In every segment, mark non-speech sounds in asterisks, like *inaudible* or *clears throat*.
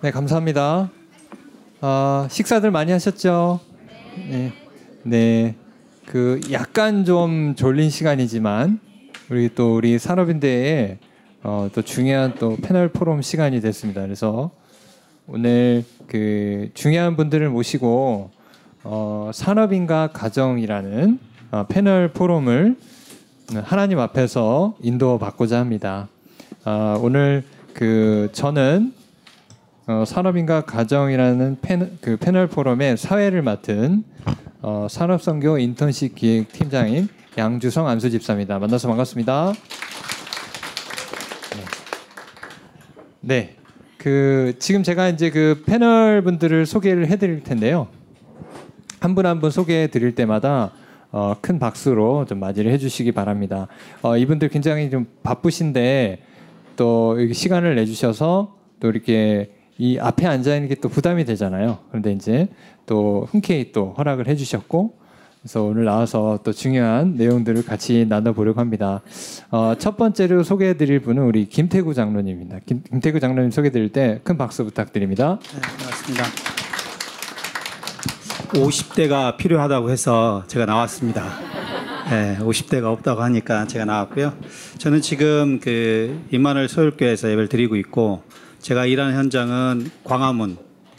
네, 감사합니다. 아, 식사들 많이 하셨죠? 네. 네. 그 약간 좀 졸린 시간이지만 우리 또 우리 산업인대에 어, 또 중요한 또 패널 포럼 시간이 됐습니다. 그래서 오늘 그 중요한 분들을 모시고 어, 산업인과 가정이라는 어, 패널 포럼을 하나님 앞에서 인도 받고자 합니다. 어, 오늘 그 저는 어, 산업인과 가정이라는 패널, 그 패널 포럼의 사회를 맡은 어, 산업선교 인턴십 기획 팀장인 양주성 안수 집사입니다. 만나서 반갑습니다. 네. 그 지금 제가 이제 그 패널 분들을 소개를 해드릴 텐데요. 한 분 한 분 소개해 드릴 때마다 어, 큰 박수로 좀 맞이를 해주시기 바랍니다. 어, 이분들 굉장히 좀 바쁘신데 또 시간을 내주셔서 또 이렇게 이 앞에 앉아 있는 게 또 부담이 되잖아요. 그런데 이제 또 흔쾌히 또 허락을 해주셨고 그래서 오늘 나와서 또 중요한 내용들을 같이 나눠보려고 합니다. 어, 첫 번째로 소개해드릴 분은 우리 김태구 장로님입니다. 김, 김태구 장로님 소개드릴 때 큰 박수 부탁드립니다. 네, 반갑습니다. 50대가 필요하다고 해서 제가 나왔습니다. 네, 50대가 없다고 하니까 제가 나왔고요. 저는 지금 그 임마누엘 서울교회에서 예배를 드리고 있고 제가 일하는 현장은 광화문,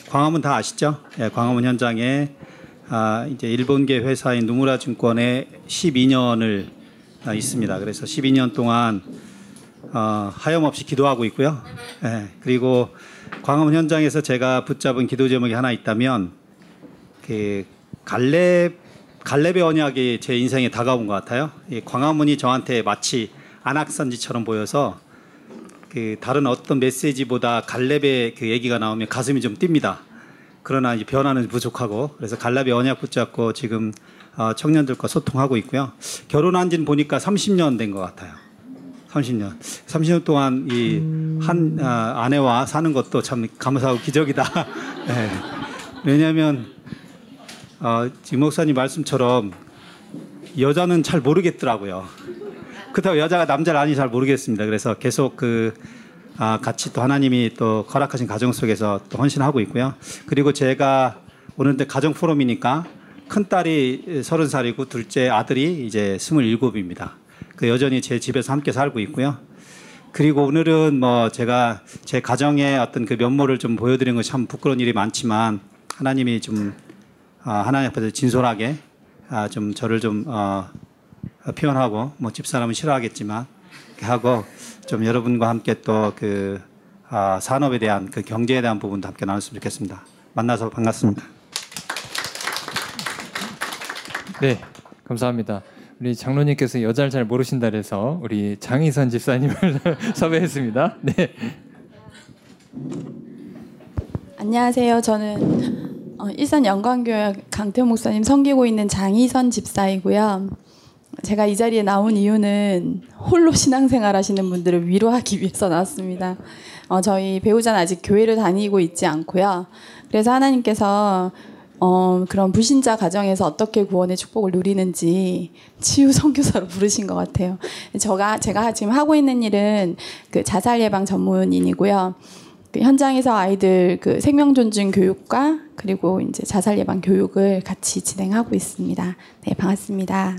광화문 다 아시죠? 네, 광화문 현장에 아, 이제 일본계 회사인 누무라 증권에 12년을 아, 있습니다. 그래서 12년 동안 어, 하염없이 기도하고 있고요. 네, 그리고 광화문 현장에서 제가 붙잡은 기도 제목이 하나 있다면 그 갈렙 갈렙의 언약이 제 인생에 다가온 것 같아요. 이 광화문이 저한테 마치 안악산지처럼 보여서 그 다른 어떤 메시지보다 갈렙의 그 얘기가 나오면 가슴이 좀 뜁니다. 그러나 이제 변화는 부족하고 그래서 갈렙의 언약 붙잡고 지금 어, 청년들과 소통하고 있고요. 결혼한 지는 보니까 30년 된 것 같아요. 30년. 30년 동안 이한 아, 아내와 사는 것도 참 감사하고 기적이다. *laughs* 네. 왜냐하면 어, 임 목사님 말씀처럼 여자는 잘 모르겠더라고요. 그렇다고 여자가 남자를 아니 잘 모르겠습니다. 그래서 계속 그 아, 같이 또 하나님이 또 허락하신 가정 속에서 또 헌신하고 있고요. 그리고 제가 오늘때 가정 포럼이니까 큰 딸이 서른 살이고 둘째 아들이 이제 스물일곱입니다. 그 여전히 제 집에서 함께 살고 있고요. 그리고 오늘은 뭐 제가 제 가정의 어떤 그 면모를 좀 보여드리는 것이 참 부끄러운 일이 많지만 하나님이 좀 아, 하나님 앞에서 진솔하게 아, 좀 저를 좀 어, 표현하고 뭐 집사람은 싫어하겠지만 하고 좀 여러분과 함께 또그 아, 산업에 대한 그 경제에 대한 부분도 함께 나눴으면 좋겠습니다. 만나서 반갑습니다. 네, 감사합니다. 우리 장로님께서 여자를 잘 모르신다 그래서 우리 장희선 집사님을 *laughs* 섭외했습니다. 네. 안녕하세요. 저는 어, 일산 영광교회 강태 목사님 섬기고 있는 장희선 집사이고요. 제가 이 자리에 나온 이유는 홀로 신앙생활 하시는 분들을 위로하기 위해서 나왔습니다. 어, 저희 배우자는 아직 교회를 다니고 있지 않고요. 그래서 하나님께서 어, 그런 불신자 가정에서 어떻게 구원의 축복을 누리는지 치유 선교사로 부르신 것 같아요. 제가 제가 지금 하고 있는 일은 그 자살 예방 전문인이고요. 그 현장에서 아이들 그 생명 존중 교육과 그리고 이제 자살 예방 교육을 같이 진행하고 있습니다. 네, 반갑습니다.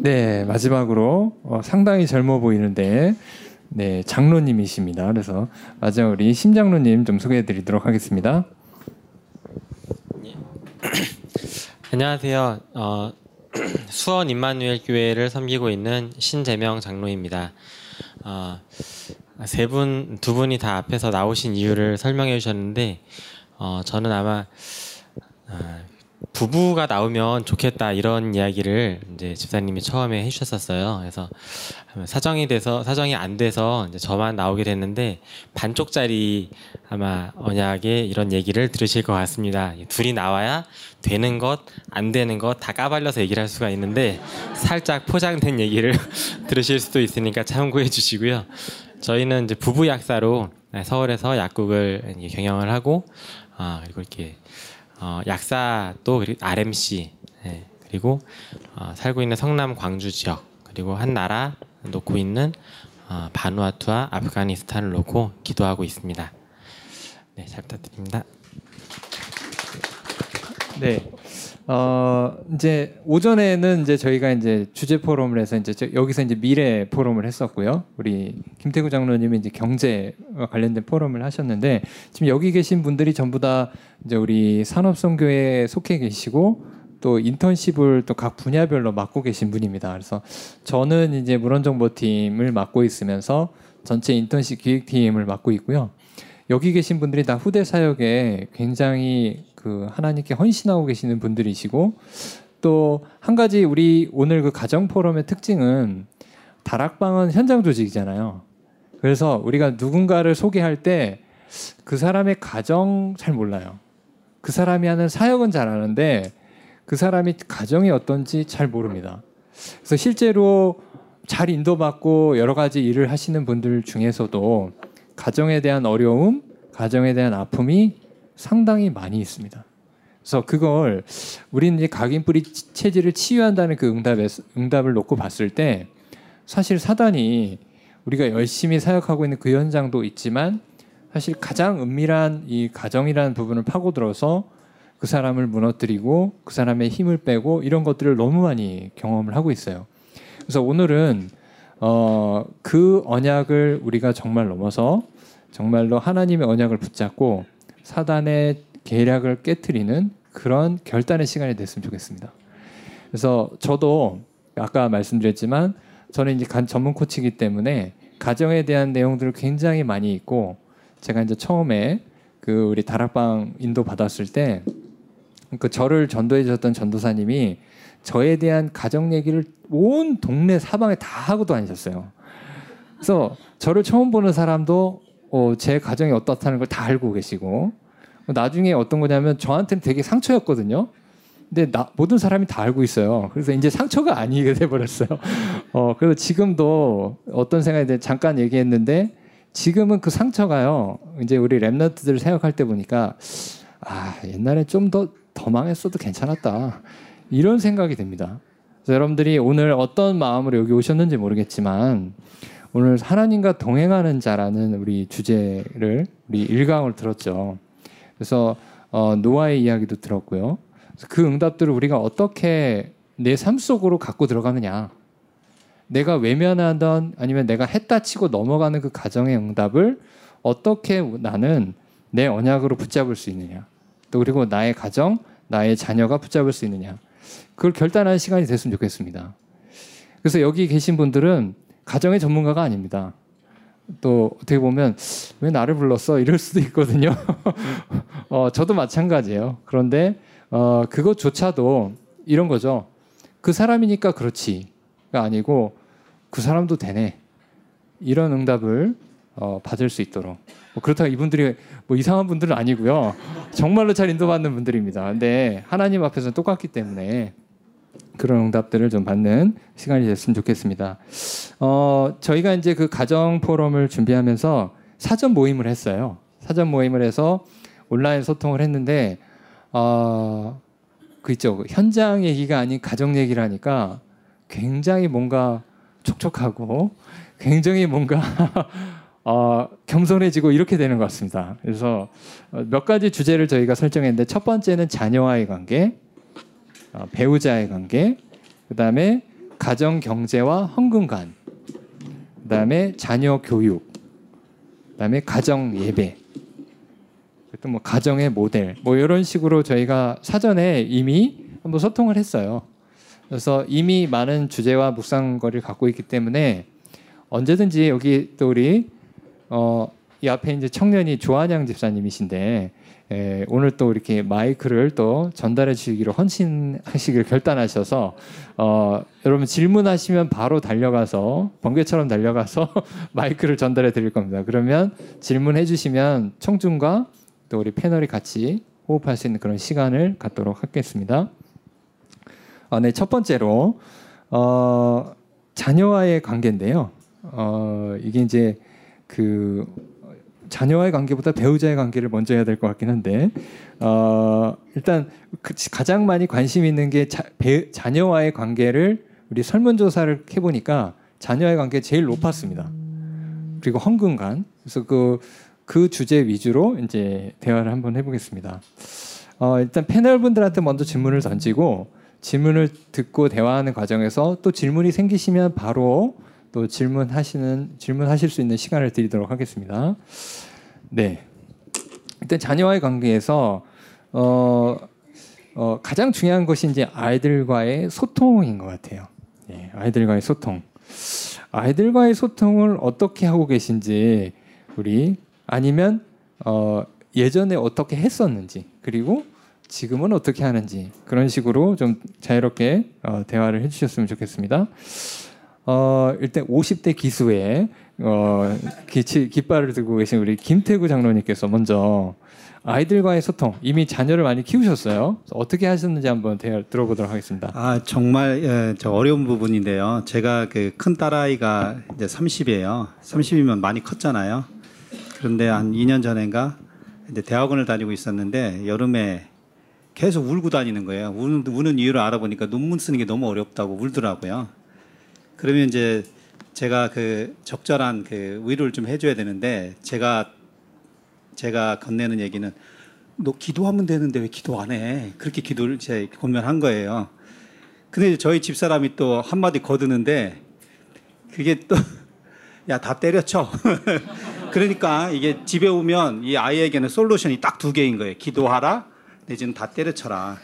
네, 마지막으로 어, 상당히 젊어 보이는데 네, 장로님이십니다. 그래서 마지막 우리 심장로님 좀 소개해 드리도록 하겠습니다. *clears throat* 안녕하세요. 어, *clears throat* 수원 임마누엘 교회를 섬기고 있는 신재명 장로입니다. 어, 세 분, 두 분이 다 앞에서 나오신 이유를 설명해 주셨는데, 어, 저는 아마, 어, 부부가 나오면 좋겠다 이런 이야기를 이제 집사님이 처음에 해주셨었어요. 그래서 사정이 돼서 사정이 안 돼서 이제 저만 나오게 됐는데 반쪽짜리 아마 언약에 이런 얘기를 들으실 것 같습니다. 둘이 나와야 되는 것, 안 되는 것 다 까발려서 얘기를 할 수가 있는데 살짝 포장된 *laughs* 얘기를 *laughs* 들으실 수도 있으니까 참고해 주시고요. 저희는 이제 부부 약사로 서울에서 약국을 경영을 하고 아 그리고 이렇게 어, 약사 또 RMC 네, 그리고 어, 살고 있는 성남 광주 지역 그리고 한 나라 놓고 있는 어, 바누아투와 아프가니스탄을 놓고 기도하고 있습니다. 네, 잘 부탁드립니다. 네. 어, 이제 오전에는 이제 저희가 이제 주제 포럼을 해서 이제 저- 여기서 이제 미래 포럼을 했었고요. 우리 김태구 장로님이 이제 경제와 관련된 포럼을 하셨는데 지금 여기 계신 분들이 전부 다 이제 우리 산업선교에 속해 계시고 또 인턴십을 또 각 분야별로 맡고 계신 분입니다. 그래서 저는 이제 물원정보팀을 맡고 있으면서 전체 인턴십 기획팀을 맡고 있고요. 여기 계신 분들이 다 후대 사역에 굉장히 그 하나님께 헌신하고 계시는 분들이시고 또 한 가지 우리 오늘 그 가정 포럼의 특징은 다락방은 현장 조직이잖아요. 그래서 우리가 누군가를 소개할 때 그 사람의 가정 잘 몰라요. 그 사람이 하는 사역은 잘 아는데 그 사람이 가정이 어떤지 잘 모릅니다. 그래서 실제로 잘 인도받고 여러 가지 일을 하시는 분들 중에서도 가정에 대한 어려움, 가정에 대한 아픔이 상당히 많이 있습니다. 그래서 그걸 우리는 이제 각인뿌리 치- 체질을 치유한다는 그 응답에 응답을 놓고 봤을 때 사실 사단이 우리가 열심히 사역하고 있는 그 현장도 있지만 사실 가장 은밀한 이 가정이라는 부분을 파고들어서 그 사람을 무너뜨리고 그 사람의 힘을 빼고 이런 것들을 너무 많이 경험을 하고 있어요. 그래서 오늘은 어, 그 언약을 우리가 정말 넘어서 정말로 하나님의 언약을 붙잡고 사단의 계략을 깨뜨리는 그런 결단의 시간이 됐으면 좋겠습니다. 그래서 저도 아까 말씀드렸지만 저는 이제 간 전문 코치이기 때문에 가정에 대한 내용들을 굉장히 많이 있고 제가 이제 처음에 그 우리 다락방 인도 받았을 때 그 저를 전도해 주셨던 전도사님이 저에 대한 가정 얘기를 온 동네 사방에 다 하고 다니셨어요. 그래서 저를 처음 보는 사람도 어, 제 가정이 어떻다는 걸 다 알고 계시고 나중에 어떤 거냐면 저한테는 되게 상처였거든요. 근데 나, 모든 사람이 다 알고 있어요. 그래서 이제 상처가 아니게 돼 버렸어요. *laughs* 어, 그래서 지금도 어떤 생각에 대해 잠깐 얘기했는데 지금은 그 상처가요. 이제 우리 랩너트들 생각할 때 보니까 아 옛날에 좀 더 더 망했어도 괜찮았다 이런 생각이 듭니다. 그래서 여러분들이 오늘 어떤 마음으로 여기 오셨는지 모르겠지만 오늘 하나님과 동행하는 자라는 우리 주제를 우리 일강을 들었죠. 그래서 어, 노아의 이야기도 들었고요. 그 응답들을 우리가 어떻게 내 삶 속으로 갖고 들어가느냐. 내가 외면하던 아니면 내가 했다 치고 넘어가는 그 가정의 응답을 어떻게 나는 내 언약으로 붙잡을 수 있느냐. 또 그리고 나의 가정, 나의 자녀가 붙잡을 수 있느냐. 그걸 결단하는 시간이 됐으면 좋겠습니다. 그래서 여기 계신 분들은 가정의 전문가가 아닙니다. 또 어떻게 보면 왜 나를 불렀어 이럴 수도 있거든요. *laughs* 어, 저도 마찬가지예요. 그런데 어, 그것조차도 이런 거죠. 그 사람이니까 그렇지가 아니고 그 사람도 되네 이런 응답을 어, 받을 수 있도록 뭐 그렇다고 이분들이 뭐 이상한 분들은 아니고요. 정말로 잘 인도받는 분들입니다. 근데 하나님 앞에서는 똑같기 때문에 그런 응답들을 좀 받는 시간이 됐으면 좋겠습니다. 어, 저희가 이제 그 가정 포럼을 준비하면서 사전 모임을 했어요. 사전 모임을 해서 온라인 소통을 했는데 어, 그 있죠. 현장 얘기가 아닌 가정 얘기를 하니까 굉장히 뭔가 촉촉하고 굉장히 뭔가 *laughs* 어, 겸손해지고 이렇게 되는 것 같습니다. 그래서 어, 몇 가지 주제를 저희가 설정했는데 첫 번째는 자녀와의 관계, 어, 배우자의 관계, 그 다음에 가정 경제와 헌금관, 그 다음에 자녀 교육, 그 다음에 가정 예배, 또 뭐 가정의 모델, 뭐 이런 식으로 저희가 사전에 이미 한번 소통을 했어요. 그래서 이미 많은 주제와 묵상거리를 갖고 있기 때문에 언제든지 여기 또 우리 어, 이 앞에 이제 청년이 조한양 집사님이신데 에, 오늘 또 이렇게 마이크를 또 전달해 주시기로 헌신하시기를 결단하셔서 어, 여러분 질문하시면 바로 달려가서 번개처럼 달려가서 *laughs* 마이크를 전달해 드릴 겁니다. 그러면 질문해 주시면 청중과 또 우리 패널이 같이 호흡할 수 있는 그런 시간을 갖도록 하겠습니다. 아, 네, 첫 번째로 어, 자녀와의 관계인데요. 어, 이게 이제 그 자녀와의 관계보다 배우자의 관계를 먼저 해야 될 것 같긴 한데 어, 일단 그 가장 많이 관심 있는 게 자, 배, 자녀와의 관계를 우리 설문조사를 해보니까 자녀와의 관계 제일 높았습니다. 그리고 헌금관. 그래서 그, 그 주제 위주로 이제 대화를 한번 해보겠습니다. 어, 일단 패널 분들한테 먼저 질문을 던지고 질문을 듣고 대화하는 과정에서 또 질문이 생기시면 바로 또 질문하시는 질문하실 수 있는 시간을 드리도록 하겠습니다. 네. 일단 자녀와의 관계에서 어, 어, 가장 중요한 것이 이제 아이들과의 소통인 것 같아요. 예, 아이들과의 소통. 아이들과의 소통을 어떻게 하고 계신지 우리 아니면 어, 예전에 어떻게 했었는지 그리고 지금은 어떻게 하는지 그런 식으로 좀 자유롭게 어, 대화를 해주셨으면 좋겠습니다. 어, 일단 50대 기수에 어, 기, 깃발을 들고 계신 우리 김태구 장로님께서 먼저 아이들과의 소통 이미 자녀를 많이 키우셨어요. 어떻게 하셨는지 한번 대화 들어보도록 하겠습니다. 아 정말 예, 저 어려운 부분인데요. 제가 그 큰 딸아이가 이제 30이에요. 30이면 많이 컸잖아요. 그런데 한 2년 전인가 이제 대학원을 다니고 있었는데 여름에 계속 울고 다니는 거예요. 우는, 우는 이유를 알아보니까 논문 쓰는 게 너무 어렵다고 울더라고요. 그러면 이제 제가 그 적절한 그 위로를 좀 해줘야 되는데 제가 제가 건네는 얘기는 너 기도하면 되는데 왜 기도 안 해? 그렇게 기도를 제 권면한 거예요. 근데 저희 집사람이 또 한마디 거드는데 그게 또 *laughs* 야 다 때려쳐. *laughs* 그러니까 이게 집에 오면 이 아이에게는 솔루션이 딱 두 개인 거예요. 기도하라 내지는 다 때려쳐라.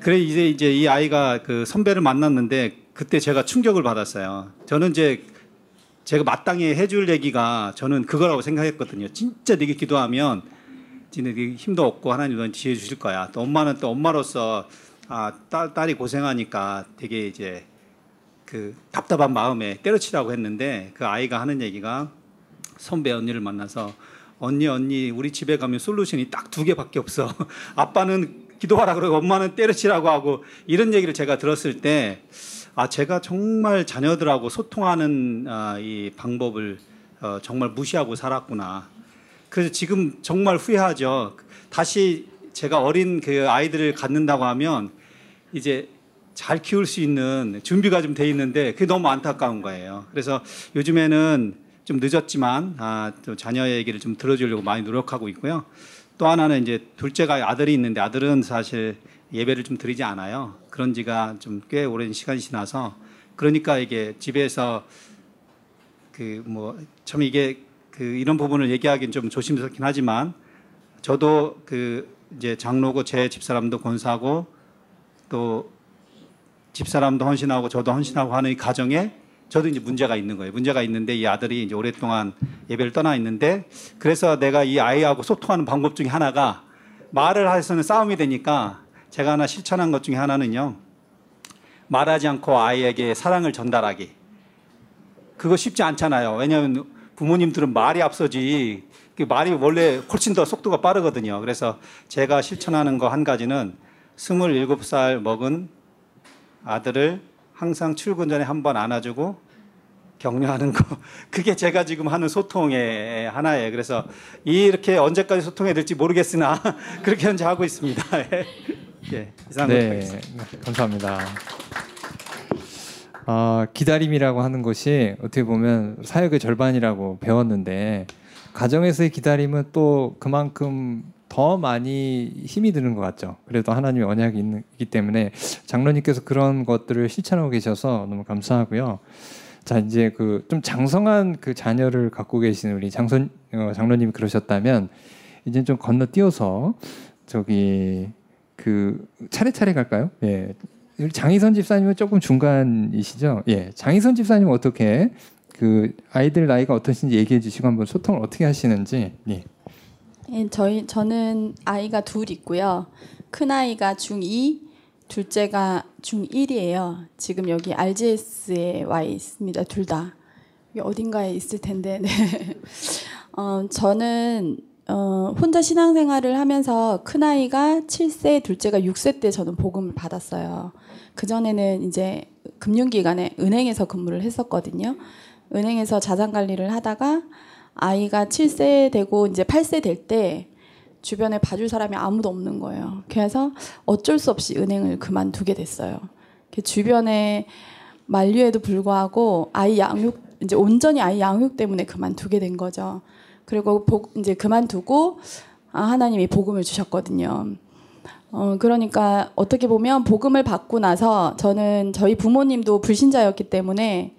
그래 이제 이제 이 아이가 그 선배를 만났는데 그때 제가 충격을 받았어요. 저는 이제 제가 마땅히 해줄 얘기가 저는 그거라고 생각했거든요. 진짜 네게 기도하면 진짜 네게 힘도 없고 하나님 너한테 지혜 주실 거야. 또 엄마는 또 엄마로서 아, 딸, 딸이 고생하니까 되게 이제 그 답답한 마음에 때려치라고 했는데 그 아이가 하는 얘기가 선배 언니를 만나서 언니 언니 우리 집에 가면 솔루션이 딱 두 개밖에 없어. *laughs* 아빠는 기도하라 그러고 엄마는 때려치라고 하고 이런 얘기를 제가 들었을 때 아 제가 정말 자녀들하고 소통하는 아, 이 방법을 어, 정말 무시하고 살았구나. 그래서 지금 정말 후회하죠. 다시 제가 어린 그 아이들을 갖는다고 하면 이제 잘 키울 수 있는 준비가 좀 돼 있는데 그게 너무 안타까운 거예요. 그래서 요즘에는 좀 늦었지만 아, 또 자녀 얘기를 좀 들어주려고 많이 노력하고 있고요. 또 하나는 이제 둘째가 아들이 있는데 아들은 사실 예배를 좀 드리지 않아요. 그런 지가 좀 꽤 오랜 시간이 지나서 그러니까 이게 집에서 그 뭐 참 이게 그 이런 부분을 얘기하기는 좀 조심스럽긴 하지만 저도 그 이제 장로고 제 집사람도 권사고 또 집사람도 헌신하고 저도 헌신하고 하는 이 가정에 저도 이제 문제가 있는 거예요. 문제가 있는데 이 아들이 이제 오랫동안 예배를 떠나 있는데 그래서 내가 이 아이하고 소통하는 방법 중에 하나가 말을 해서는 싸움이 되니까 제가 하나 실천한 것 중에 하나는요. 말하지 않고 아이에게 사랑을 전달하기. 그거 쉽지 않잖아요. 왜냐하면 부모님들은 말이 앞서지 그 말이 원래 훨씬 더 속도가 빠르거든요. 그래서 제가 실천하는 거 한 가지는 27살 먹은 아들을 항상 출근 전에 한 번 안아주고 격려하는 거 *laughs* 그게 제가 지금 하는 소통의 하나예요. 그래서 이렇게 언제까지 소통해야 될지 모르겠으나 *laughs* 그렇게 현재 하고 있습니다. *laughs* 예, 이상으로 네. 감사합니다. 아, 기다림이라고 하는 것이 어떻게 보면 사역의 절반이라고 배웠는데 가정에서의 기다림은 또 그만큼 더 많이 힘이 드는 것 같죠. 그래도 하나님의 언약이 있기 때문에 장로님께서 그런 것들을 실천하고 계셔서 너무 감사하고요. 자 이제 그 좀 장성한 그 자녀를 갖고 계신 우리 장선 어, 장로님이 그러셨다면 이제 좀 건너뛰어서 저기 그 차례차례 갈까요? 예. 장희선 집사님은 조금 중간이시죠? 예. 장희선 집사님 은 어떻게 그 아이들 나이가 어떠신지 얘기해 주시고 한번 소통을 어떻게 하시는지. 예. 예, 저희 저는 아이가 둘 있고요. 큰 아이가 중2, 둘째가 중1이에요. 지금 여기 RGS에 와 있습니다. 둘 다. 어딘가에 있을 텐데. 네. *laughs* 어, 저는 어, 혼자 신앙생활을 하면서 큰 아이가 7세, 둘째가 6세 때 저는 복음을 받았어요. 그 전에는 이제 금융기관에 은행에서 근무를 했었거든요. 은행에서 자산 관리를 하다가 아이가 7세 되고 이제 8세 될 때 주변에 봐줄 사람이 아무도 없는 거예요. 그래서 어쩔 수 없이 은행을 그만두게 됐어요. 주변에 만류에도 불구하고 아이 양육 이제 온전히 아이 양육 때문에 그만두게 된 거죠. 그리고 복, 이제 그만두고 아, 하나님이 복음을 주셨거든요. 어, 그러니까 어떻게 보면 복음을 받고 나서 저는 저희 부모님도 불신자였기 때문에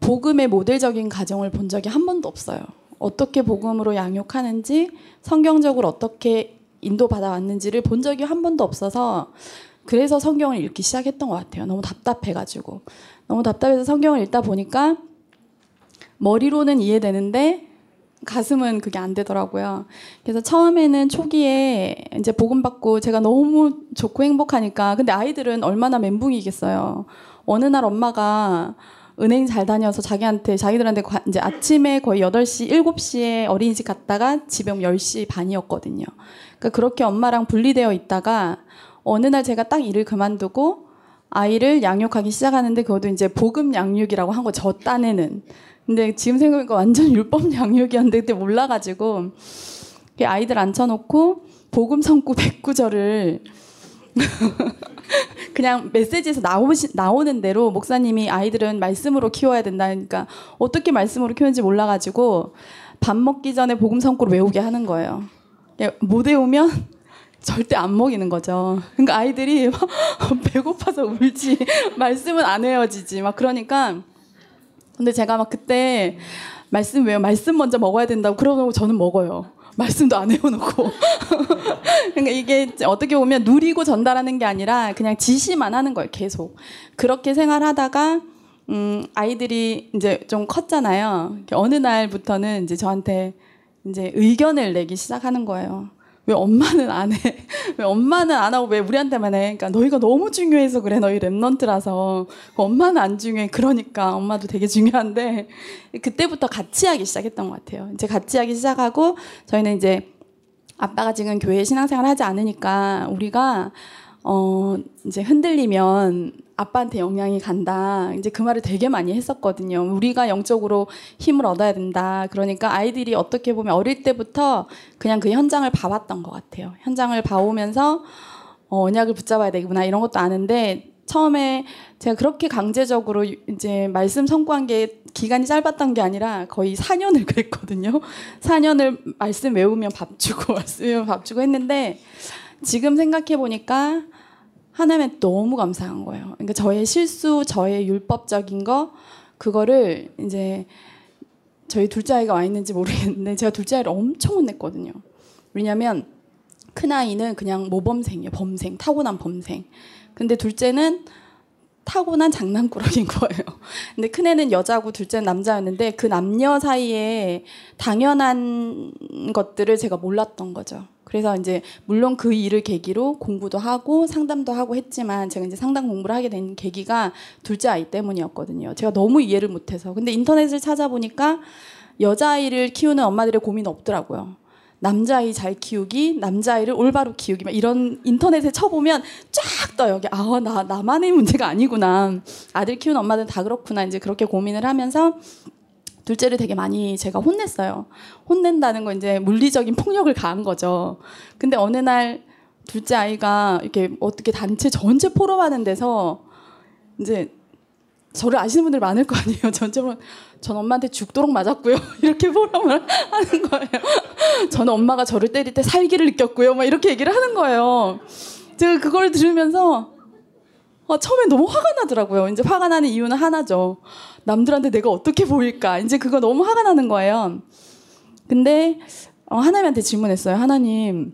복음의 모델적인 가정을 본 적이 한 번도 없어요. 어떻게 복음으로 양육하는지 성경적으로 어떻게 인도받아 왔는지를 본 적이 한 번도 없어서 그래서 성경을 읽기 시작했던 것 같아요. 너무 답답해가지고. 너무 답답해서 성경을 읽다 보니까 머리로는 이해되는데 가슴은 그게 안 되더라고요. 그래서 처음에는 초기에 이제 복음 받고 제가 너무 좋고 행복하니까 근데 아이들은 얼마나 멘붕이겠어요. 어느 날 엄마가 은행 잘 다녀서 자기한테 자기들한테 과- 이제 아침에 거의 8시, 7시에 어린이집 갔다가 집에 오면 10시 반이었거든요. 그러니까 그렇게 엄마랑 분리되어 있다가 어느 날 제가 딱 일을 그만두고 아이를 양육하기 시작하는데 그것도 이제 복음 양육이라고 한 거 저 딴에는 근데 지금 생각해보니까 완전 *laughs* 율법 양육이었는데 그때 몰라가지고 아이들 앉혀놓고 복음 성구 109절을 *laughs* 그냥 메시지에서 나오시, 나오는 대로 목사님이 아이들은 말씀으로 키워야 된다니까 어떻게 말씀으로 키우는지 몰라가지고 밥 먹기 전에 복음 성구를 외우게 하는 거예요. 예, 못 외우면 *laughs* 절대 안 먹이는 거죠. 그러니까 아이들이 막 배고파서 울지 말씀은 안 외워지지 막 그러니까 근데 제가 막 그때 말씀 왜요? 말씀 먼저 먹어야 된다고 그러고 저는 먹어요. 말씀도 안 외워놓고. *laughs* 그러니까 이게 어떻게 보면 누리고 전달하는 게 아니라 그냥 지시만 하는 거예요. 계속. 그렇게 생활하다가 음, 아이들이 이제 좀 컸잖아요. 어느 날부터는 이제 저한테 이제 의견을 내기 시작하는 거예요. 왜 엄마는 안 해? *laughs* 왜 엄마는 안 하고 왜 우리한테만 해? 그러니까 너희가 너무 중요해서 그래. 너희 랩넌트라서. 엄마는 안 중요해. 그러니까 엄마도 되게 중요한데 *laughs* 그때부터 같이 하기 시작했던 것 같아요. 이제 같이 하기 시작하고 저희는 이제 아빠가 지금 교회 신앙생활 하지 않으니까 우리가 어 이제 흔들리면 아빠한테 영향이 간다. 이제 그 말을 되게 많이 했었거든요. 우리가 영적으로 힘을 얻어야 된다. 그러니까 아이들이 어떻게 보면 어릴 때부터 그냥 그 현장을 봐왔던 것 같아요. 현장을 봐오면서 어, 언약을 붙잡아야 되구나 이런 것도 아는데 처음에 제가 그렇게 강제적으로 이제 말씀 선고한 게 기간이 짧았던 게 아니라 거의 4년을 *laughs* 그랬거든요. 4년을 말씀 외우면 밥 주고 *laughs* 외우면 밥 주고 했는데 지금 생각해 보니까 하나님께 너무 감사한 거예요. 그러니까 저의 실수, 저의 율법적인 거 그거를 이제 저희 둘째 아이가 와 있는지 모르겠는데 제가 둘째 아이를 엄청 혼냈거든요. 왜냐하면 큰 아이는 그냥 모범생이에요. 범생, 타고난 범생. 근데 둘째는 타고난 장난꾸러기인 거예요. *laughs* 근데 큰 애는 여자고 둘째는 남자였는데 그 남녀 사이에 당연한 것들을 제가 몰랐던 거죠. 그래서 이제 물론 그 일을 계기로 공부도 하고 상담도 하고 했지만 제가 이제 상담 공부를 하게 된 계기가 둘째 아이 때문이었거든요. 제가 너무 이해를 못해서. 근데 인터넷을 찾아보니까 여자아이를 키우는 엄마들의 고민 없더라고요. 남자아이 잘 키우기, 남자아이를 올바로 키우기, 막 이런 인터넷에 쳐보면 쫙 떠요. 아, 나, 나만의 문제가 아니구나. 아들 키우는 엄마들은 다 그렇구나. 이제 그렇게 고민을 하면서 둘째를 되게 많이 제가 혼냈어요. 혼낸다는 건 이제 물리적인 폭력을 가한 거죠. 근데 어느 날 둘째 아이가 이렇게 어떻게 단체 전체 포럼하는 데서 이제 저를 아시는 분들 많을 거 아니에요. *laughs* 전체로 전 엄마한테 죽도록 맞았고요. *laughs* 이렇게 포럼을 *laughs* 하는 거예요. 저는 엄마가 저를 때릴 때 살기를 느꼈고요. 막 이렇게 얘기를 하는 거예요. 제가 그걸 들으면서 어, 처음에 너무 화가 나더라고요. 이제 화가 나는 이유는 하나죠. 남들한테 내가 어떻게 보일까. 이제 그거 너무 화가 나는 거예요. 근데 어, 하나님한테 질문했어요. 하나님,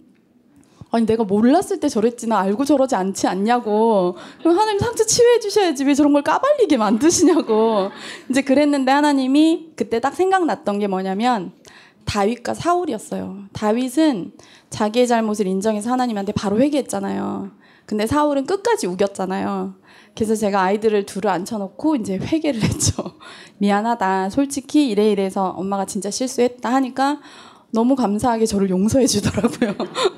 아니 내가 몰랐을 때 저랬지 나 알고 저러지 않지 않냐고. 그럼 하나님 상처 치유해 주셔야지 왜 저런 걸 까발리게 만드시냐고. 이제 그랬는데 하나님이 그때 딱 생각났던 게 뭐냐면 다윗과 사울이었어요. 다윗은 자기의 잘못을 인정해서 하나님한테 바로 회개했잖아요. 근데 사울은 끝까지 우겼잖아요. 그래서 제가 아이들을 둘을 앉혀놓고 이제 회개를 *laughs* 했죠. 미안하다. 솔직히 이래 이래서 엄마가 진짜 실수했다 하니까 너무 감사하게 저를 용서해 주더라고요.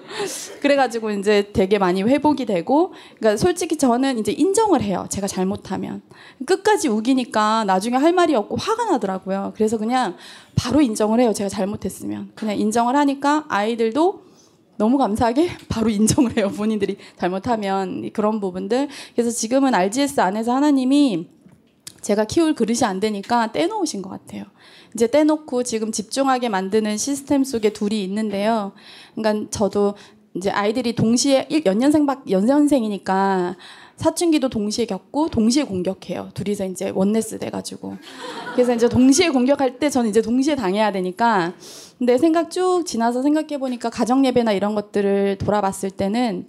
*laughs* 그래가지고 이제 되게 많이 회복이 되고, 그러니까 솔직히 저는 이제 인정을 해요. 제가 잘못하면. 끝까지 우기니까 나중에 할 말이 없고 화가 나더라고요. 그래서 그냥 바로 인정을 해요. 제가 잘못했으면. 그냥 인정을 하니까 아이들도 너무 감사하게 *laughs* 바로 인정을 해요. 본인들이 잘못하면 그런 부분들. 그래서 지금은 RGS 안에서 하나님이 제가 키울 그릇이 안 되니까 떼놓으신 것 같아요. 이제 떼놓고 지금 집중하게 만드는 시스템 속에 둘이 있는데요. 그러니까 저도 이제 아이들이 동시에 일- 연년생 밖 연년생이니까 사춘기도 동시에 겪고 동시에 공격해요. 둘이서 이제 원네스 돼가지고 그래서 이제 동시에 공격할 때 저는 이제 동시에 당해야 되니까 근데 생각 쭉 지나서 생각해 보니까 가정 예배나 이런 것들을 돌아봤을 때는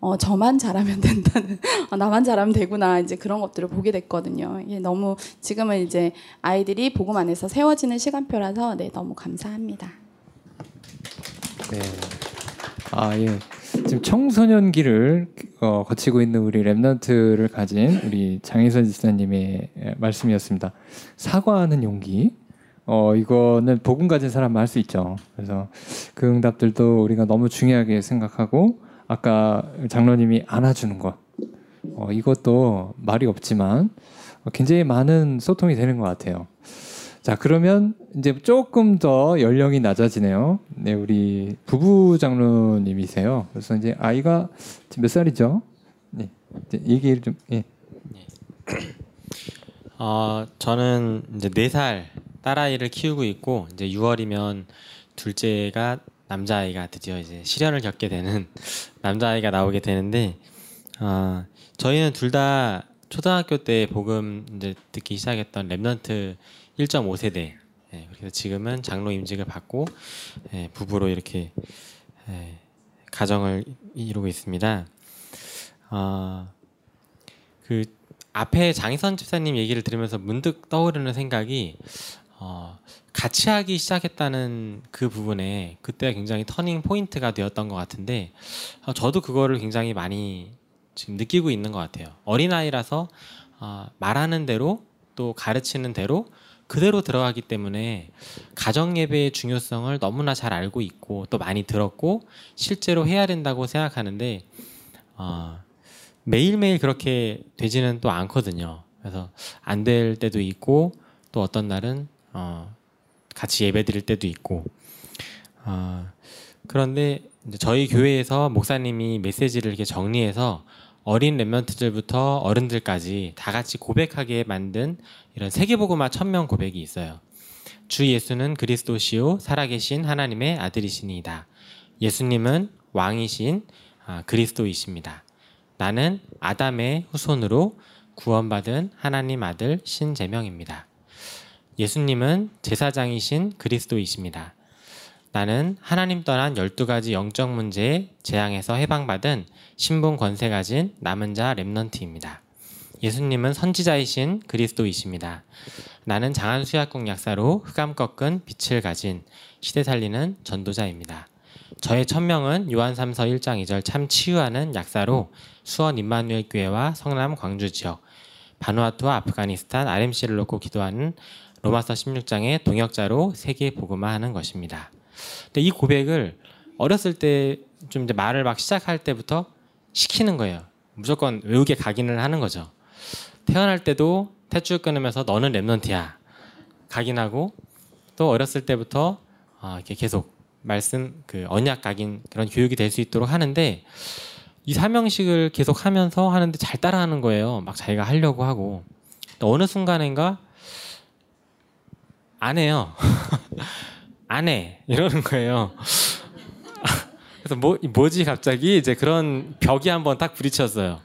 어, 저만 잘하면 된다는, 어, 나만 잘하면 되구나, 이제 그런 것들을 보게 됐거든요. 이게 너무, 지금은 이제 아이들이 복음 안에서 세워지는 시간표라서, 네, 너무 감사합니다. 네. 아 예. 지금 청소년기를 어, 거치고 있는 우리 랩런트를 가진 우리 장희선 지사님의 예, 말씀이었습니다. 사과하는 용기. 어 이거는 복음 가진 사람만 할 수 있죠. 그래서 그 응답들도 우리가 너무 중요하게 생각하고 아까 장로님이 안아주는 것. 어 이것도 말이 없지만 어, 굉장히 많은 소통이 되는 것 같아요. 자 그러면 이제 조금 더 연령이 낮아지네요. 네 우리 부부 장로님이세요. 그래서 이제 아이가 지금 몇 살이죠? 네 이제 얘기를 좀 예. *clears throat* 어, 저는 이제 네 살 딸아이를 키우고 있고 이제 6월이면 둘째가 남자아이가 드디어 이제 시련을 겪게 되는 *laughs* 남자아이가 나오게 되는데 어, 저희는 둘 다 초등학교 때 복음 이제 듣기 시작했던 remnant 1.5세대 예, 그래서 지금은 장로 임직을 받고 예, 부부로 이렇게 예, 가정을 이루고 있습니다. 어, 그 앞에 장희선 집사님 얘기를 들으면서 문득 떠오르는 생각이 어, 같이 하기 시작했다는 그 부분에 그때 굉장히 터닝 포인트가 되었던 것 같은데 어, 저도 그거를 굉장히 많이 지금 느끼고 있는 것 같아요. 어린아이라서 어, 말하는 대로 또 가르치는 대로 그대로 들어가기 때문에 가정 예배의 중요성을 너무나 잘 알고 있고 또 많이 들었고 실제로 해야 된다고 생각하는데 어, 매일매일 그렇게 되지는 또 않거든요. 그래서 안 될 때도 있고 또 어떤 날은 어, 같이 예배 드릴 때도 있고 어, 그런데 이제 저희 교회에서 목사님이 메시지를 이렇게 정리해서 어린 랩런트들부터 어른들까지 다 같이 고백하게 만든 이런 세계복음화 천명 고백이 있어요. 주 예수는 그리스도시요 살아계신 하나님의 아들이시니이다. 예수님은 왕이신 아, 그리스도이십니다. 나는 아담의 후손으로 구원받은 하나님 아들 신재명입니다. 예수님은 제사장이신 그리스도이십니다. 나는 하나님 떠난 12가지 영적 문제의 재앙에서 해방받은 신분 권세 가진 남은 자 랩넌트입니다. 예수님은 선지자이신 그리스도이십니다. 나는 장안 수약국 약사로 흑암 꺾은 빛을 가진 시대 살리는 전도자입니다. 저의 천명은 요한 3서 1장 2절 참 치유하는 약사로 수원 임마누엘 교회와 성남 광주 지역 바누아투와 아프가니스탄 RMC를 놓고 기도하는 로마서 16장의 동역자로 세계 복음화하는 것입니다. 근데 이 고백을 어렸을 때 좀 이제 말을 막 시작할 때부터 시키는 거예요. 무조건 외우게 각인을 하는 거죠. 태어날 때도 탯줄 끊으면서 너는 랩넌트야 각인하고 또 어렸을 때부터 아, 이렇게 계속 말씀 그 언약 각인 그런 교육이 될 수 있도록 하는데 이 사명식을 계속 하면서 하는데 잘 따라하는 거예요. 막 자기가 하려고 하고 또 어느 순간인가 안 해요. *laughs* 안 해. 이러는 거예요. *laughs* 그래서 뭐, 뭐지 갑자기 이제 그런 벽이 한번 딱 부딪혔어요.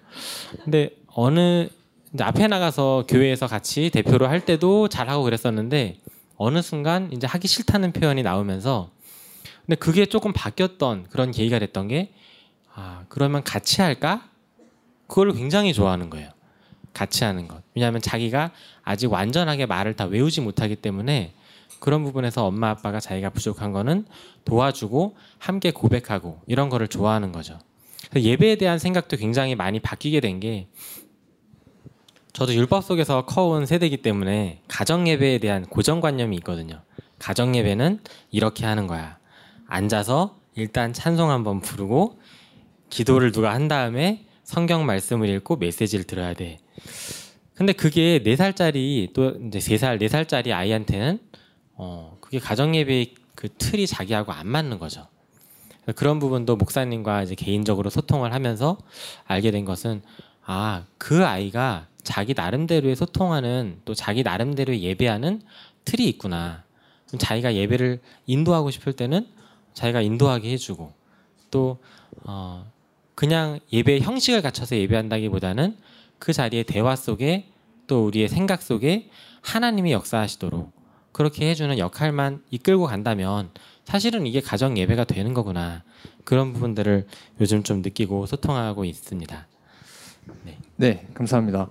근데 어느, 이제 앞에 나가서 교회에서 같이 대표로 할 때도 잘하고 그랬었는데 어느 순간 이제 하기 싫다는 표현이 나오면서 근데 그게 조금 바뀌었던 그런 계기가 됐던 게 아, 그러면 같이 할까? 그걸 굉장히 좋아하는 거예요. 같이 하는 것. 왜냐하면 자기가 아직 완전하게 말을 다 외우지 못하기 때문에 그런 부분에서 엄마 아빠가 자기가 부족한 거는 도와주고 함께 고백하고 이런 거를 좋아하는 거죠. 그래서 예배에 대한 생각도 굉장히 많이 바뀌게 된 게 저도 율법 속에서 커온 세대이기 때문에 가정 예배에 대한 고정관념이 있거든요. 가정 예배는 이렇게 하는 거야. 앉아서 일단 찬송 한번 부르고 기도를 누가 한 다음에 성경 말씀을 읽고 메시지를 들어야 돼. 근데 그게 네 살짜리 또 이제 세 살, 네 살짜리 아이한테는 어 그게 가정 예배의 그 틀이 자기하고 안 맞는 거죠. 그런 부분도 목사님과 이제 개인적으로 소통을 하면서 알게 된 것은 아, 그 아이가 자기 나름대로의 소통하는 또 자기 나름대로의 예배하는 틀이 있구나. 그럼 자기가 예배를 인도하고 싶을 때는 자기가 인도하게 해주고 또 어, 그냥 예배 형식을 갖춰서 예배한다기보다는 그 자리의 대화 속에 또 우리의 생각 속에 하나님이 역사하시도록 그렇게 해주는 역할만 이끌고 간다면 사실은 이게 가정 예배가 되는 거구나 그런 부분들을 요즘 좀 느끼고 소통하고 있습니다. 네, 감사합니다.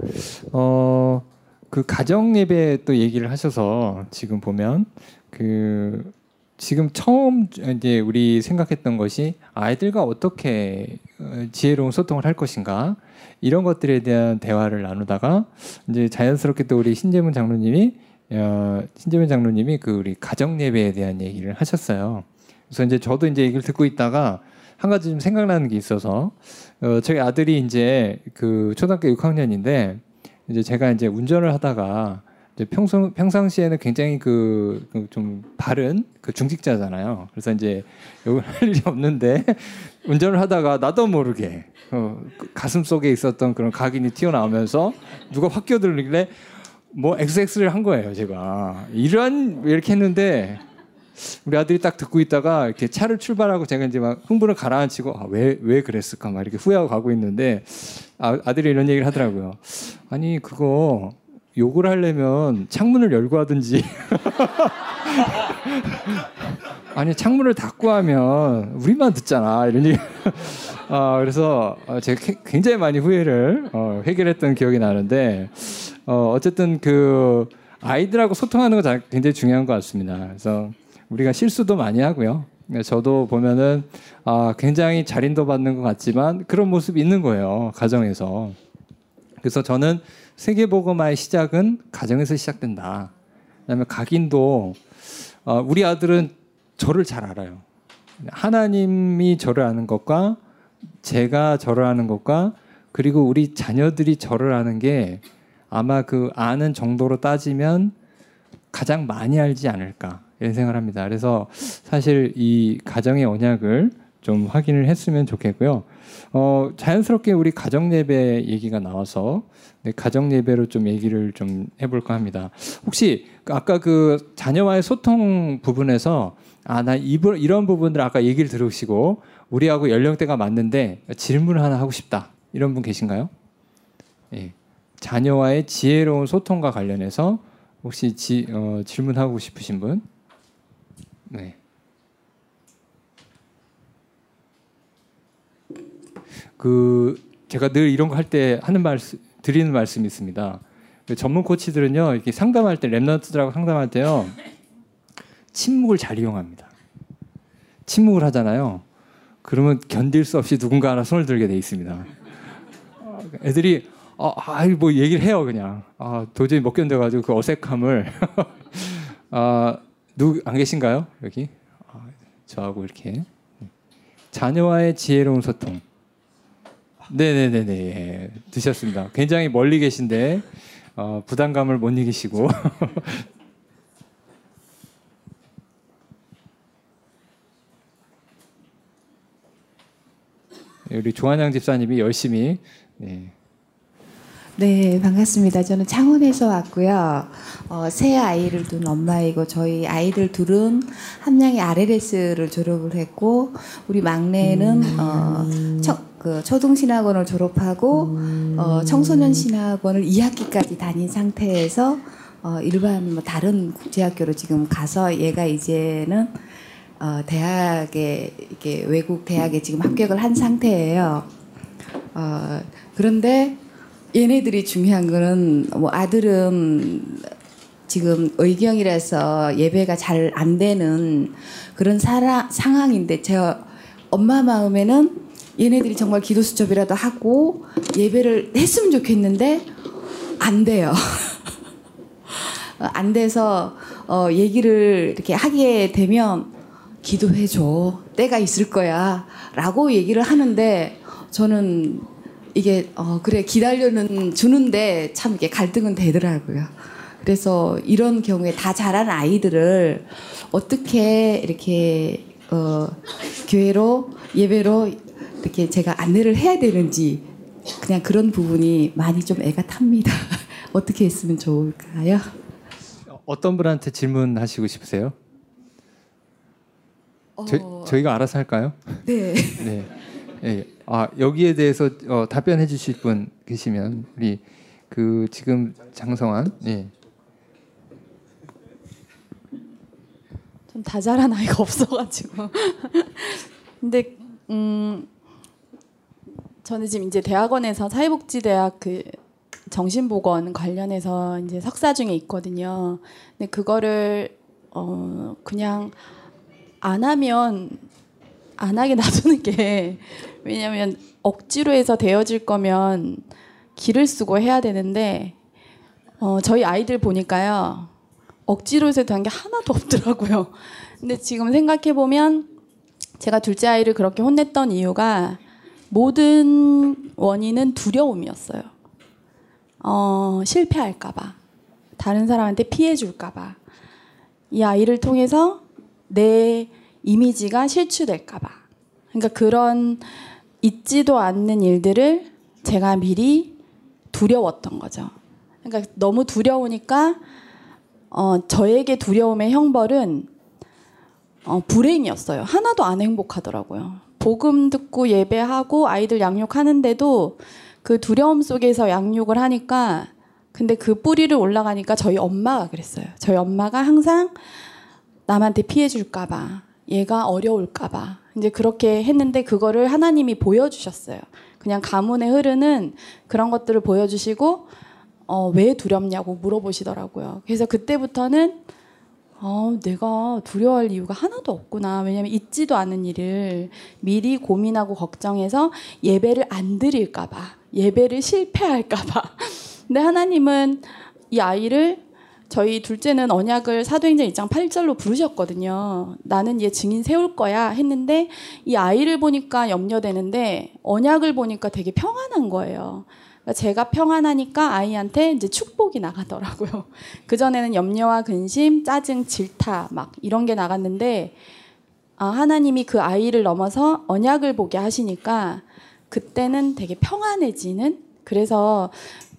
어, 그 가정 예배 또 얘기를 하셔서 지금 보면 그 지금 처음 이제 우리 생각했던 것이 아이들과 어떻게 어, 지혜로운 소통을 할 것인가 이런 것들에 대한 대화를 나누다가 이제 자연스럽게 또 우리 신재문 장로님이 어, 신재문 장로님이 그 우리 가정 예배에 대한 얘기를 하셨어요. 그래서 이제 저도 이제 얘기를 듣고 있다가 한 가지 좀 생각나는 게 있어서 어, 저희 아들이 이제 그 초등학교 6학년인데 이제 제가 이제 운전을 하다가 이제 평소 평상시에는 굉장히 그 좀 바른 그 중직자잖아요. 그래서 이제 여기 *laughs* 할 일이 없는데 운전을 하다가 나도 모르게 어, 그 가슴 속에 있었던 그런 각인이 튀어나오면서 누가 확 끼어들길래 뭐 XX를 한 거예요, 제가. 이런 이렇게 했는데 우리 아들이 딱 듣고 있다가 이렇게 차를 출발하고 제가 이제 막 흥분을 가라앉히고 아, 왜, 왜 그랬을까 막 이렇게 후회하고 가고 있는데 아, 아들이 이런 얘기를 하더라고요. 아니, 그거 욕을 하려면 창문을 열고 하든지 *laughs* 아니 창문을 닫고 하면 우리만 듣잖아 이런 얘기. 아 그래서 어, 제가 굉장히 많이 후회를 어, 해결했던 기억이 나는데 어, 어쨌든 그 아이들하고 소통하는 거 굉장히 중요한 것 같습니다. 그래서 우리가 실수도 많이 하고요. 저도 보면은 아, 굉장히 잘 인도 받는 것 같지만 그런 모습이 있는 거예요 가정에서. 그래서 저는 세계보고마의 시작은 가정에서 시작된다. 그다음에 각인도 어, 우리 아들은 저를 잘 알아요. 하나님이 저를 아는 것과 제가 저를 아는 것과 그리고 우리 자녀들이 저를 아는 게 아마 그 아는 정도로 따지면 가장 많이 알지 않을까 이런 생각을 합니다. 그래서 사실 이 가정의 언약을 좀 확인을 했으면 좋겠고요. 어, 자연스럽게 우리 가정 예배 얘기가 나와서 네, 가정 예배로 좀 얘기를 좀 해볼까 합니다. 혹시 아까 그 자녀와의 소통 부분에서 아 나 이런 부분들 아까 얘기를 들으시고 우리하고 연령대가 맞는데 질문을 하나 하고 싶다 이런 분 계신가요? 예. 자녀와의 지혜로운 소통과 관련해서 혹시 지, 어, 질문하고 싶으신 분? 네. 그 제가 늘 이런 거 할 때 하는 말 드리는 말씀이 있습니다. 그 전문 코치들은요 이렇게 상담할 때 랩런트들하고 상담할 때요 침묵을 잘 이용합니다. 침묵을 하잖아요. 그러면 견딜 수 없이 누군가 하나 손을 들게 돼 있습니다. 애들이 아, 아 뭐 얘기를 해요 그냥 아 도저히 못 견뎌가지고 그 어색함을 *laughs* 아 누구 안 계신가요? 여기? 아, 저하고 이렇게. 자녀와의 지혜로운 소통. 네네네네. 예, 드셨습니다. 굉장히 멀리 계신데 어, 부담감을 못 이기시고. *laughs* 우리 조한양 집사님이 열심히 네. 네, 반갑습니다. 저는 창원에서 왔고요. 어, 새 아이를 둔 엄마이고 저희 아이들 둘은 한 명이 RLS를 졸업을 했고 우리 막내는 음. 어, 청, 그 초등신학원을 졸업하고 음. 어, 청소년 신학원을 2학기까지 다닌 상태에서 어, 일반 뭐 다른 국제학교로 지금 가서 얘가 이제는 어, 대학에 이게 외국 대학에 지금 합격을 한 상태예요. 어, 그런데 얘네들이 중요한 거는 뭐 아들은 지금 의경이라서 예배가 잘 안 되는 그런 사라, 상황인데 제 엄마 마음에는 얘네들이 정말 기도 수첩이라도 하고 예배를 했으면 좋겠는데 안 돼요. *laughs* 안 돼서 어, 얘기를 이렇게 하게 되면 기도해 줘. 때가 있을 거야라고 얘기를 하는데 저는 이게 어 그래 기다려는 주는데 참 이게 갈등은 되더라고요. 그래서 이런 경우에 다 자란 아이들을 어떻게 이렇게 어 교회로 예배로 이렇게 제가 안내를 해야 되는지 그냥 그런 부분이 많이 좀 애가 탑니다. *laughs* 어떻게 했으면 좋을까요? 어떤 분한테 질문하시고 싶으세요? 저, 저희가 알아서 할까요? 네. *laughs* 네. 예. 아 여기에 대해서 어, 답변해 주실 분 계시면 우리 그 지금 장성환 예. 좀 다잘한 아이가 없어가지고. *laughs* 근데 음 저는 지금 이제 대학원에서 사회복지대학 그 정신보건 관련해서 이제 석사 중에 있거든요. 근데 그거를 어 그냥 안 하면 안 하게 놔두는 게 왜냐면 억지로 해서 되어질 거면 기를 쓰고 해야 되는데 어 저희 아이들 보니까요. 억지로 해서 된 게 하나도 없더라고요. 근데 지금 생각해 보면 제가 둘째 아이를 그렇게 혼냈던 이유가 모든 원인은 두려움이었어요. 어, 실패할까봐. 다른 사람한테 피해줄까봐. 이 아이를 통해서 내 이미지가 실추될까봐. 그러니까 그런 있지도 않는 일들을 제가 미리 두려웠던 거죠. 그러니까 너무 두려우니까 어, 저에게 두려움의 형벌은 어, 불행이었어요. 하나도 안 행복하더라고요. 복음 듣고 예배하고 아이들 양육하는데도 그 두려움 속에서 양육을 하니까 근데 그 뿌리를 올라가니까 저희 엄마가 그랬어요. 저희 엄마가 항상 남한테 피해 줄까봐 얘가 어려울까봐 이제 그렇게 했는데 그거를 하나님이 보여주셨어요. 그냥 가문에 흐르는 그런 것들을 보여주시고 어, 왜 두렵냐고 물어보시더라고요. 그래서 그때부터는 어, 내가 두려워할 이유가 하나도 없구나. 왜냐하면 있지도 않은 일을 미리 고민하고 걱정해서 예배를 안 드릴까봐, 예배를 실패할까봐. *laughs* 근데 하나님은 이 아이를 저희 둘째는 언약을 사도행전 2장 8절로 부르셨거든요. 나는 얘 증인 세울 거야 했는데 이 아이를 보니까 염려되는데 언약을 보니까 되게 평안한 거예요. 그러니까 제가 평안하니까 아이한테 이제 축복이 나가더라고요. *laughs* 그 전에는 염려와 근심, 짜증, 질타 막 이런 게 나갔는데 아, 하나님이 그 아이를 넘어서 언약을 보게 하시니까 그때는 되게 평안해지는 그래서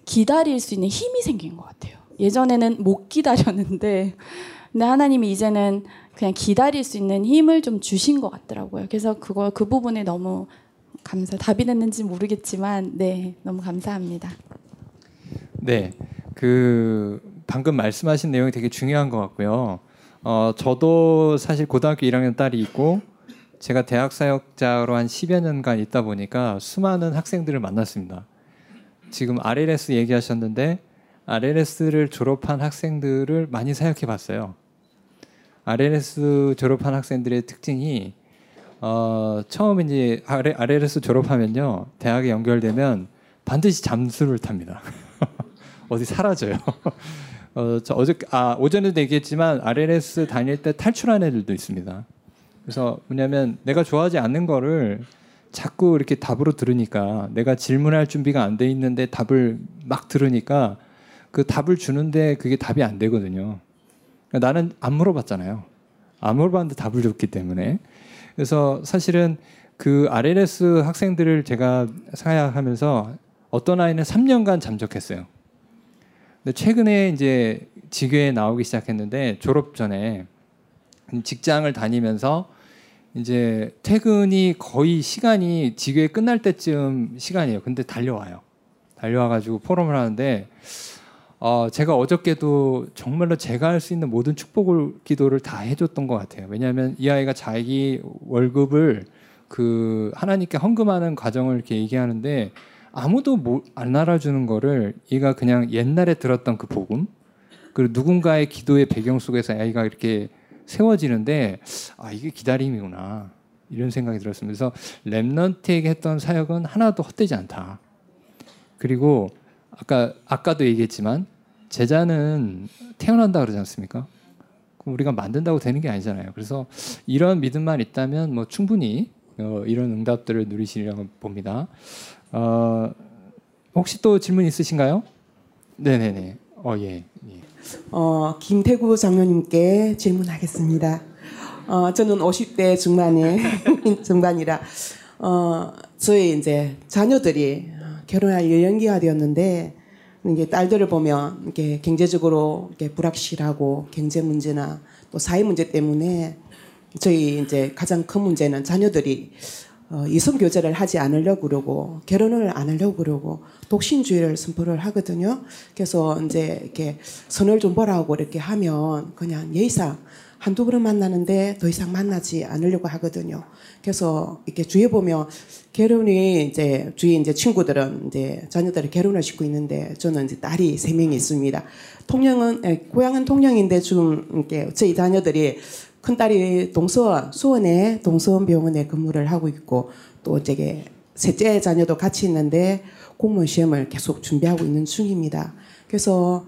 기다릴 수 있는 힘이 생긴 것 같아요. 예전에는 못 기다렸는데 근데 하나님이 이제는 그냥 기다릴 수 있는 힘을 좀 주신 것 같더라고요. 그래서 그거 그 부분에 너무 감사. 답이 됐는지 모르겠지만 네 너무 감사합니다. 네. 그 방금 말씀하신 내용이 되게 중요한 것 같고요. 어, 저도 사실 고등학교 1학년 딸이 있고 제가 대학 사역자로 한 10여 년간 있다 보니까 수많은 학생들을 만났습니다. 지금 RLS 얘기하셨는데 RLS를 졸업한 학생들을 많이 사역해 봤어요. RLS 졸업한 학생들의 특징이 어, 처음 이제 RLS 졸업하면요. 대학에 연결되면 반드시 잠수를 탑니다. *laughs* 어디 사라져요. *laughs* 어, 저 어제 아 오전에도 얘기했지만 RLS 다닐 때 탈출한 애들도 있습니다. 그래서 뭐냐면 내가 좋아하지 않는 거를 자꾸 이렇게 답으로 들으니까 내가 질문할 준비가 안 돼 있는데 답을 막 들으니까 그 답을 주는데 그게 답이 안 되거든요. 그러니까 나는 안 물어봤잖아요. 안 물어봤는데 답을 줬기 때문에 그래서 사실은 그 RLS 학생들을 제가 사야하면서 어떤 아이는 3년간 잠적했어요. 근데 최근에 이제 지교에 나오기 시작했는데 졸업 전에 직장을 다니면서 이제 퇴근이 거의 시간이 지교에 끝날 때쯤 시간이에요. 근데 달려와요. 달려와가지고 포럼을 하는데 어, 제가 어저께도 정말로 제가 할 수 있는 모든 축복을 기도를 다 해줬던 것 같아요. 왜냐하면 이 아이가 자기 월급을 그 하나님께 헌금하는 과정을 이렇게 얘기하는데 아무도 뭐, 안 알아주는 거를 얘가 그냥 옛날에 들었던 그 복음 그리고 누군가의 기도의 배경 속에서 아이가 이렇게 세워지는데 아 이게 기다림이구나 이런 생각이 들었습니다. 그래서 랩넌트에게 했던 사역은 하나도 헛되지 않다. 그리고 아까 아까도 얘기했지만 제자는 태어난다 그러지 않습니까? 우리가 만든다고 되는 게 아니잖아요. 그래서 이런 믿음만 있다면 뭐 충분히 어, 이런 응답들을 누리시리라고 봅니다. 어, 혹시 또 질문 있으신가요? 네네네. 어 예. 예. 어, 김태구 장로님께 질문하겠습니다. 어, 저는 50대 중반에 *laughs* 중반이라 어, 저희 이제 자녀들이 결혼할 연기가 되었는데 이게 딸들을 보면 이렇게 경제적으로 이렇게 불확실하고 경제 문제나 또 사회 문제 때문에 저희 이제 가장 큰 문제는 자녀들이 어, 이성 교제를 하지 않으려고 그러고 결혼을 안 하려고 그러고 독신주의를 선포를 하거든요. 그래서 이제 이렇게 선을 좀 보라고 이렇게 하면 그냥 예의상 한두 번은 만나는데 더 이상 만나지 않으려고 하거든요. 그래서 이렇게 주위에 보면 결혼이 이제 주위 이제 친구들은 이제 자녀들이 결혼을 시키고 있는데 저는 이제 딸이 세 명이 있습니다. 통영은 에, 고향은 통영인데 지금 이렇게 저희 자녀들이 큰 딸이 동서원 수원에 동서원 병원에 근무를 하고 있고 또 저게 셋째 자녀도 같이 있는데 공무원 시험을 계속 준비하고 있는 중입니다. 그래서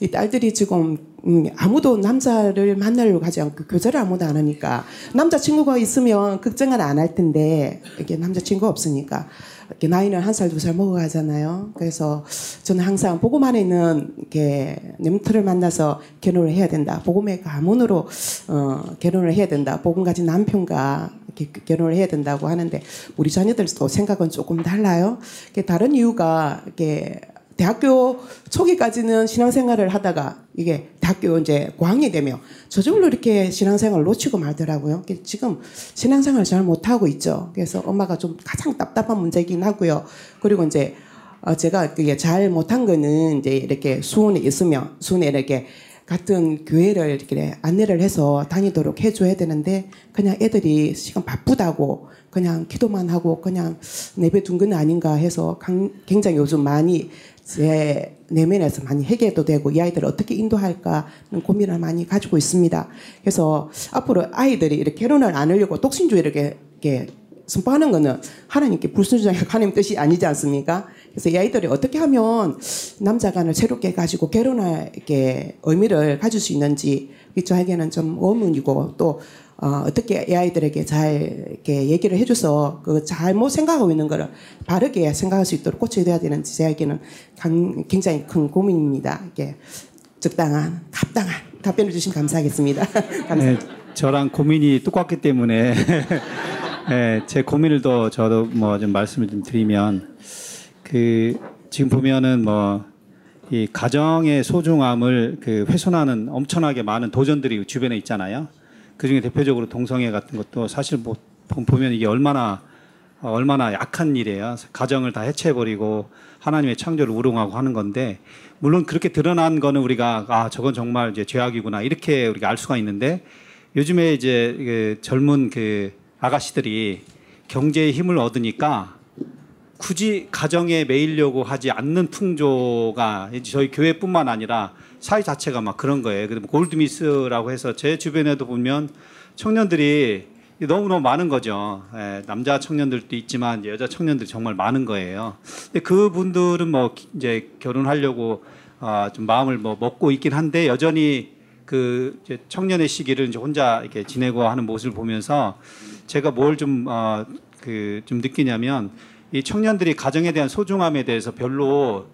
이 딸들이 지금 음, 아무도 남자를 만나려고 하지 않고 교제를 아무도 안 하니까 남자 친구가 있으면 걱정은 안할 텐데 이게 남자 친구가 없으니까 이렇게 나이는 한 살 두 살 먹어가잖아요. 그래서 저는 항상 보고만 있는 이렇게 nem틀을 만나서 결혼을 해야 된다. 보고의 가문으로 어, 결혼을 해야 된다. 복음 가진 남편과 이렇게 결혼을 해야 된다고 하는데 우리 자녀들도 생각은 조금 달라요. 다른 이유가 이게 대학교 초기까지는 신앙생활을 하다가 이게 대학교 이제 고학년이 되면 저절로 이렇게 신앙생활을 놓치고 말더라고요. 지금 신앙생활을 잘 못하고 있죠. 그래서 엄마가 좀 가장 답답한 문제이긴 하고요. 그리고 이제 어 제가 그게 잘 못한 거는 이제 이렇게 수원에 있으면 수원에 이렇게 같은 교회를 이렇게 안내를 해서 다니도록 해줘야 되는데 그냥 애들이 시간 바쁘다고 그냥 기도만 하고 그냥 내버둔 건 아닌가 해서 강- 굉장히 요즘 많이 제 내면에서 많이 해결도 되고 이 아이들을 어떻게 인도할까 하는 고민을 많이 가지고 있습니다. 그래서 앞으로 아이들이 이렇게 결혼을 안 하려고 독신주의를 이렇게, 이렇게 선포하는 거는 하나님께 불순종의 *laughs* 하나님 뜻이 아니지 않습니까? 그래서 이 아이들이 어떻게 하면 남자 간을 새롭게 가지고 결혼할 이렇게 의미를 가질 수 있는지 저에게는 좀 의문이고 또 어, 어떻게 이 아이들에게 잘 이렇게 얘기를 해줘서 그 잘못 생각하고 있는 거를 바르게 생각할 수 있도록 고쳐야 되는지 저에게는 강- 굉장히 큰 고민입니다. 이게 적당한, 합당한 답변을 주시면 감사하겠습니다. *laughs* 감사합니다. 네, 저랑 고민이 똑같기 때문에 *laughs* 네, 제 고민을 더 저도 뭐 좀 말씀을 좀 드리면 그 지금 보면은 뭐 이 가정의 소중함을 그 훼손하는 엄청나게 많은 도전들이 주변에 있잖아요. 그 중에 대표적으로 동성애 같은 것도 사실 뭐 보- 보면 이게 얼마나 어, 얼마나 약한 일이에요. 가정을 다 해체해버리고 하나님의 창조를 우롱하고 하는 건데 물론 그렇게 드러난 거는 우리가 아 저건 정말 이제 죄악이구나 이렇게 우리가 알 수가 있는데 요즘에 이제 그 젊은 그 아가씨들이 경제의 힘을 얻으니까 굳이 가정에 매이려고 하지 않는 풍조가 저희 교회뿐만 아니라 사회 자체가 막 그런 거예요. 그래서 골드미스라고 해서 제 주변에도 보면 청년들이 너무너무 많은 거죠. 예, 남자 청년들도 있지만 여자 청년들이 정말 많은 거예요. 근데 그분들은 뭐 기- 이제 결혼하려고 아, 좀 마음을 뭐 먹고 있긴 한데 여전히 그 청년의 시기를 이제 혼자 이렇게 지내고 하는 모습을 보면서 제가 뭘 좀 어, 그좀 느끼냐면 이 청년들이 가정에 대한 소중함에 대해서 별로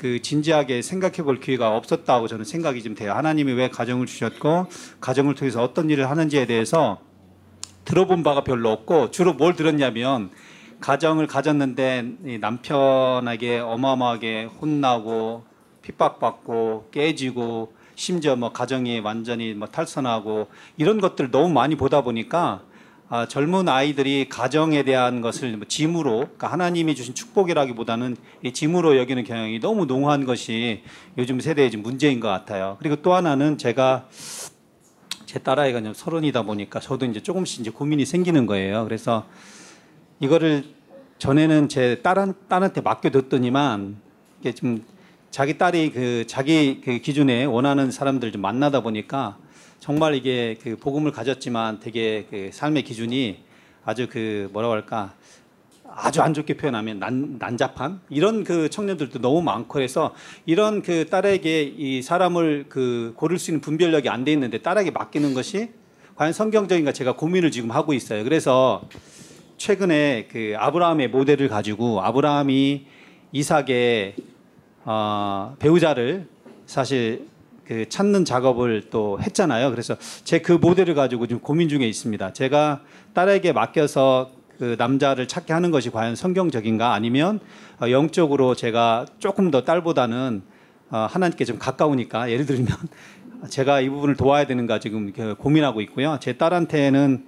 그 진지하게 생각해 볼 기회가 없었다고 저는 생각이 좀 돼요. 하나님이 왜 가정을 주셨고 가정을 통해서 어떤 일을 하는지에 대해서 들어본 바가 별로 없고 주로 뭘 들었냐면 가정을 가졌는데 이 남편에게 어마어마하게 혼나고 핍박받고 깨지고 심지어 뭐 가정이 완전히 뭐 탈선하고 이런 것들 너무 많이 보다 보니까 아, 젊은 아이들이 가정에 대한 것을 뭐 짐으로 그러니까 하나님이 주신 축복이라기보다는 이 짐으로 여기는 경향이 너무 농후한 것이 요즘 세대의 문제인 것 같아요. 그리고 또 하나는 제가 제 딸아이가 이제 서른이다 보니까 저도 이제 조금씩 이제 고민이 생기는 거예요. 그래서 이거를 전에는 제 딸한, 딸한테 맡겨뒀더니만 이게 좀 자기 딸이 그 자기 그 기준에 원하는 사람들 좀 만나다 보니까 정말 이게 그 복음을 가졌지만 되게 그 삶의 기준이 아주 그 뭐라고 할까 아주 안 좋게 표현하면 난, 난잡한 이런 그 청년들도 너무 많고 그래서 이런 그 딸에게 이 사람을 그 고를 수 있는 분별력이 안 돼 있는데 딸에게 맡기는 것이 과연 성경적인가 제가 고민을 지금 하고 있어요. 그래서 최근에 그 아브라함의 모델을 가지고 아브라함이 이삭의 어, 배우자를 사실 그 찾는 작업을 또 했잖아요. 그래서 제 그 모델을 가지고 지금 고민 중에 있습니다. 제가 딸에게 맡겨서 그 남자를 찾게 하는 것이 과연 성경적인가 아니면 어, 영적으로 제가 조금 더 딸보다는 어, 하나님께 좀 가까우니까 예를 들면 *laughs* 제가 이 부분을 도와야 되는가 지금 고민하고 있고요. 제 딸한테는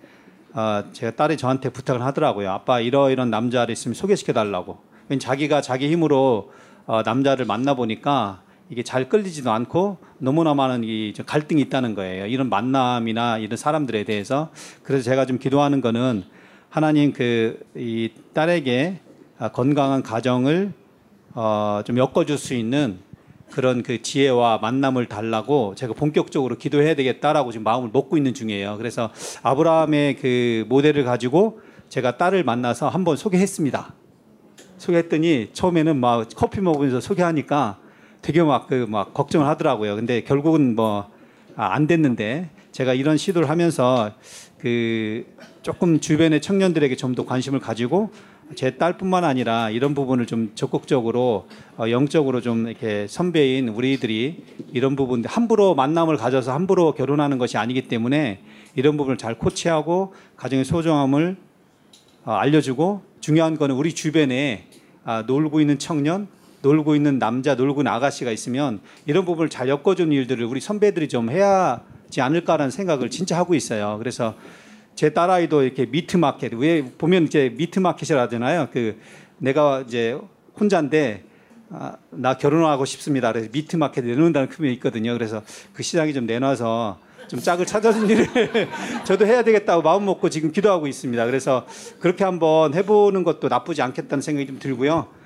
어, 제가 딸이 저한테 부탁을 하더라고요. 아빠 이러이런 남자를 있으면 소개시켜 달라고. 자기가 자기 힘으로 어, 남자를 만나 보니까 이게 잘 끌리지도 않고 너무나 많은 이 갈등이 있다는 거예요. 이런 만남이나 이런 사람들에 대해서 그래서 제가 좀 기도하는 거는 하나님 그 이 딸에게 아, 건강한 가정을 어, 좀 엮어줄 수 있는 그런 그 지혜와 만남을 달라고 제가 본격적으로 기도해야 되겠다라고 지금 마음을 먹고 있는 중이에요. 그래서 아브라함의 그 모델을 가지고 제가 딸을 만나서 한번 소개했습니다. 소개했더니 처음에는 막 커피 먹으면서 소개하니까 되게 막 그 막 걱정을 하더라고요. 근데 결국은 뭐안 됐는데 제가 이런 시도를 하면서 그 조금 주변의 청년들에게 좀 더 관심을 가지고 제 딸뿐만 아니라 이런 부분을 좀 적극적으로 어, 영적으로 좀 이렇게 선배인 우리들이 이런 부분 함부로 만남을 가져서 함부로 결혼하는 것이 아니기 때문에 이런 부분을 잘 코치하고 가정의 소중함을 어, 알려주고 중요한 거는 우리 주변에 아, 놀고 있는 청년, 놀고 있는 남자, 놀고 있는 아가씨가 있으면 이런 부분을 잘 엮어주는 일들을 우리 선배들이 좀 해야 지 않을까라는 생각을 진짜 하고 있어요. 그래서 제 딸아이도 이렇게 meat market 왜 보면 이제 meat market이라 하잖아요. 그 내가 이제 혼자인데 아, 나 결혼하고 싶습니다. 그래서 meat market 내놓는다는 개념이 있거든요. 그래서 그 시장에 좀 내놔서 좀 짝을 찾아주는 일을 *laughs* 저도 해야 되겠다고 마음 먹고 지금 기도하고 있습니다. 그래서 그렇게 한번 해보는 것도 나쁘지 않겠다는 생각이 좀 들고요.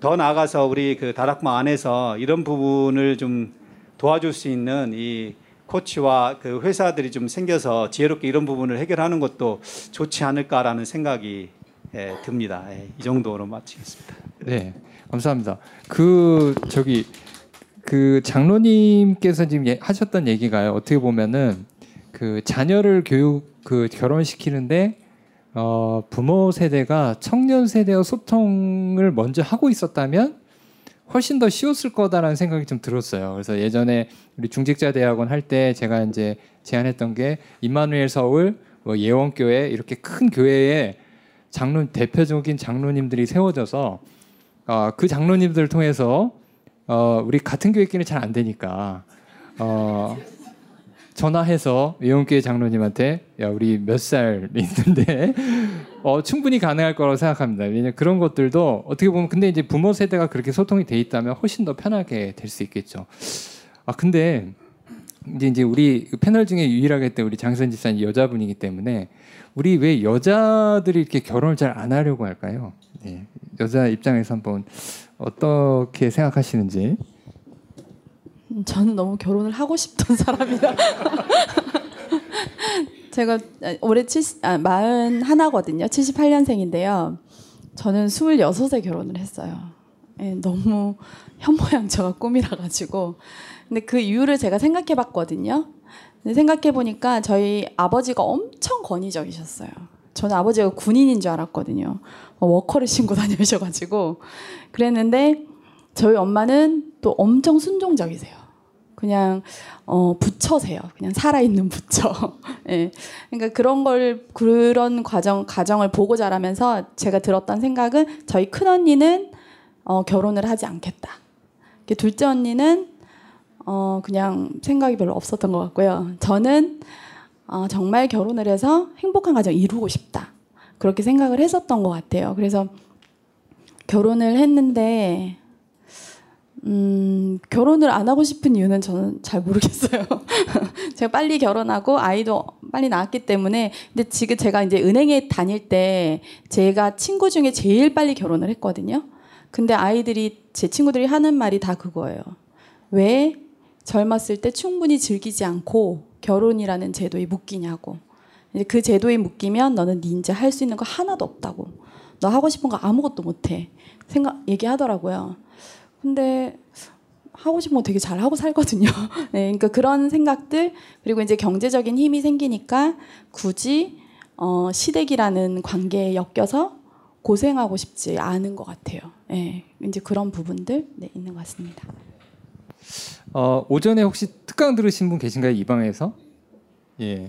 더 나아가서 우리 그 다락방 안에서 이런 부분을 좀 도와줄 수 있는 이 코치와 그 회사들이 좀 생겨서 지혜롭게 이런 부분을 해결하는 것도 좋지 않을까라는 생각이 예, 듭니다. 예, 이 정도로 마치겠습니다. 네, 감사합니다. 그 저기 그 장로님께서 지금 예- 하셨던 얘기가요. 어떻게 보면은 그 자녀를 교육 그 결혼시키는데 어, 부모 세대가 청년 세대와 소통을 먼저 하고 있었다면 훨씬 더 쉬웠을 거다라는 생각이 좀 들었어요. 그래서 예전에 우리 중직자 대학원 할 때 제가 이제 제안했던 게 임마누엘 서울 뭐 예원교회 이렇게 큰 교회에 장로 대표적인 장로님들이 세워져서 어, 그 장로님들을 통해서 어, 우리 같은 교회끼리 잘 안 되니까 어, 전화해서 예원교회 장로님한테 야 우리 몇 살 있는데 어, 충분히 가능할 거라고 생각합니다. 왜냐 그런 것들도 어떻게 보면 근데 이제 부모 세대가 그렇게 소통이 돼 있다면 훨씬 더 편하게 될 수 있겠죠. 아 근데 이제 이제 우리 그 패널 중에 유일하게 했던 우리 장선 집사님 여자분이기 때문에 우리 왜 여자들이 이렇게 결혼을 잘 안 하려고 할까요? 네, 여자 입장에서 한번 어떻게 생각하시는지. 음, 저는 너무 결혼을 하고 싶던 *laughs* 사람이라. 제가 올해 70, 아, 41거든요. 78년생인데요. 저는 26에 결혼을 했어요. 예, 너무 현모양처가 꿈이라 가지고. 근데 그 이유를 제가 생각해 봤거든요. 생각해 보니까 저희 아버지가 엄청 권위적이셨어요. 저는 아버지가 군인인 줄 알았거든요. 뭐 워커를 신고 다니셔 가지고 그랬는데 저희 엄마는 또 엄청 순종적이세요. 그냥 어 부처세요. 그냥 살아있는 부처. *laughs* 예. 그러니까 그런 걸 그런 과정 가정을 보고 자라면서 제가 들었던 생각은 저희 큰 언니는 어 결혼을 하지 않겠다. 둘째 언니는 어 그냥 생각이 별로 없었던 것 같고요. 저는 어 정말 결혼을 해서 행복한 가정 이루고 싶다. 그렇게 생각을 했었던 것 같아요. 그래서 결혼을 했는데 음, 결혼을 안 하고 싶은 이유는 저는 잘 모르겠어요. *laughs* 제가 빨리 결혼하고 아이도 빨리 낳았기 때문에 근데 지금 제가 이제 은행에 다닐 때 제가 친구 중에 제일 빨리 결혼을 했거든요. 근데 아이들이 제 친구들이 하는 말이 다 그거예요. 왜 젊었을 때 충분히 즐기지 않고 결혼이라는 제도에 묶이냐고. 이제 그 제도에 묶이면 너는 네 이제 할 수 있는 거 하나도 없다고. 너 하고 싶은 거 아무것도 못 해. 생각 얘기하더라고요. 근데 하고 싶은 거 되게 잘 하고 살거든요. *laughs* 네, 그러니까 그런 생각들 그리고 이제 경제적인 힘이 생기니까 굳이 어, 시댁이라는 관계에 엮여서 고생하고 싶지 않은 것 같아요. 네, 이제 그런 부분들 네, 있는 것 같습니다. 어, 오전에 혹시 특강 들으신 분 계신가요? 이 방에서? 예.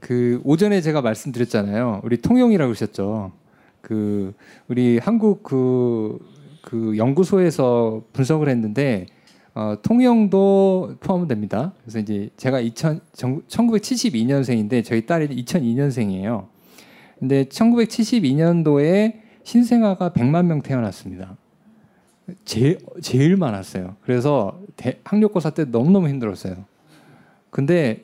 그 오전에 제가 말씀드렸잖아요. 우리 통용이라고 그러셨죠. 그 우리 한국 그, 그 연구소에서 분석을 했는데 어, 통영도 포함됩니다. 그래서 이제 제가 2000, 1972년생인데 저희 딸이 2002년생이에요. 근데 1972년도에 신생아가 100만 명 태어났습니다. 제, 제일 많았어요. 그래서 대, 학력고사 때 너무너무 힘들었어요. 근데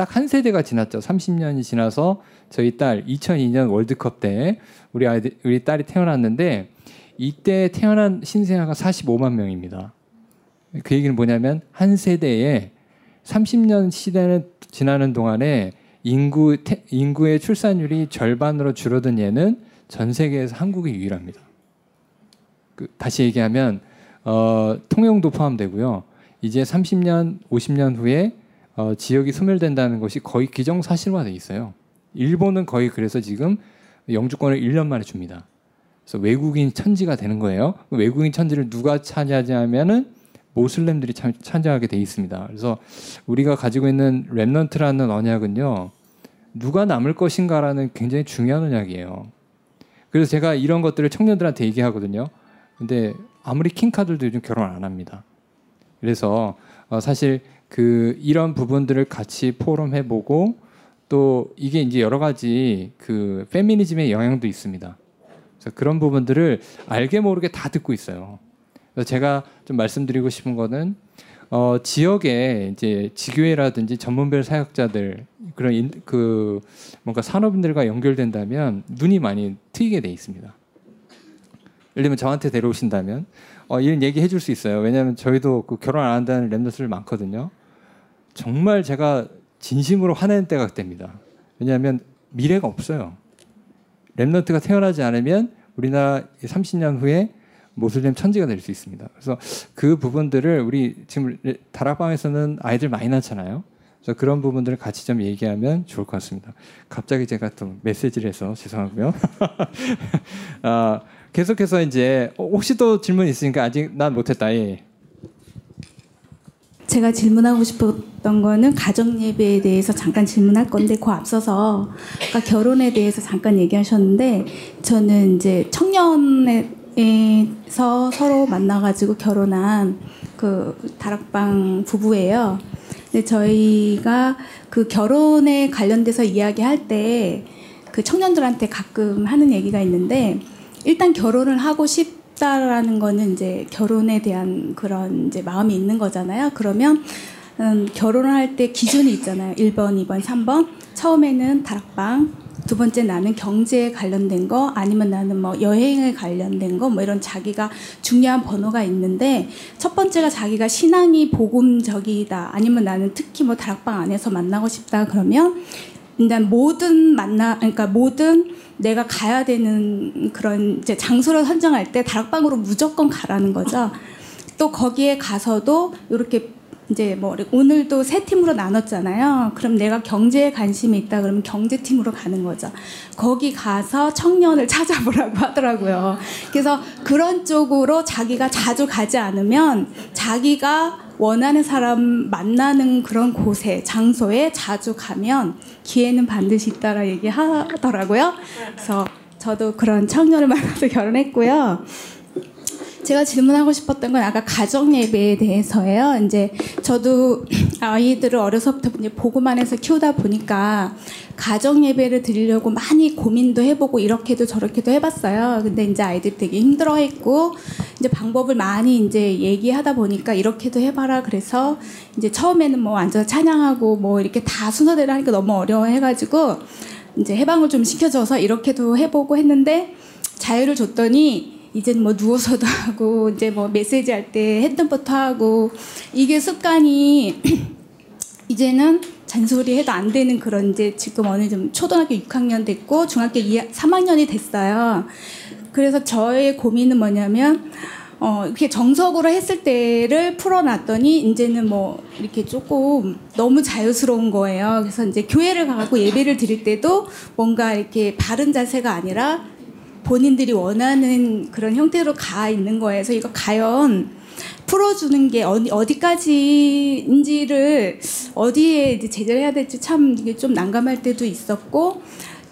딱 한 세대가 지났죠. 30년이 지나서 저희 딸 2002년 월드컵 때 우리 아이들 우리 딸이 태어났는데 이때 태어난 신생아가 45만 명입니다. 그 얘기는 뭐냐면 한 세대에 30년 시대는 지나는 동안에 인구 태, 인구의 출산율이 절반으로 줄어든 예는 전 세계에서 한국이 유일합니다. 그, 다시 얘기하면 어, 통영도 포함되고요. 이제 30년, 50년 후에 어, 지역이 소멸된다는 것이 거의 기정사실화돼 있어요. 일본은 거의 그래서 지금 영주권을 1년 만에 줍니다. 그래서 외국인 천지가 되는 거예요. 그 외국인 천지를 누가 차지하냐면은 모슬렘들이 참, 차지하게 돼 있습니다. 그래서 우리가 가지고 있는 렘넌트라는 언약은요. 누가 남을 것인가라는 굉장히 중요한 언약이에요. 그래서 제가 이런 것들을 청년들한테 얘기하거든요. 근데 아무리 킹카들도 요즘 결혼 안 합니다. 그래서 어, 사실 그 이런 부분들을 같이 포럼해 보고 또 이게 이제 여러 가지 그 페미니즘의 영향도 있습니다. 그래서 그런 부분들을 알게 모르게 다 듣고 있어요. 그래서 제가 좀 말씀드리고 싶은 거는 어, 지역에 이제 지교회라든지 전문별 사역자들 그런 인, 그 뭔가 산업인들과 연결된다면 눈이 많이 트이게 돼 있습니다. 예를 들면 저한테 데려오신다면 어, 이런 얘기 해줄 수 있어요. 왜냐하면 저희도 그 결혼 안 한다는 랩너스를 많거든요. 정말 제가 진심으로 화내는 때가 됩니다. 왜냐하면 미래가 없어요. 랩런트가 태어나지 않으면 우리나라 30년 후에 모슬렘 천지가 될 수 있습니다. 그래서 그 부분들을 우리 지금 다락방에서는 아이들 많이 낳잖아요. 그래서 그런 부분들을 같이 좀 얘기하면 좋을 것 같습니다. 갑자기 제가 또 메시지를 해서 죄송하고요. *laughs* 아, 계속해서 이제 어, 혹시 또 질문 있으니까 아직 난 못했다. 예. 제가 질문하고 싶었던 거는 가정 예배에 대해서 잠깐 질문할 건데 그 앞서서 아까 결혼에 대해서 잠깐 얘기하셨는데 저는 이제 청년에서 서로 만나가지고 결혼한 그 다락방 부부예요. 근데 저희가 그 결혼에 관련돼서 이야기할 때 그 청년들한테 가끔 하는 얘기가 있는데 일단 결혼을 하고 싶 싶다라는 거는 이제 결혼에 대한 그런 이제 마음이 있는 거잖아요. 그러면 음, 결혼을 할 때 기준이 있잖아요. 1번, 2번, 3번. 처음에는 다락방, 두 번째 나는 경제에 관련된 거, 아니면 나는 뭐 여행에 관련된 거, 뭐 이런 자기가 중요한 번호가 있는데, 첫 번째가 자기가 신앙이 복음적이다, 아니면 나는 특히 뭐 다락방 안에서 만나고 싶다, 그러면 일단 모든 만나, 그러니까 모든 내가 가야 되는 그런 이제 장소를 선정할 때 다락방으로 무조건 가라는 거죠. 또 거기에 가서도 이렇게 이제 뭐 오늘도 세 팀으로 나눴잖아요. 그럼 내가 경제에 관심이 있다 그러면 경제 팀으로 가는 거죠. 거기 가서 청년을 *laughs* 찾아보라고 하더라고요. 그래서 그런 쪽으로 자기가 자주 가지 않으면 자기가 원하는 사람 만나는 그런 곳에 장소에 자주 가면 기회는 반드시 있다라 얘기하더라고요. 그래서 저도 그런 청년을 만나서 결혼했고요. 제가 질문하고 싶었던 건 아까 가정 예배에 대해서예요. 이제 저도 *clears throat* 아이들을 어려서부터 이제 보고만 해서 키우다 보니까 가정 예배를 드리려고 많이 고민도 해보고 이렇게도 저렇게도 해봤어요. 근데 이제 아이들이 되게 힘들어했고 이제 방법을 많이 이제 얘기하다 보니까 이렇게도 해봐라. 그래서 이제 처음에는 뭐 완전 찬양하고 뭐 이렇게 다 순서대로 하니까 너무 어려워해가지고 이제 해방을 좀 시켜줘서 이렇게도 해보고 했는데 자유를 줬더니 이제는 뭐 누워서도 *laughs* 하고 이제 뭐 메시지 할 때 핸드부터 하고 이게 습관이 *clears throat* 이제는 잔소리 해도 안 되는 그런 이제 지금 어느 좀 초등학교 6학년 됐고 중학교 2, 3학년이 됐어요. 그래서 저의 고민은 뭐냐면 어, 이렇게 정석으로 했을 때를 풀어놨더니 이제는 뭐 이렇게 조금 너무 자유스러운 거예요. 그래서 이제 교회를 가고 예배를 드릴 때도 뭔가 이렇게 바른 자세가 아니라 본인들이 원하는 그런 형태로 가 있는. 그래서 이거 과연 풀어주는 게 어디, 어디 까지인지를 어디에 이제 제재를 해야 될지 참 이게 좀 난감할 때도 있었고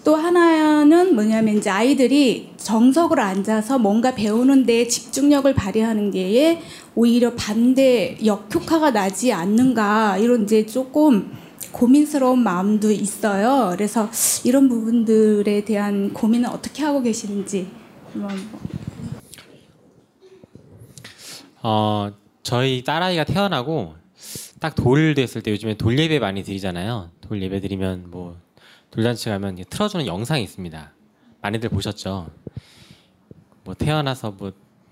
또 하나는 뭐냐면 이제 아이들이 정석으로 앉아서 뭔가 배우는 데 집중력을 발휘하는 게 오히려 반대 역효과가 나지 않는가 이런 이제 조금 고민스러운 마음도 있어요. 그래서 이런 부분들에 대한 고민은 어떻게 하고 계시는지 한번 어, 저희 딸아이가 태어나고 딱 돌 됐을 때 요즘에 돌 예배 많이 드리잖아요. 돌 예배 드리면 뭐 돌잔치 가면 틀어주는 영상이 있습니다. 많이들 보셨죠? 뭐 태어나서 뭐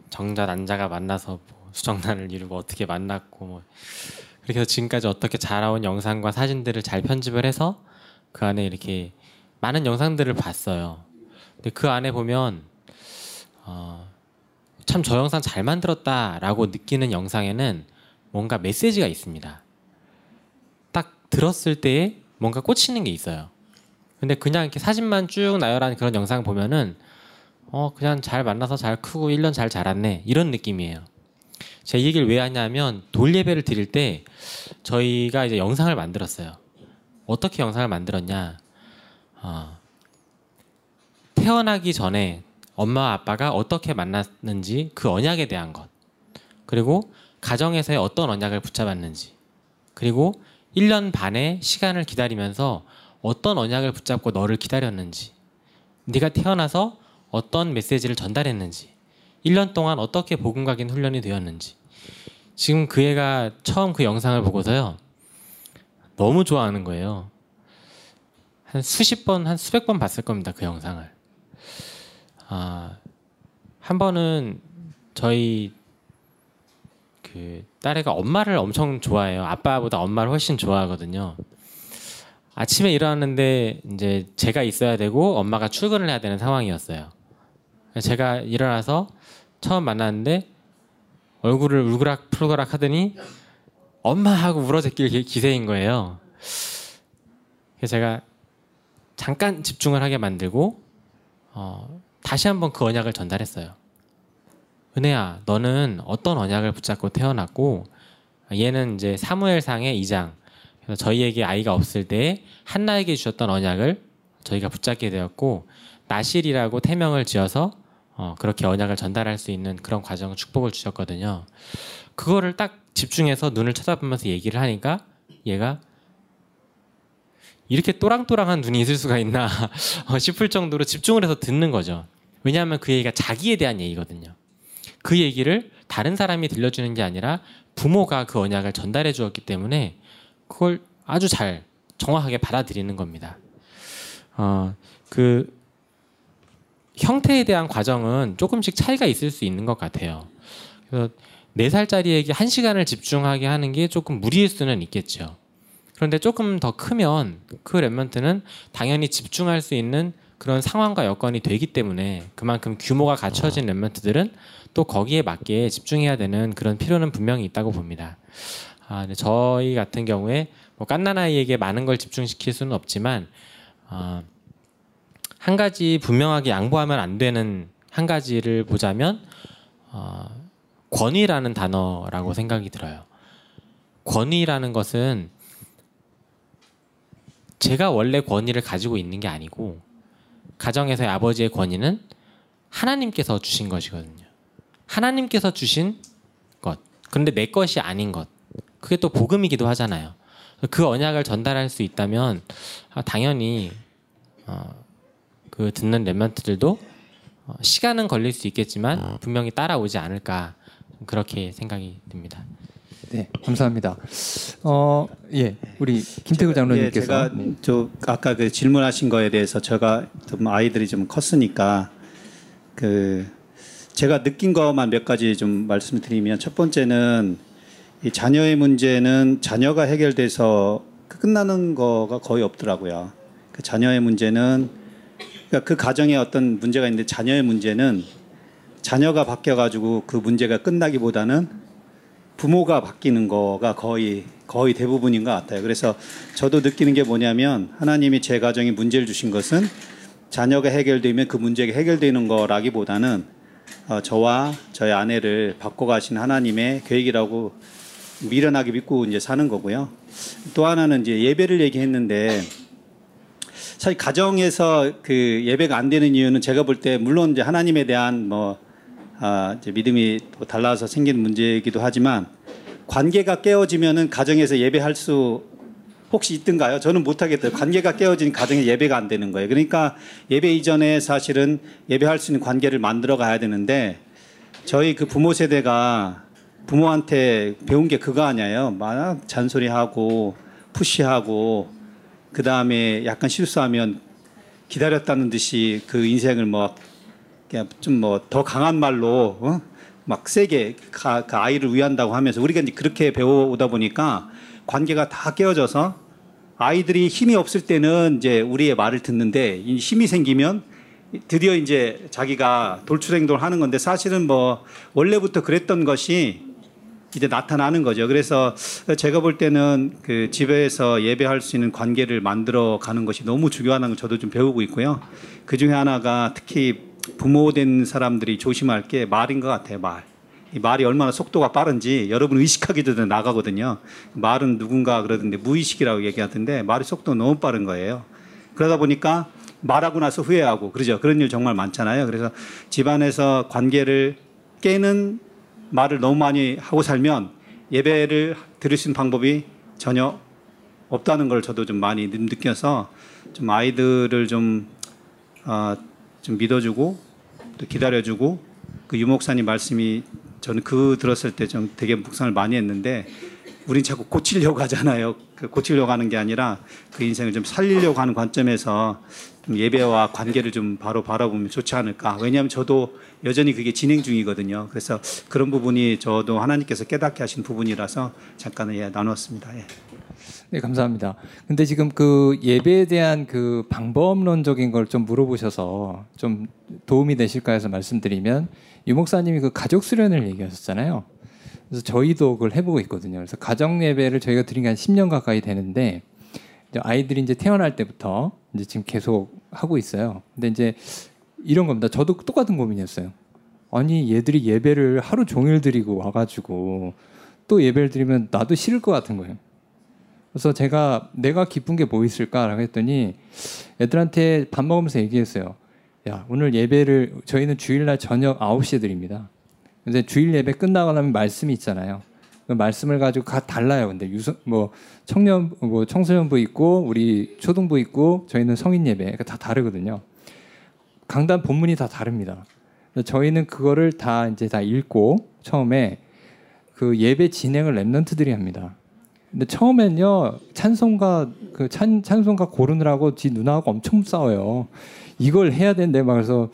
정자 난자가 만나서 뭐 수정란을 이루고 어떻게 만났고 뭐 그렇게 해서 지금까지 어떻게 자라온 영상과 사진들을 잘 편집을 해서 그 안에 이렇게 많은 영상들을 봤어요. 근데 그 안에 보면 어, 참 저 영상 잘 만들었다라고 느끼는 영상에는 뭔가 메시지가 있습니다. 딱 들었을 때에 뭔가 꽂히는 게 있어요. 근데 그냥 이렇게 사진만 쭉 나열한 그런 영상 보면은 어 그냥 잘 만나서 잘 크고 1년 잘 자랐네 이런 느낌이에요. 제가 이 얘기를 왜 하냐면 돌 예배를 드릴 때 저희가 이제 영상을 만들었어요. 어떻게 영상을 만들었냐? 어, 태어나기 전에 엄마와 아빠가 어떻게 만났는지 그 언약에 대한 것 그리고 가정에서의 어떤 언약을 붙잡았는지 그리고 1년 반의 시간을 기다리면서 어떤 언약을 붙잡고 너를 기다렸는지 네가 태어나서 어떤 메시지를 전달했는지 1년 동안 어떻게 복음 각인 훈련이 되었는지 지금 그 애가 처음 그 영상을 보고서요 너무 좋아하는 거예요 한 수십 번 한 수백 번 봤을 겁니다 그 영상을 아, 한 번은 저희 그 딸애가 엄마를 엄청 좋아해요. 아빠보다 엄마를 훨씬 좋아하거든요. 아침에 일어났는데 이제 제가 있어야 되고 엄마가 출근을 해야 되는 상황이었어요. 제가 일어나서 처음 만났는데 얼굴을 울그락 풀그락 하더니 엄마 하고 기- 기세인 거예요. 그래서 제가 잠깐 집중을 하게 만들고 어, 다시 한번 그 언약을 전달했어요. 은혜야, 너는 어떤 언약을 붙잡고 태어났고 얘는 이제 사무엘상의 2장. 그래서 저희에게 아이가 없을 때 한나에게 주셨던 언약을 저희가 붙잡게 되었고 나실이라고 태명을 지어서 어, 그렇게 언약을 전달할 수 있는 그런 과정 축복을 주셨거든요. 그거를 딱 집중해서 눈을 쳐다보면서 얘기를 하니까 얘가 이렇게 또랑또랑한 눈이 있을 수가 있나 *laughs* 어, 싶을 정도로 집중을 해서 듣는 거죠. 왜냐하면 그 얘기가 자기에 대한 얘기거든요. 그 얘기를 다른 사람이 들려주는 게 아니라 부모가 그 언약을 전달해 주었기 때문에 그걸 아주 잘 정확하게 받아들이는 겁니다. 어, 그 형태에 대한 과정은 조금씩 차이가 있을 수 있는 것 같아요. 그래서 네 살짜리에게 한 시간을 집중하게 하는 게 조금 무리일 수는 있겠죠. 그런데 조금 더 크면 그 랩먼트는 당연히 집중할 수 있는 그런 상황과 여건이 되기 때문에 그만큼 규모가 갖춰진 랩먼트들은 또 거기에 맞게 집중해야 되는 그런 필요는 분명히 있다고 봅니다. 아, 저희 같은 경우에 뭐 깐난아이에게 많은 걸 집중시킬 수는 없지만 어, 한 가지 분명하게 양보하면 안 되는 한 가지를 보자면 어, 권위라는 단어라고 생각이 들어요. 권위라는 것은 제가 원래 권위를 가지고 있는 게 아니고 가정에서의 아버지의 권위는 하나님께서 주신 것이거든요. 하나님께서 주신 것. 그런데 내 것이 아닌 것. 그게 또 복음이기도 하잖아요. 그 언약을 전달할 수 있다면 아, 당연히 어, 그 듣는 랩런트들도 어, 시간은 걸릴 수 있겠지만 분명히 따라오지 않을까 그렇게 생각이 듭니다. 네, 감사합니다. 어, 예, 우리 김태구 장로님께서 예, 제가 저 아까 그 질문하신 거에 대해서 제가 좀 아이들이 좀 컸으니까 그 제가 느낀 것만 몇 가지 좀 말씀을 드리면 첫 번째는 이 자녀의 문제는 자녀가 해결돼서 끝나는 거가 거의 없더라고요. 그 자녀의 문제는 그러니까 그 가정에 어떤 문제가 있는데 자녀의 문제는 자녀가 바뀌어 가지고 그 문제가 끝나기보다는 부모가 바뀌는 거가 거의 거의 대부분인 것 같아요. 그래서 저도 느끼는 게 뭐냐면 하나님이 제 가정에 문제를 주신 것은 자녀가 해결되면 그 문제가 해결되는 거라기보다는 어, 저와 저의 아내를 바꿔가신 하나님의 계획이라고 미련하게 믿고 이제 사는 거고요. 또 하나는 이제 예배를 얘기했는데 사실 가정에서 그 예배가 안 되는 이유는 제가 볼 때 물론 이제 하나님에 대한 뭐 아, 이제 믿음이 또 달라서 생긴 문제이기도 하지만 관계가 깨어지면은 가정에서 예배할 수 혹시 있던가요? 저는 못하겠어요. 관계가 깨어진 가정에 예배가 안 되는 거예요. 그러니까 예배 이전에 사실은 예배할 수 있는 관계를 만들어 가야 되는데 저희 그 부모 세대가 부모한테 배운 게 그거 아니에요. 막 잔소리하고 푸시하고 그 다음에 약간 실수하면 기다렸다는 듯이 그 인생을 뭐좀뭐 더 강한 말로 어? 막 세게 가, 그 아이를 위한다고 하면서 우리가 이제 그렇게 배워오다 보니까 관계가 다 깨어져서 아이들이 힘이 없을 때는 이제 우리의 말을 듣는데 이 힘이 생기면 드디어 이제 자기가 돌출 행동을 하는 건데 사실은 뭐 원래부터 그랬던 것이 이제 나타나는 거죠. 그래서 제가 볼 때는 그 집에서 예배할 수 있는 관계를 만들어 가는 것이 너무 중요하다는 걸 저도 좀 배우고 있고요. 그 중에 하나가 특히 부모 된 사람들이 조심할 게 말인 것 같아요. 말. 이 말이 얼마나 속도가 빠른지 여러분 의식하기 전에 나가거든요. 말은 누군가 그러던데 무의식이라고 얘기하던데 말이 속도가 너무 빠른 거예요. 그러다 보니까 말하고 나서 후회하고 그러죠. 그런 일 정말 많잖아요. 그래서 집안에서 관계를 깨는 말을 너무 많이 하고 살면 예배를 드릴 수 있는 방법이 전혀 없다는 걸 저도 좀 많이 느껴서 좀 아이들을 좀, 어, 좀 믿어주고 또 기다려주고 그 유목사님 말씀이 저는 그 들었을 때 좀 되게 묵상을 많이 했는데 우린 자꾸 고치려고 하잖아요. 그 고치려고 하는 게 아니라 그 인생을 좀 살리려고 하는 관점에서 좀 예배와 관계를 좀 바로 바라보면 좋지 않을까. 왜냐하면 저도 여전히 그게 진행 중이거든요. 그래서 그런 부분이 저도 하나님께서 깨닫게 하신 부분이라서 잠깐 예, 나눴습니다. 예. 네, 감사합니다. 근데 지금 그 예배에 대한 그 방법론적인 걸 좀 물어보셔서 좀 도움이 되실까 해서 말씀드리면 유 목사님이 그 가족 수련을 얘기하셨잖아요. 그래서 저희도 그걸 해보고 있거든요. 그래서 가정 예배를 저희가 드린 게 한 10년 가까이 되는데 이제 아이들이 이제 태어날 때부터 이제 지금 계속 하고 있어요. 근데 이제 이런 겁니다. 저도 똑같은 고민이었어요. 아니 얘들이 예배를 하루 종일 드리고 와가지고 또 예배를 드리면 나도 싫을 것 같은 거예요. 그래서 제가 내가 기쁜 게 뭐 있을까라고 했더니 애들한테 밥 먹으면서 얘기했어요. 야 오늘 예배를 저희는 주일날 저녁 9시에 드립니다. 근데 주일 예배 끝나고 나면 말씀이 있잖아요. 그 말씀을 가지고 다 달라요. 근데 유성 뭐 청년 뭐 청소년부 있고 우리 초등부 있고 저희는 성인 예배 그러니까 다 다르거든요. 강단 본문이 다 다릅니다. 저희는 그거를 다 이제 다 읽고 처음에 그 예배 진행을 랩런트들이 합니다. 근데 처음엔요 찬송가 그 찬, 찬송가 고르느라고 지 누나하고 엄청 싸워요. 이걸 해야 된대 막 그래서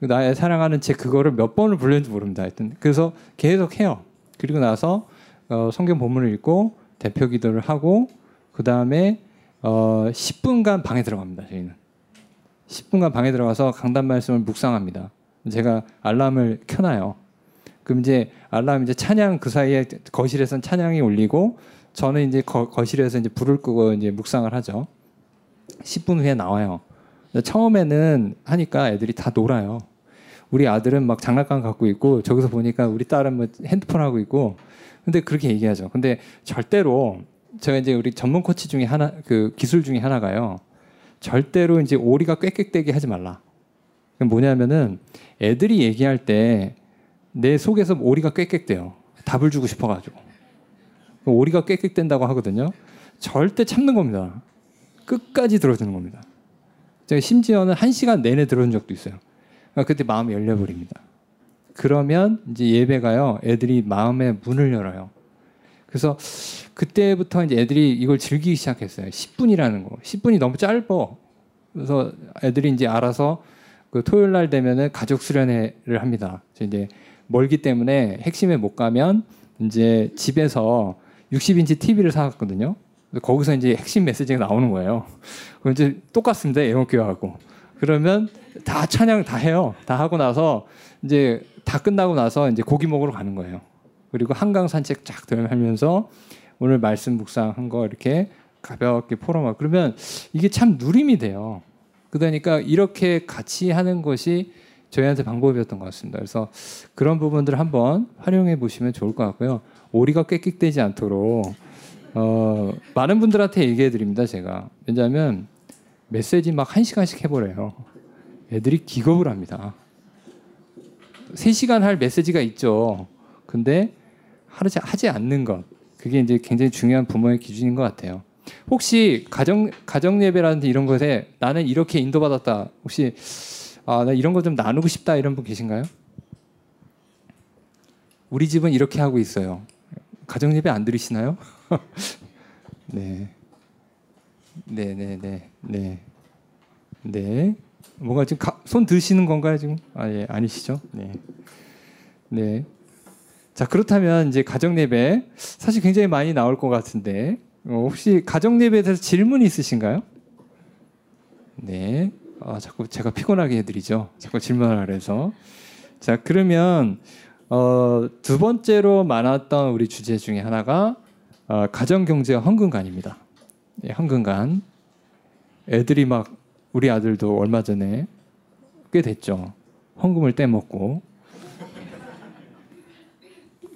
나의 사랑하는 제 그거를 몇 번을 불렀는지 모릅니다. 하여튼 그래서 계속 해요. 그리고 나서 어, 성경 본문을 읽고 대표 기도를 하고 그 다음에 어, 10분간 방에 들어갑니다. 저희는 10분간 방에 들어가서 강단 말씀을 묵상합니다. 제가 알람을 켜놔요. 그럼 이제 알람 이제 찬양 그 사이에 거실에선 찬양이 울리고 저는 이제 거, 거실에서 이제 불을 끄고 이제 묵상을 하죠. 10분 후에 나와요. 처음에는 하니까 애들이 다 놀아요. 우리 아들은 막 장난감 갖고 있고 저기서 보니까 우리 딸은 뭐 핸드폰 하고 있고 근데 그렇게 얘기하죠. 근데 절대로 제가 이제 우리 전문 코치 중에 하나 그 기술 중에 하나가요. 절대로 이제 오리가 꽥꽥대게 하지 말라. 뭐냐면은 애들이 얘기할 때 내 속에서 오리가 꽥꽥대요. 답을 주고 싶어가지고 오리가 꽥꽥댄다고 하거든요. 절대 참는 겁니다. 끝까지 들어주는 겁니다. 제가 심지어는 한 시간 내내 들어준 적도 있어요. 그러니까 그때 마음이 열려버립니다. 그러면 이제 예배가요, 애들이 마음의 문을 열어요. 그래서 그때부터 이제 애들이 이걸 즐기기 시작했어요. 10분이라는 거. 10분이 너무 짧어. 그래서 애들이 이제 알아서 그 토요일 날 되면은 가족 수련회를 합니다. 이제 멀기 때문에 핵심에 못 가면 이제 집에서 60인치 TV를 사갔거든요. 거기서 이제 핵심 메시지가 나오는 거예요. 그럼 이제 똑같습니다. 애원교회하고. 그러면 다 찬양 다 해요. 다 하고 나서 이제 다 끝나고 나서 이제 고기 먹으러 가는 거예요. 그리고 한강 산책 쫙 하면서 오늘 말씀 묵상한 거 이렇게 가볍게 포럼하고 그러면 이게 참 누림이 돼요. 그러니까 이렇게 같이 하는 것이 저희한테 방법이었던 것 같습니다. 그래서 그런 부분들을 한번 활용해 보시면 좋을 것 같고요. 오리가 꽥꽥대지 않도록 어, 많은 분들한테 얘기해 드립니다. 제가 왜냐하면 메시지 막 한 시간씩 해보래요. 애들이 기겁을 합니다. 3시간 할 메시지가 있죠. 근데 하지, 하지 않는 것. 그게 이제 굉장히 중요한 부모의 기준인 것 같아요. 혹시 가정 가정 예배라든지 이런 것에 나는 이렇게 인도받았다. 혹시 아, 나 이런 거 좀 나누고 싶다 이런 분 계신가요? 우리 집은 이렇게 하고 있어요. 가정 예배 안 들으시나요? *laughs* 네. 네, 네, 네. 네. 네. 뭔가 지금 가, 손 드시는 건가요, 지금? 아, 예, 아니시죠? 네. 네. 자, 그렇다면 이제 가정 예배 사실 굉장히 많이 나올 것 같은데 어, 혹시 가정 예배에 대해서 질문 있으신가요? 네. 아, 자꾸 제가 피곤하게 해드리죠. 자꾸 질문을 그래서. 자, 그러면 어, 두 번째로 많았던 우리 주제 중에 하나가 어, 가정 경제 헌금관입니다. 예, 헌금관. 애들이 막 우리 아들도 얼마 전에 꽤 됐죠. 헌금을 떼먹고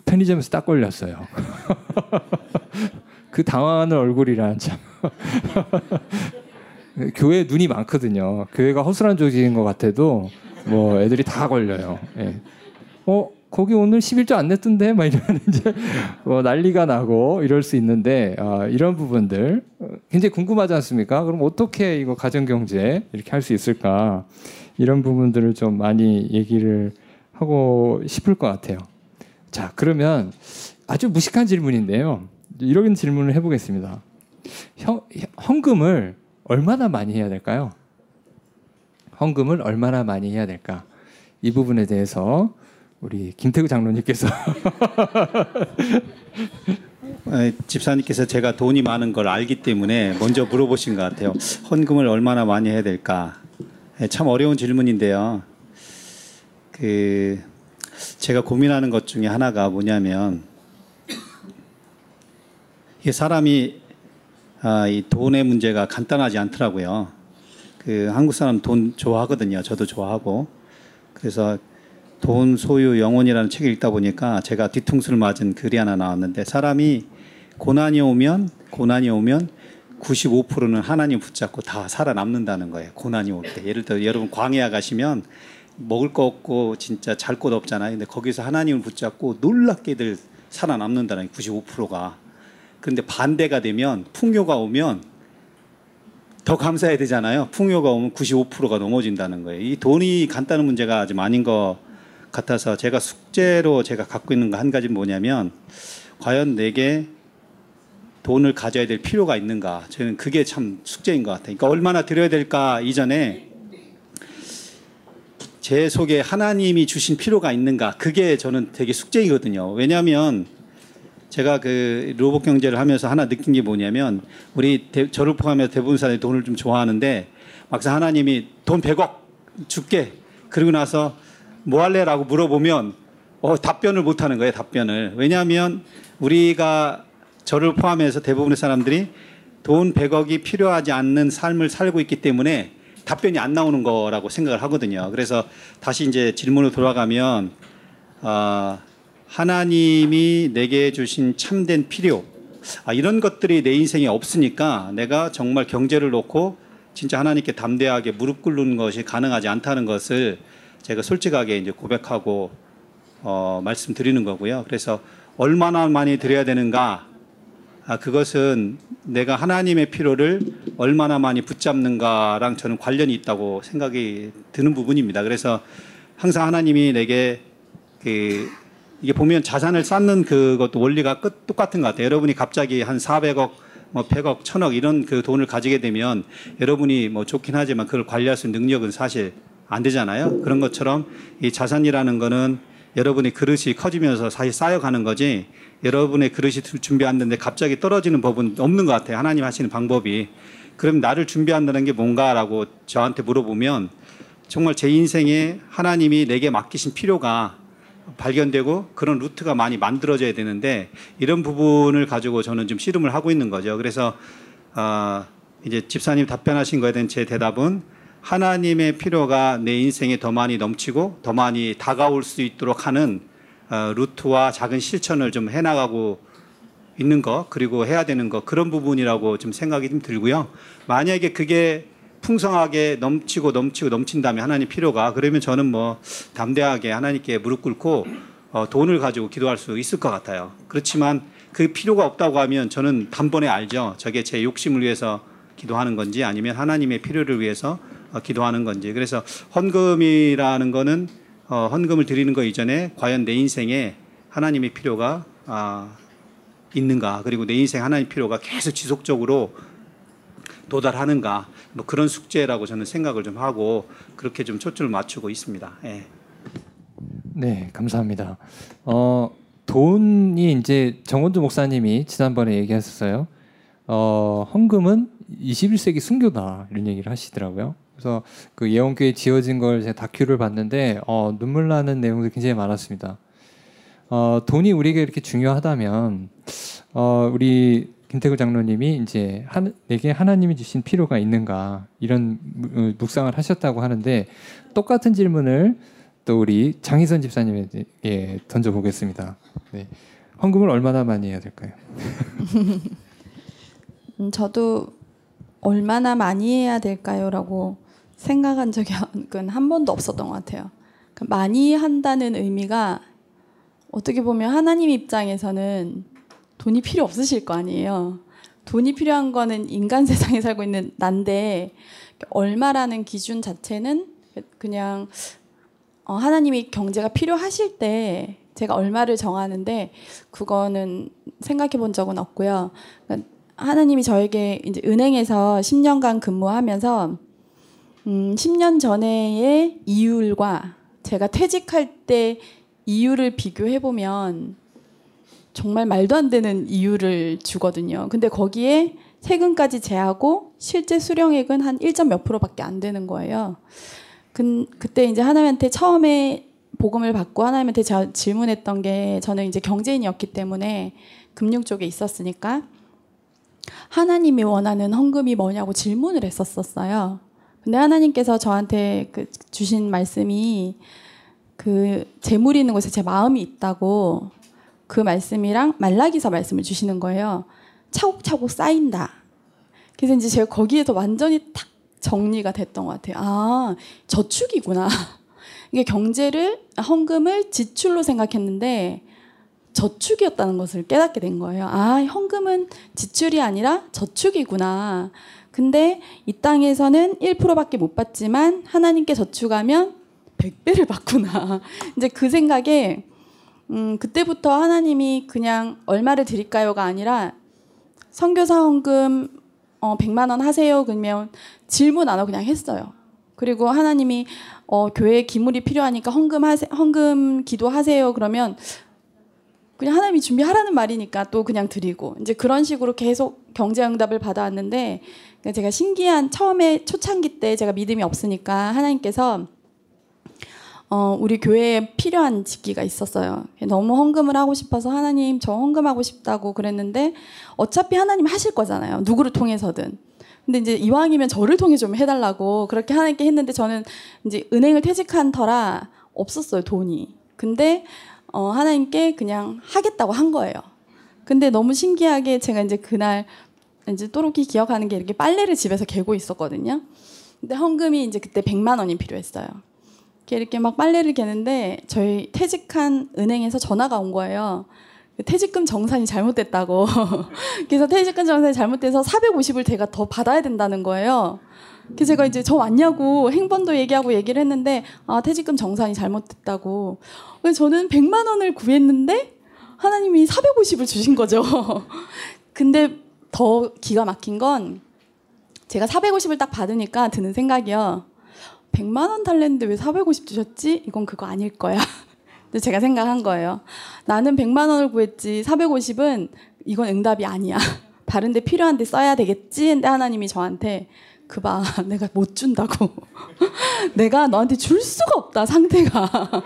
편의점에서 딱 걸렸어요. *laughs* 그 당황하는 얼굴이란 참. *laughs* 교회 눈이 많거든요. 교회가 허술한 조직인 것 같아도 뭐 애들이 다 걸려요. 예. 어 거기 오늘 11조 안 냈던데 막 이러면 *laughs* 이제 뭐 난리가 나고 이럴 수 있는데 아, 이런 부분들 어, 굉장히 궁금하지 않습니까? 그럼 어떻게 이거 가정 경제 이렇게 할 수 있을까? 이런 부분들을 좀 많이 얘기를 하고 싶을 것 같아요. 자 그러면 아주 무식한 질문인데요. 이런 질문을 해보겠습니다. 현, 헌금을 얼마나 많이 해야 될까요? 헌금을 얼마나 많이 해야 될까? 이 부분에 대해서 우리 김태구 장로님께서 *laughs* 에, 집사님께서 제가 돈이 많은 걸 알기 때문에 먼저 물어보신 것 같아요. 헌금을 얼마나 많이 해야 될까? 에, 참 어려운 질문인데요. 그 제가 고민하는 것 중에 하나가 뭐냐면 이 사람이 아, 이 돈의 문제가 간단하지 않더라고요. 그 한국 사람 돈 좋아하거든요. 저도 좋아하고 그래서 돈 소유 영혼이라는 책을 읽다 보니까 제가 뒤통수를 맞은 글이 하나 나왔는데 사람이 고난이 오면 고난이 오면 95%는 하나님 붙잡고 다 살아남는다는 거예요. 고난이 올 때. 예를 들어 여러분 광야 가시면 먹을 거 없고 진짜 잘 곳 없잖아요. 근데 거기서 하나님을 붙잡고 놀랍게들 살아남는다는 95%가. 그런데 반대가 되면 풍요가 오면 더 감사해야 되잖아요. 풍요가 오면 95%가 넘어진다는 거예요. 이 돈이 간단한 문제가 좀 아닌 것 같아서 제가 숙제로 제가 갖고 있는 거 한 가지 뭐냐면 과연 내게 돈을 가져야 될 필요가 있는가? 저는 그게 참 숙제인 것 같아요. 그러니까 얼마나 드려야 될까 이전에 제 속에 하나님이 주신 필요가 있는가? 그게 저는 되게 숙제이거든요. 왜냐하면 제가 그 로봇 경제를 하면서 하나 느낀 게 뭐냐면 우리 대, 저를 포함해서 대부분 사람이 돈을 좀 좋아하는데 막상 하나님이 돈 100억 줄게 그리고 나서 뭐 할래 라고 물어보면 어, 답변을 못 하는 거예요 답변을. 왜냐하면 우리가 저를 포함해서 대부분의 사람들이 돈 100억이 필요하지 않는 삶을 살고 있기 때문에 답변이 안 나오는 거라고 생각을 하거든요. 그래서 다시 이제 질문으로 돌아가면 어, 하나님이 내게 주신 참된 필요 아, 이런 것들이 내 인생에 없으니까 내가 정말 경제를 놓고 진짜 하나님께 담대하게 무릎 꿇는 것이 가능하지 않다는 것을 제가 솔직하게 이제 고백하고 어, 말씀드리는 거고요. 그래서 얼마나 많이 드려야 되는가? 아, 그것은 내가 하나님의 필요를 얼마나 많이 붙잡는가랑 저는 관련이 있다고 생각이 드는 부분입니다. 그래서 항상 하나님이 내게 그 이게 보면 자산을 쌓는 그것도 원리가 끝 똑같은 것 같아요. 여러분이 갑자기 한 400억, 뭐 100억, 1000억 이런 그 돈을 가지게 되면 여러분이 뭐 좋긴 하지만 그걸 관리할 수 있는 능력은 사실 안 되잖아요. 그런 것처럼 이 자산이라는 거는 여러분의 그릇이 커지면서 사실 쌓여가는 거지 여러분의 그릇이 준비 안 됐는데 갑자기 떨어지는 법은 없는 것 같아요. 하나님 하시는 방법이. 그럼 나를 준비한다는 게 뭔가라고 저한테 물어보면 정말 제 인생에 하나님이 내게 맡기신 필요가 발견되고 그런 루트가 많이 만들어져야 되는데 이런 부분을 가지고 저는 좀 씨름을 하고 있는 거죠. 그래서 어, 이제 집사님 답변하신 거에 대한 제 대답은 하나님의 필요가 내 인생에 더 많이 넘치고 더 많이 다가올 수 있도록 하는 어, 루트와 작은 실천을 좀 해나가고 있는 거 그리고 해야 되는 거 그런 부분이라고 좀 생각이 좀 들고요. 만약에 그게 풍성하게 넘치고 넘치고 넘친다면 하나님 필요가 그러면 저는 뭐 담대하게 하나님께 무릎 꿇고 어, 돈을 가지고 기도할 수 있을 것 같아요. 그렇지만 그 필요가 없다고 하면 저는 단번에 알죠. 저게 제 욕심을 위해서 기도하는 건지 아니면 하나님의 필요를 위해서 어, 기도하는 건지. 그래서 헌금이라는 거는 어, 헌금을 드리는 거 이전에 과연 내 인생에 하나님의 필요가 아, 있는가 그리고 내 인생 하나님 필요가 계속 지속적으로 도달하는가 뭐 그런 숙제라고 저는 생각을 좀 하고 그렇게 좀 초점을 맞추고 있습니다. 예. 네, 감사합니다. 어, 돈이 이제 정원주 목사님이 지난번에 얘기하셨어요. 어, 헌금은 21세기 순교다 이런 얘기를 하시더라고요. 그래서 그 예원교회 지어진 걸 제가 다큐를 봤는데 어, 눈물 나는 내용들이 굉장히 많았습니다. 어, 돈이 우리에게 이렇게 중요하다면 어, 우리 김태구 장로님이 이제 한, 내게 하나님이 주신 필요가 있는가 이런 무- 어, 묵상을 하셨다고 하는데 똑같은 질문을 또 우리 장희선 집사님에게 던져보겠습니다. 네. 헌금을 얼마나 많이 해야 될까요? *laughs* 음, 저도 얼마나 많이 해야 될까요라고 생각한 적이 한 번도 없었던 것 같아요. 그러니까 많이 한다는 의미가 어떻게 보면 하나님 입장에서는 돈이 필요 없으실 거 아니에요. 돈이 필요한 거는 인간 *laughs* 세상에 살고 있는 난데 얼마라는 기준 자체는 그냥 어, 하나님이 경제가 필요하실 때 제가 얼마를 정하는데 그거는 생각해 본 적은 없고요. 그러니까 하나님이 저에게 이제 은행에서 10년간 근무하면서 음, 10년 전에의 이율과 제가 퇴직할 때 이율을 비교해 보면 정말 말도 안 되는 이율을 주거든요. 근데 거기에 세금까지 제하고 실제 수령액은 한 1점 몇 프로밖에 안 되는 거예요. 그, 그때 이제 하나님한테 처음에 복음을 받고 하나님한테 저- 질문했던 게 저는 이제 경제인이었기 때문에 금융 쪽에 있었으니까 하나님이 원하는 헌금이 뭐냐고 질문을 했었었어요. 근데 하나님께서 저한테 그 주신 말씀이 그 재물이 있는 곳에 제 마음이 있다고 그 말씀이랑 말라기서 말씀을 주시는 거예요. 차곡차곡 쌓인다. 그래서 이제 제가 거기에서 완전히 탁 정리가 됐던 것 같아요. 아, 저축이구나. *laughs* 이게 경제를, 헌금을 지출로 생각했는데 저축이었다는 것을 깨닫게 된 거예요. 아, 헌금은 지출이 아니라 저축이구나. 근데 이 땅에서는 1%밖에 못 받지만 하나님께 저축하면 100배를 받구나. *laughs* 이제 그 생각에 음, 그때부터 하나님이 그냥 얼마를 드릴까요가 아니라 선교사 헌금 어, 100만 원 하세요. 그러면 질문 안 하고 그냥 했어요. 그리고 하나님이 어, 교회에 기물이 필요하니까 헌금 하세, 헌금 기도하세요. 그러면 그냥 하나님이 준비하라는 말이니까 또 그냥 드리고 이제 그런 식으로 계속 경제 응답을 받아왔는데 제가 신기한 처음에 초창기 때 제가 믿음이 없으니까 하나님께서 어, 우리 교회에 필요한 직기가 있었어요. 너무 헌금을 하고 싶어서 하나님 저 헌금하고 싶다고 그랬는데 어차피 하나님 하실 거잖아요. 누구를 통해서든. 근데 이제 이왕이면 저를 통해 좀 해달라고 그렇게 하나님께 했는데 저는 이제 은행을 퇴직한 터라 없었어요 돈이. 근데 어, 하나님께 그냥 하겠다고 한 거예요. 근데 너무 신기하게 제가 이제 그날 이제 또렷이 기억하는 게 이렇게 빨래를 집에서 개고 있었거든요. 근데 헌금이 이제 그때 100만 원이 필요했어요. 이렇게 막 빨래를 개는데 저희 퇴직한 은행에서 전화가 온 거예요. 퇴직금 정산이 잘못됐다고. *laughs* 그래서 퇴직금 정산이 잘못돼서 450을 제가 더 받아야 된다는 거예요. 그래서 제가 이제 저 왔냐고 행번도 얘기하고 얘기를 했는데 아 퇴직금 정산이 잘못됐다고. 저는 100만 원을 구했는데 하나님이 450을 주신 거죠. *laughs* 근데 더 기가 막힌 건 제가 450을 딱 받으니까 드는 생각이요. 100만 원 달랬는데 왜 450 주셨지? 이건 그거 아닐 거야. *laughs* 제가 생각한 거예요. 나는 100만 원을 구했지 450은 이건 응답이 아니야. *laughs* 다른 데 필요한 데 써야 되겠지. 근데 하나님이 저한테 그봐 *laughs* 내가 못 준다고. 내가 너한테 줄 수가 없다 상태가.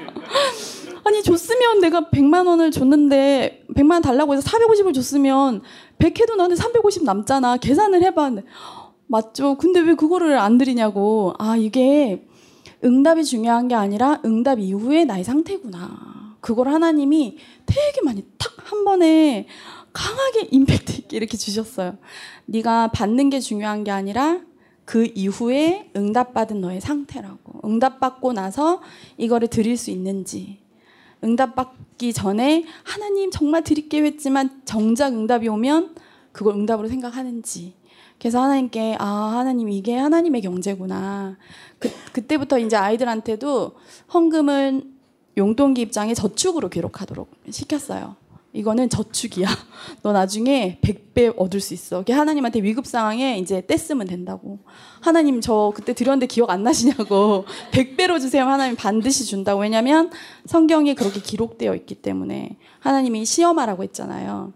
아니 줬으면 내가 100만 원을 줬는데 100만 원 달라고 해서 450을 줬으면 100 해도 나한테 350 남잖아. 계산을 해봤는데 맞죠. 근데 왜 그거를 안 드리냐고. 아, 이게 응답이 중요한 게 아니라 응답 이후의 나의 상태구나. 그걸 하나님이 되게 많이 탁 한 번에 강하게 임팩트 있게 이렇게 주셨어요. 네가 받는 게 중요한 게 아니라 그 이후에 응답받은 너의 상태라고. 응답받고 나서 이거를 드릴 수 있는지. 응답받기 전에 하나님 정말 드릴게요 했지만 정작 응답이 오면 그걸 응답으로 생각하는지. 그래서 하나님께 아 하나님 이게 하나님의 경제구나. 그 그때부터 이제 아이들한테도 헌금은 용돈기 입장에 저축으로 기록하도록 시켰어요. 이거는 저축이야. *laughs* 너 나중에 100배 얻을 수 있어. 이게 하나님한테 위급 상황에 이제 떼쓰면 된다고. 하나님 저 그때 드렸는데 기억 안 나시냐고. *laughs* 100배로 주세요. 하나님 반드시 준다고. 왜냐면 성경에 그렇게 기록되어 있기 때문에 하나님이 시험하라고 했잖아요.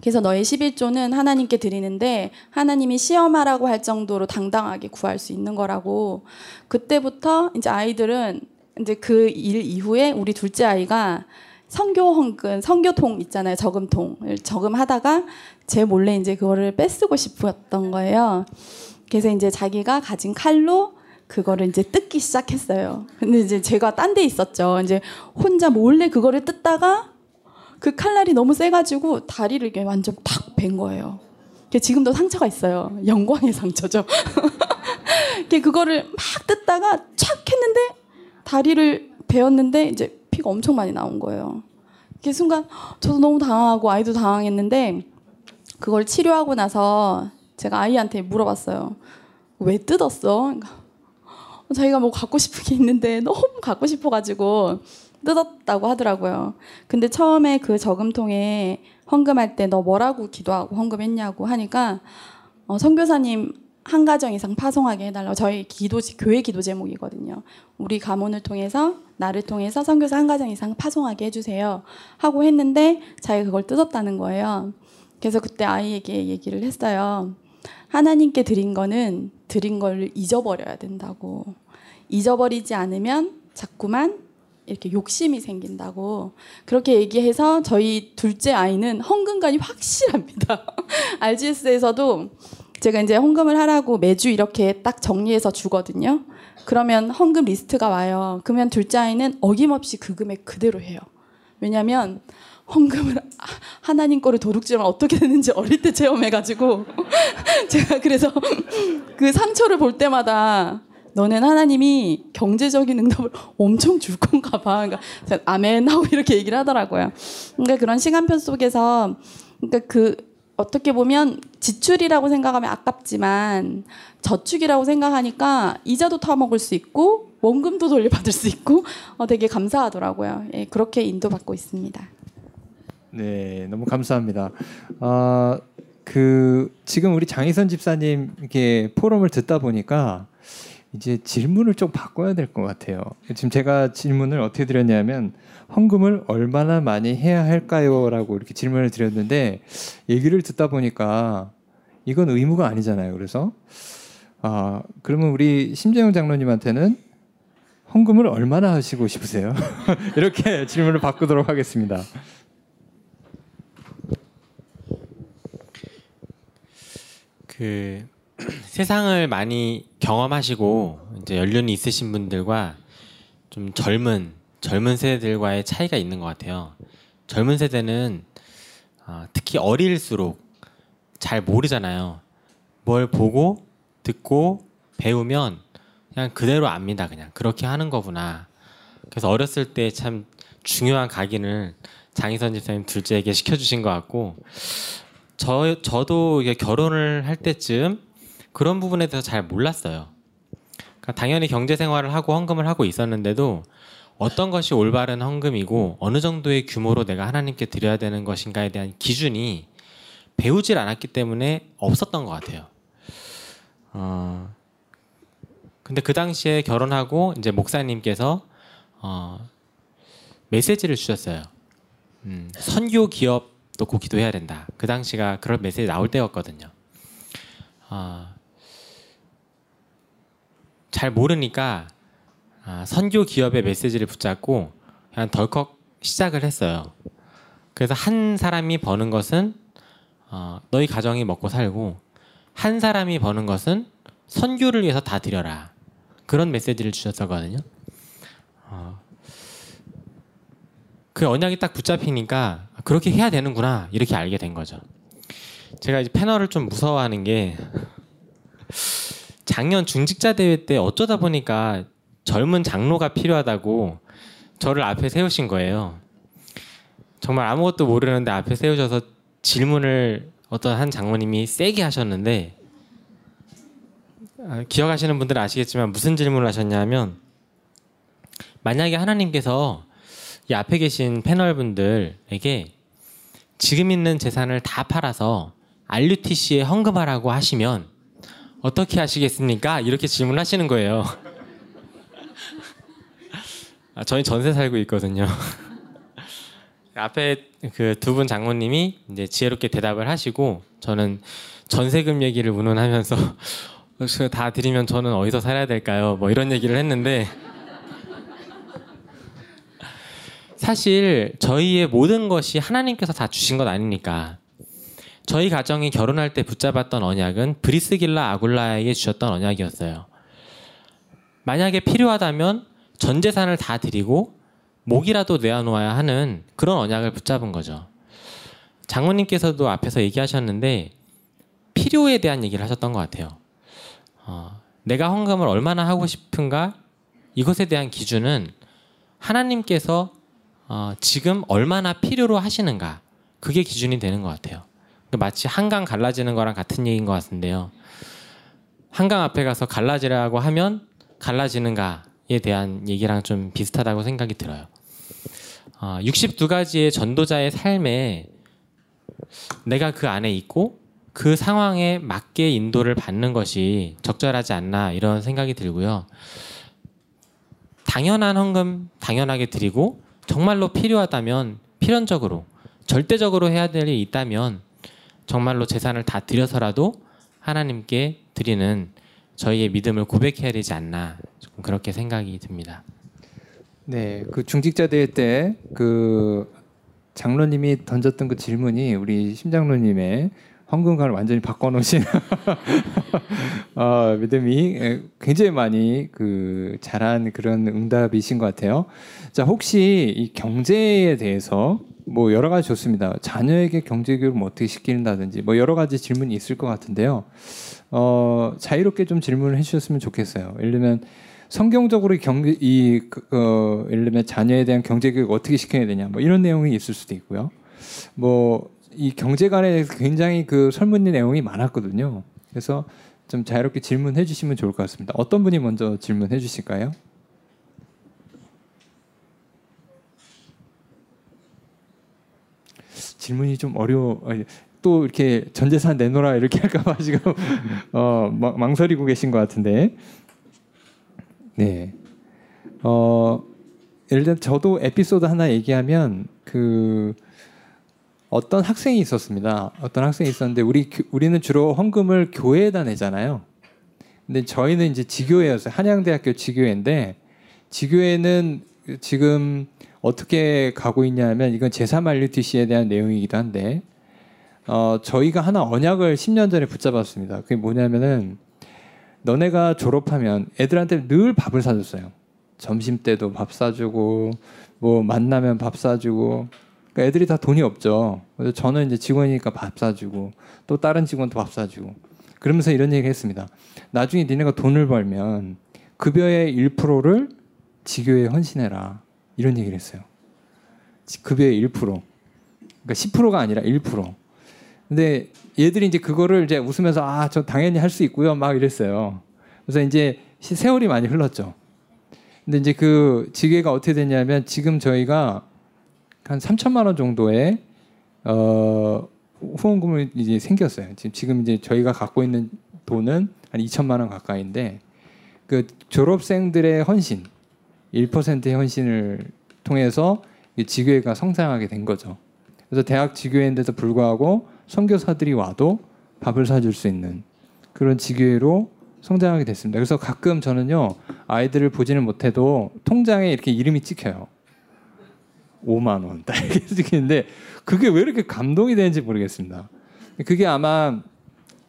그래서 너의 11조는 하나님께 드리는데 하나님이 시험하라고 할 정도로 당당하게 구할 수 있는 거라고 그때부터 이제 아이들은 이제 그 일 이후에 우리 둘째 아이가 성교 헌금, 성교통 있잖아요. 저금통을 저금하다가 제 몰래 이제 그거를 뺏쓰고 싶었던 거예요. 그래서 이제 자기가 가진 칼로 그거를 이제 뜯기 시작했어요. 근데 이제 제가 딴 데 있었죠. 이제 혼자 몰래 그거를 뜯다가 그 칼날이 너무 세가지고 다리를 이렇게 완전 탁벤 거예요. 지금도 상처가 있어요. 영광의 상처죠. *laughs* 그거를 막 뜯다가 촥 했는데 다리를 베었는데 이제 피가 엄청 많이 나온 거예요. 그 순간 저도 너무 당황하고 아이도 당황했는데 그걸 치료하고 나서 제가 아이한테 물어봤어요. 왜 뜯었어? 그러니까 자기가 뭐 갖고 싶은 게 있는데 너무 갖고 싶어가지고 뜯었다고 하더라고요. 근데 처음에 그 저금통에 헌금할 때 너 뭐라고 기도하고 헌금했냐고 하니까 어, 선교사님 한 가정 이상 파송하게 해달라고 저희 기도 교회 기도 제목이거든요. 우리 가문을 통해서 나를 통해서 선교사 한 가정 이상 파송하게 해주세요 하고 했는데 자기가 그걸 뜯었다는 거예요. 그래서 그때 아이에게 얘기를 했어요. 하나님께 드린 거는 드린 걸 잊어버려야 된다고. 잊어버리지 않으면 자꾸만 이렇게 욕심이 생긴다고 그렇게 얘기해서 저희 둘째 아이는 헌금관이 확실합니다. *laughs* RGS에서도 제가 이제 헌금을 하라고 매주 이렇게 딱 정리해서 주거든요. 그러면 헌금 리스트가 와요. 그러면 둘째 아이는 어김없이 그 금액 그대로 해요. 왜냐하면 헌금을 *laughs* 하나님 거를 도둑질하면 어떻게 되는지 어릴 때 체험해가지고 *laughs* 제가 그래서 *laughs* 그 상처를 볼 때마다 너는 하나님이 경제적인 응답을 엄청 줄 건가 봐. 그러니까 아멘 하고 이렇게 얘기를 하더라고요. 그러니까 그런 시간표 속에서 그러니까 그 어떻게 보면 지출이라고 생각하면 아깝지만 저축이라고 생각하니까 이자도 타먹을 수 있고 원금도 돌려받을 수 있고 어, 되게 감사하더라고요. 예, 그렇게 인도받고 있습니다. 네, 너무 감사합니다. 아, 그 지금 우리 장희선 집사님 이렇게 포럼을 듣다 보니까 이제 질문을 좀 바꿔야 될 것 같아요. 지금 제가 질문을 어떻게 드렸냐면 헌금을 얼마나 많이 해야 할까요?라고 이렇게 질문을 드렸는데 얘기를 듣다 보니까 이건 의무가 아니잖아요. 그래서 아 그러면 우리 심재영 장로님한테는 헌금을 얼마나 하시고 싶으세요? *laughs* 이렇게 질문을 바꾸도록 하겠습니다. 그 *clears throat* 세상을 많이 경험하시고 이제 연륜이 있으신 분들과 좀 젊은 젊은 세대들과의 차이가 있는 것 같아요. 젊은 세대는 아, 특히 어릴수록 잘 모르잖아요. 뭘 보고 듣고 배우면 그냥 그대로 압니다. 그냥 그렇게 하는 거구나. 그래서 어렸을 때 참 중요한 각인을 장희선 집사님 둘째에게 시켜주신 것 같고 저 저도 결혼을 할 때쯤 그런 부분에 대해서 잘 몰랐어요. 그러니까 당연히 경제 생활을 하고 헌금을 하고 있었는데도 어떤 것이 올바른 헌금이고 어느 정도의 규모로 내가 하나님께 드려야 되는 것인가에 대한 기준이 배우질 않았기 때문에 없었던 것 같아요. 어, 근데 그 당시에 결혼하고 이제 목사님께서 어, 메시지를 주셨어요. 음, 선교 기업 놓고 기도해야 된다. 그 당시가 그런 메시지 나올 때였거든요. 어, 잘 모르니까 아, 선교 기업의 메시지를 붙잡고 그냥 덜컥 시작을 했어요. 그래서 한 사람이 버는 것은 어, 너희 가정이 먹고 살고 한 사람이 버는 것은 선교를 위해서 다 드려라. 그런 메시지를 주셨었거든요. 어, 그 언약이 딱 붙잡히니까 그렇게 해야 되는구나 이렇게 알게 된 거죠. 제가 이제 패널을 좀 무서워하는 게 작년 중직자 대회 때 어쩌다 보니까 젊은 장로가 필요하다고 저를 앞에 세우신 거예요. 정말 아무것도 모르는데 앞에 세우셔서 질문을 어떤 한 장모님이 세게 하셨는데 아, 기억하시는 분들은 아시겠지만 무슨 질문을 하셨냐면 만약에 하나님께서 이 앞에 계신 패널 분들에게 지금 있는 재산을 다 팔아서 RUTC에 헌금하라고 하시면 어떻게 하시겠습니까? 이렇게 질문하시는 거예요. *laughs* 아, 저희 전세 살고 있거든요. *laughs* 앞에 그 두 분 장모님이 이제 지혜롭게 대답을 하시고 저는 전세금 얘기를 운운하면서 *laughs* 그다 드리면 저는 어디서 살아야 될까요? 뭐 이런 얘기를 했는데 사실 저희의 모든 것이 하나님께서 다 주신 것 아닙니까? 저희 가정이 결혼할 때 붙잡았던 언약은 브리스길라 아굴라에게 주셨던 언약이었어요. 만약에 필요하다면 전 재산을 다 드리고 목이라도 내어놓아야 하는 그런 언약을 붙잡은 거죠. 장모님께서도 앞에서 얘기하셨는데 필요에 대한 얘기를 하셨던 것 같아요. 어, 내가 헌금을 얼마나 하고 싶은가 이것에 대한 기준은 하나님께서 어, 지금 얼마나 필요로 하시는가 그게 기준이 되는 것 같아요. 마치 한강 갈라지는 거랑 같은 얘기인 것 같은데요. 한강 앞에 가서 갈라지라고 하면 갈라지는가에 대한 얘기랑 좀 비슷하다고 생각이 들어요. 어, 62가지의 전도자의 삶에 내가 그 안에 있고 그 상황에 맞게 인도를 받는 것이 적절하지 않나 이런 생각이 들고요. 당연한 헌금 당연하게 드리고 정말로 필요하다면 필연적으로 절대적으로 해야 될 일이 있다면 정말로 재산을 다 드려서라도 하나님께 드리는 저희의 믿음을 고백해야 되지 않나 조금 그렇게 생각이 듭니다. 네, 그 중직자 대회 때 그 장로님이 던졌던 그 질문이 우리 심장로님의 헌금관을 완전히 바꿔놓으신 *laughs* 어, 믿음이 굉장히 많이 그 잘한 그런 응답이신 것 같아요. 자, 혹시 이 경제에 대해서 뭐 여러 가지 좋습니다. 자녀에게 경제 교육을 뭐 어떻게 시키는다든지 뭐 여러 가지 질문이 있을 것 같은데요. 어, 자유롭게 좀 질문을 해주셨으면 좋겠어요. 예를 들면 성경적으로 경제 이 그, 어, 예를 들면 자녀에 대한 경제 교육 어떻게 시켜야 되냐 뭐 이런 내용이 있을 수도 있고요. 뭐 이 경제관에 대해서 굉장히 그 설문의 내용이 많았거든요. 그래서 좀 자유롭게 질문해 주시면 좋을 것 같습니다. 어떤 분이 먼저 질문해 주실까요? 질문이 좀 어려워. 또 이렇게 전재산 내놓으라 이렇게 *laughs* 할까봐 지금 어, 마- 망설이고 계신 것 같은데. 네. 어, 예를 들어 저도 에피소드 하나 얘기하면 그 어떤 학생이 있었습니다. 어떤 학생이 있었는데 우리 교- 우리는 주로 헌금을 교회에다 내잖아요. 근데 저희는 이제 지교회였어요. 한양대학교 지교회인데 지교회는 지금 어떻게 가고 있냐면 이건 제3 RUTC에 대한 내용이기도 한데 어, 저희가 하나 언약을 10년 전에 붙잡았습니다. 그게 뭐냐면은 너네가 졸업하면 애들한테 늘 밥을 사줬어요. 점심 때도 밥 사주고 뭐 만나면 밥 사주고 그러니까 애들이 다 돈이 없죠. 그래서 저는 이제 직원이니까 밥 사주고 또 다른 직원도 밥 사주고 그러면서 이런 얘기 했습니다. 나중에 니네가 돈을 벌면 급여의 1%를 지교에 헌신해라. 이런 얘기를 했어요. 지- 급여의 1%. 그러니까 10%가 아니라 1%. 근데 얘들이 이제 그거를 이제 웃으면서 아, 저 당연히 할 수 있고요. 막 이랬어요. 그래서 이제 시- 세월이 많이 흘렀죠. 근데 이제 그 지교가 어떻게 됐냐면 지금 저희가 한 3천만 원 정도의 어 후원금을 이제 생겼어요. 지금 지금 이제 저희가 갖고 있는 돈은 한 2천만 원 가까이인데 그 졸업생들의 헌신 1%의 헌신을 통해서 이 지교회가 성장하게 된 거죠. 그래서 대학 지교회인데도 불구하고 선교사들이 와도 밥을 사줄 수 있는 그런 지교회로 성장하게 됐습니다. 그래서 가끔 저는요 아이들을 보지는 못해도 통장에 이렇게 이름이 찍혀요. 5만 원 딱 이렇게 찍히는데 그게 왜 이렇게 감동이 되는지 모르겠습니다. 그게 아마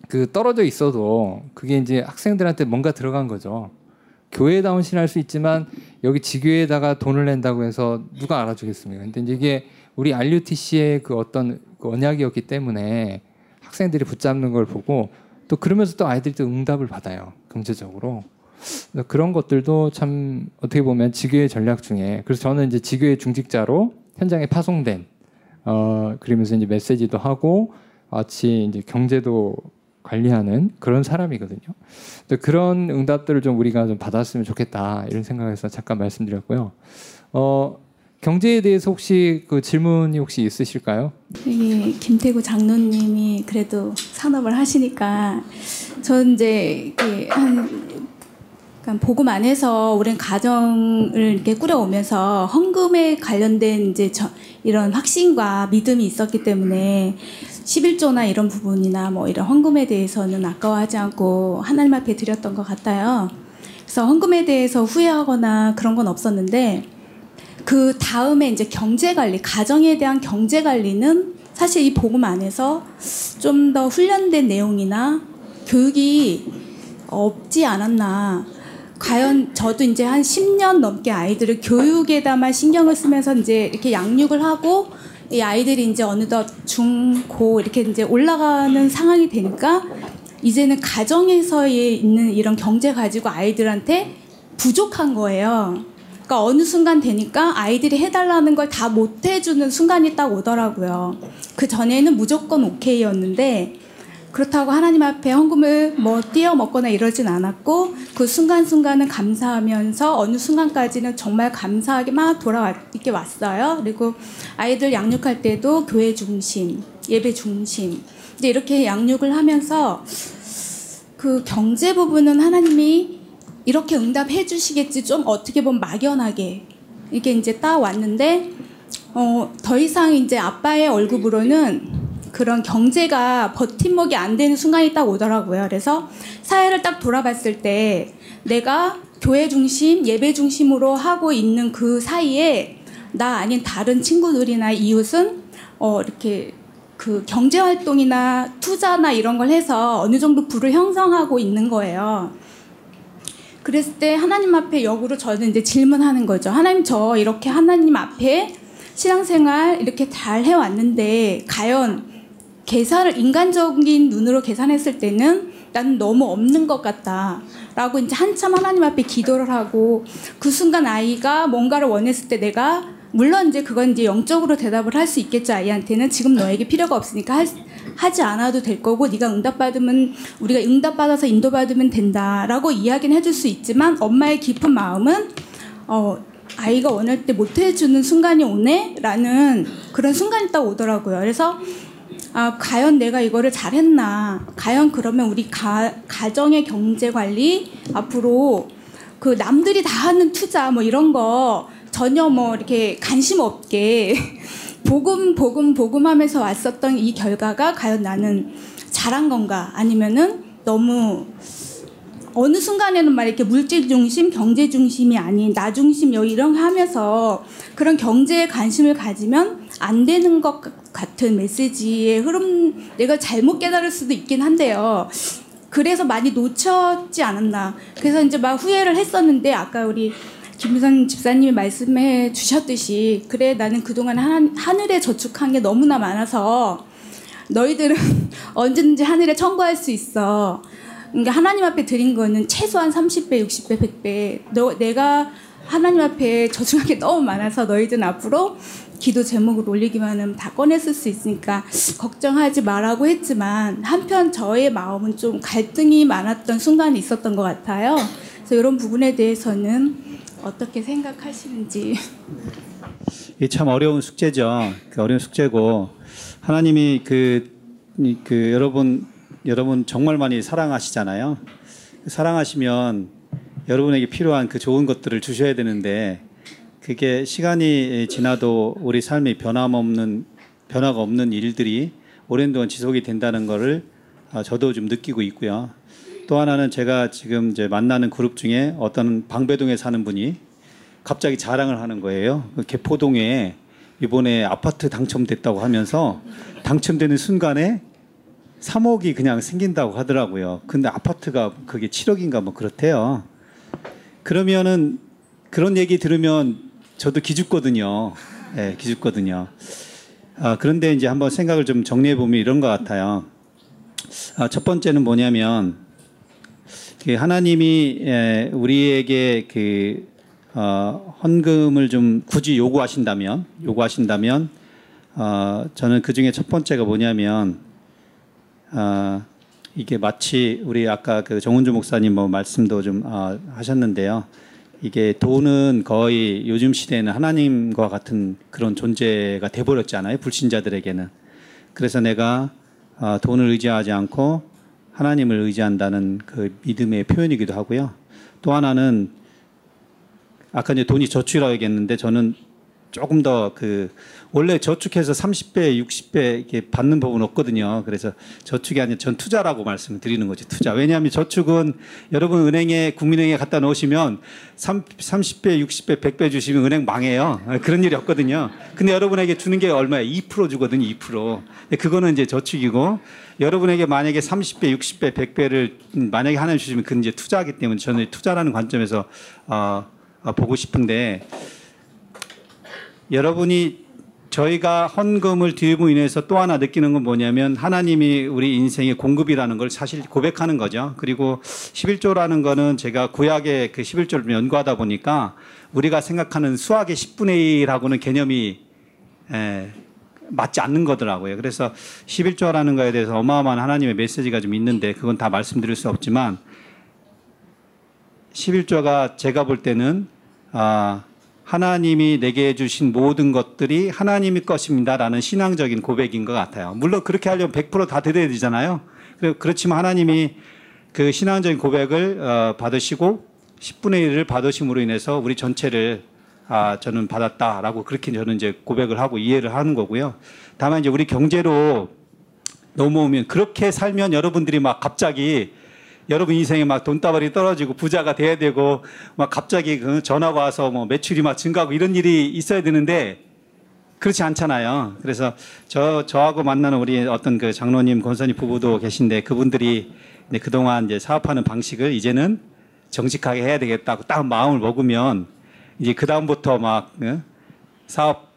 그 떨어져 있어도 그게 이제 학생들한테 뭔가 들어간 거죠. 교회에다 헌신할 수 있지만 여기 지교에다가 돈을 낸다고 해서 누가 알아주겠습니까? 근데 이게 우리 RUTC의 그 어떤 그 언약이었기 때문에 학생들이 붙잡는 걸 보고 또 그러면서 또 아이들이 또 응답을 받아요. 경제적으로 그런 것들도 참 어떻게 보면 지교의 전략 중에 그래서 저는 이제 지교의 중직자로 현장에 파송된 어 그러면서 이제 메시지도 하고 마치 이제 경제도 관리하는 그런 사람이거든요. 그런 응답들을 좀 우리가 좀 받았으면 좋겠다 이런 생각에서 잠깐 말씀드렸고요. 어 경제에 대해서 혹시 그 질문이 혹시 있으실까요? 여기 김태구 장로님이 그래도 산업을 하시니까 전 이제 한 그러니까 복음 안에서 오랜 가정을 이렇게 꾸려오면서 헌금에 관련된 이제 저, 이런 확신과 믿음이 있었기 때문에 11조나 이런 부분이나 뭐 이런 헌금에 대해서는 아까워하지 않고 하나님 앞에 드렸던 것 같아요. 그래서 헌금에 대해서 후회하거나 그런 건 없었는데 그 다음에 이제 경제 관리, 가정에 대한 경제 관리는 사실 이 복음 안에서 좀 더 훈련된 내용이나 교육이 없지 않았나. 과연 저도 이제 한 10년 넘게 아이들을 교육에다만 신경을 쓰면서 이제 이렇게 양육을 하고 이 아이들이 이제 어느덧 중, 고 이렇게 이제 올라가는 상황이 되니까 이제는 가정에서의 있는 이런 경제 가지고 아이들한테 부족한 거예요. 그러니까 어느 순간 되니까 아이들이 해달라는 걸 다 못 해주는 순간이 딱 오더라고요. 그 전에는 무조건 오케이였는데 그렇다고 하나님 앞에 헌금을 뭐 띄어 먹거나 이러진 않았고 그 순간순간은 감사하면서 어느 순간까지는 정말 감사하게 막 돌아와 이렇게 왔어요. 그리고 아이들 양육할 때도 교회 중심, 예배 중심. 이제 이렇게 양육을 하면서 그 경제 부분은 하나님이 이렇게 응답해 주시겠지 좀 어떻게 보면 막연하게 이게 이제 딱 왔는데 어, 더 이상 이제 아빠의 월급으로는 그런 경제가 버팀목이 안 되는 순간이 딱 오더라고요. 그래서 사회를 딱 돌아봤을 때 내가 교회 중심, 예배 중심으로 하고 있는 그 사이에 나 아닌 다른 친구들이나 이웃은 어, 이렇게 그 경제 활동이나 투자나 이런 걸 해서 어느 정도 부를 형성하고 있는 거예요. 그랬을 때 하나님 앞에 역으로 저는 이제 질문하는 거죠. 하나님 저 이렇게 하나님 앞에 신앙생활 이렇게 잘 해왔는데 과연 계산을 인간적인 눈으로 계산했을 때는 나는 너무 없는 것 같다. 라고 이제 한참 하나님 앞에 기도를 하고 그 순간 아이가 뭔가를 원했을 때 내가 물론 이제 그건 이제 영적으로 대답을 할 수 있겠죠 아이한테는 지금 너에게 필요가 없으니까 할, 하지 않아도 될 거고 네가 응답받으면 우리가 응답받아서 인도받으면 된다라고 이야기는 해줄 수 있지만 엄마의 깊은 마음은 어 아이가 원할 때 못 해주는 순간이 오네라는 그런 순간이 딱 오더라고요. 그래서 아, 과연 내가 이거를 잘했나? 과연 그러면 우리 가, 가정의 경제 관리 앞으로 그 남들이 다 하는 투자 뭐 이런 거 전혀 뭐 이렇게 관심 없게 복음 복음 복음 하면서 왔었던 이 결과가 과연 나는 잘한 건가 아니면은 너무 어느 순간에는 막 이렇게 물질 중심, 경제 중심이 아닌 나 중심 여 이런 거 하면서 그런 경제에 관심을 가지면 안 되는 것 같은 메시지의 흐름 내가 잘못 깨달을 수도 있긴 한데요. 그래서 많이 놓쳤지 않았나. 그래서 이제 막 후회를 했었는데 아까 우리 김유선 집사님이 말씀해 주셨듯이 그래 나는 그동안 한, 하늘에 저축한 게 너무나 많아서 너희들은 *laughs* 언제든지 하늘에 청구할 수 있어. 그러니까 하나님 앞에 드린 거는 최소한 30배, 60배, 100배. 너 내가 하나님 앞에 저축한 게 너무 많아서 너희들은 앞으로 기도 제목을 올리기만 하면 다 꺼냈을 수 있으니까 걱정하지 말라고 했지만 한편 저의 마음은 좀 갈등이 많았던 순간이 있었던 것 같아요. 그래서 이런 부분에 대해서는 어떻게 생각하시는지. 이게 참 어려운 숙제죠. 그 어려운 숙제고 하나님이 그, 이- 그 여러분 여러분 정말 많이 사랑하시잖아요. 사랑하시면 여러분에게 필요한 그 좋은 것들을 주셔야 되는데 그게 시간이 지나도 우리 삶이 변함없는 변화가 없는 일들이 오랜 동안 지속이 된다는 거를 아, 저도 좀 느끼고 있고요. 또 하나는 제가 지금 이제 만나는 그룹 중에 어떤 방배동에 사는 분이 갑자기 자랑을 하는 거예요. 그 개포동에 이번에 아파트 당첨됐다고 하면서 당첨되는 순간에 3억이 그냥 생긴다고 하더라고요. 근데 아파트가 그게 7억인가 뭐 그렇대요. 그러면은 그런 얘기 들으면 저도 기죽거든요. 예, 기죽거든요. 아, 그런데 이제 한번 생각을 좀 정리해 보면 이런 것 같아요. 아, 첫 번째는 뭐냐면 그 하나님이 에, 우리에게 그 어, 헌금을 좀 굳이 요구하신다면 요구하신다면 어, 저는 그 중에 첫 번째가 뭐냐면 어, 이게 마치 우리 아까 그 정은주 목사님 뭐 말씀도 좀 어, 하셨는데요. 이게 돈은 거의 요즘 시대에는 하나님과 같은 그런 존재가 돼버렸잖아요. 불신자들에게는. 그래서 내가 어, 돈을 의지하지 않고 하나님을 의지한다는 그 믿음의 표현이기도 하고요. 또 하나는 아까 이제 돈이 얘기했는데 저는 조금 더 그 원래 저축해서 30배, 60배 이렇게 받는 법은 없거든요. 그래서 저축이 아니라 전 투자라고 말씀을 드리는 거죠. 투자. 왜냐하면 저축은 여러분 은행에 국민은행에 갖다 놓으시면 3, 30배, 60배, 100배 주시면 은행 망해요. 그런 일이 없거든요. 근데 여러분에게 주는 게 얼마예요? 2% 주거든요. 2%. 근데 그거는 이제 저축이고 여러분에게 만약에 30배, 60배, 100배를 만약에 하나 주시면 그건 이제 투자하기 때문에 저는 투자라는 관점에서 어, 어, 보고 싶은데 여러분이 저희가 헌금을 드림으로 인해서 또 하나 느끼는 건 뭐냐면 하나님이 우리 인생의 공급이라는 걸 사실 고백하는 거죠. 그리고 11조라는 거는 제가 구약의 그 11조를 연구하다 보니까 우리가 생각하는 수학의 10분의 1하고는 개념이 에, 맞지 않는 거더라고요. 그래서 11조라는 거에 대해서 어마어마한 하나님의 메시지가 좀 있는데 그건 다 말씀드릴 수 없지만 11조가 제가 볼 때는 아, 하나님이 내게 주신 모든 것들이 하나님의 것입니다라는 신앙적인 고백인 것 같아요. 물론 그렇게 하려면 100%다 드려야 되잖아요. 그렇지만 하나님이 그 신앙적인 고백을 어, 받으시고 10분의 1을 받으심으로 인해서 우리 전체를 아, 저는 받았다라고 그렇게 저는 이제 고백을 하고 이해를 하는 거고요. 다만 이제 우리 경제로 넘어오면 그렇게 살면 여러분들이 막 갑자기 여러분 인생에 막 돈다발이 떨어지고 부자가 돼야 되고 막 갑자기 그 전화가 와서 뭐 매출이 막 증가하고 이런 일이 있어야 되는데 그렇지 않잖아요. 그래서 저 저하고 만나는 우리 어떤 그 장로님 권사님 부부도 계신데 그분들이 그동안 이제 사업하는 방식을 이제는 정직하게 해야 되겠다고 딱 마음을 먹으면 이제 그 다음부터 막 어? 사업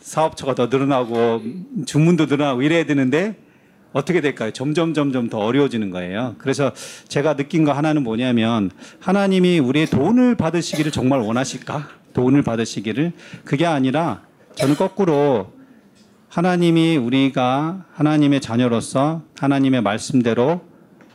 사업처가 더 늘어나고 주문도 늘어나고 이래야 되는데 어떻게 될까요? 점점 점점 더 어려워지는 거예요. 그래서 제가 느낀 거 하나는 뭐냐면 하나님이 우리의 돈을 받으시기를 정말 원하실까? 돈을 받으시기를 그게 아니라 저는 거꾸로 하나님이 우리가 하나님의 자녀로서 하나님의 말씀대로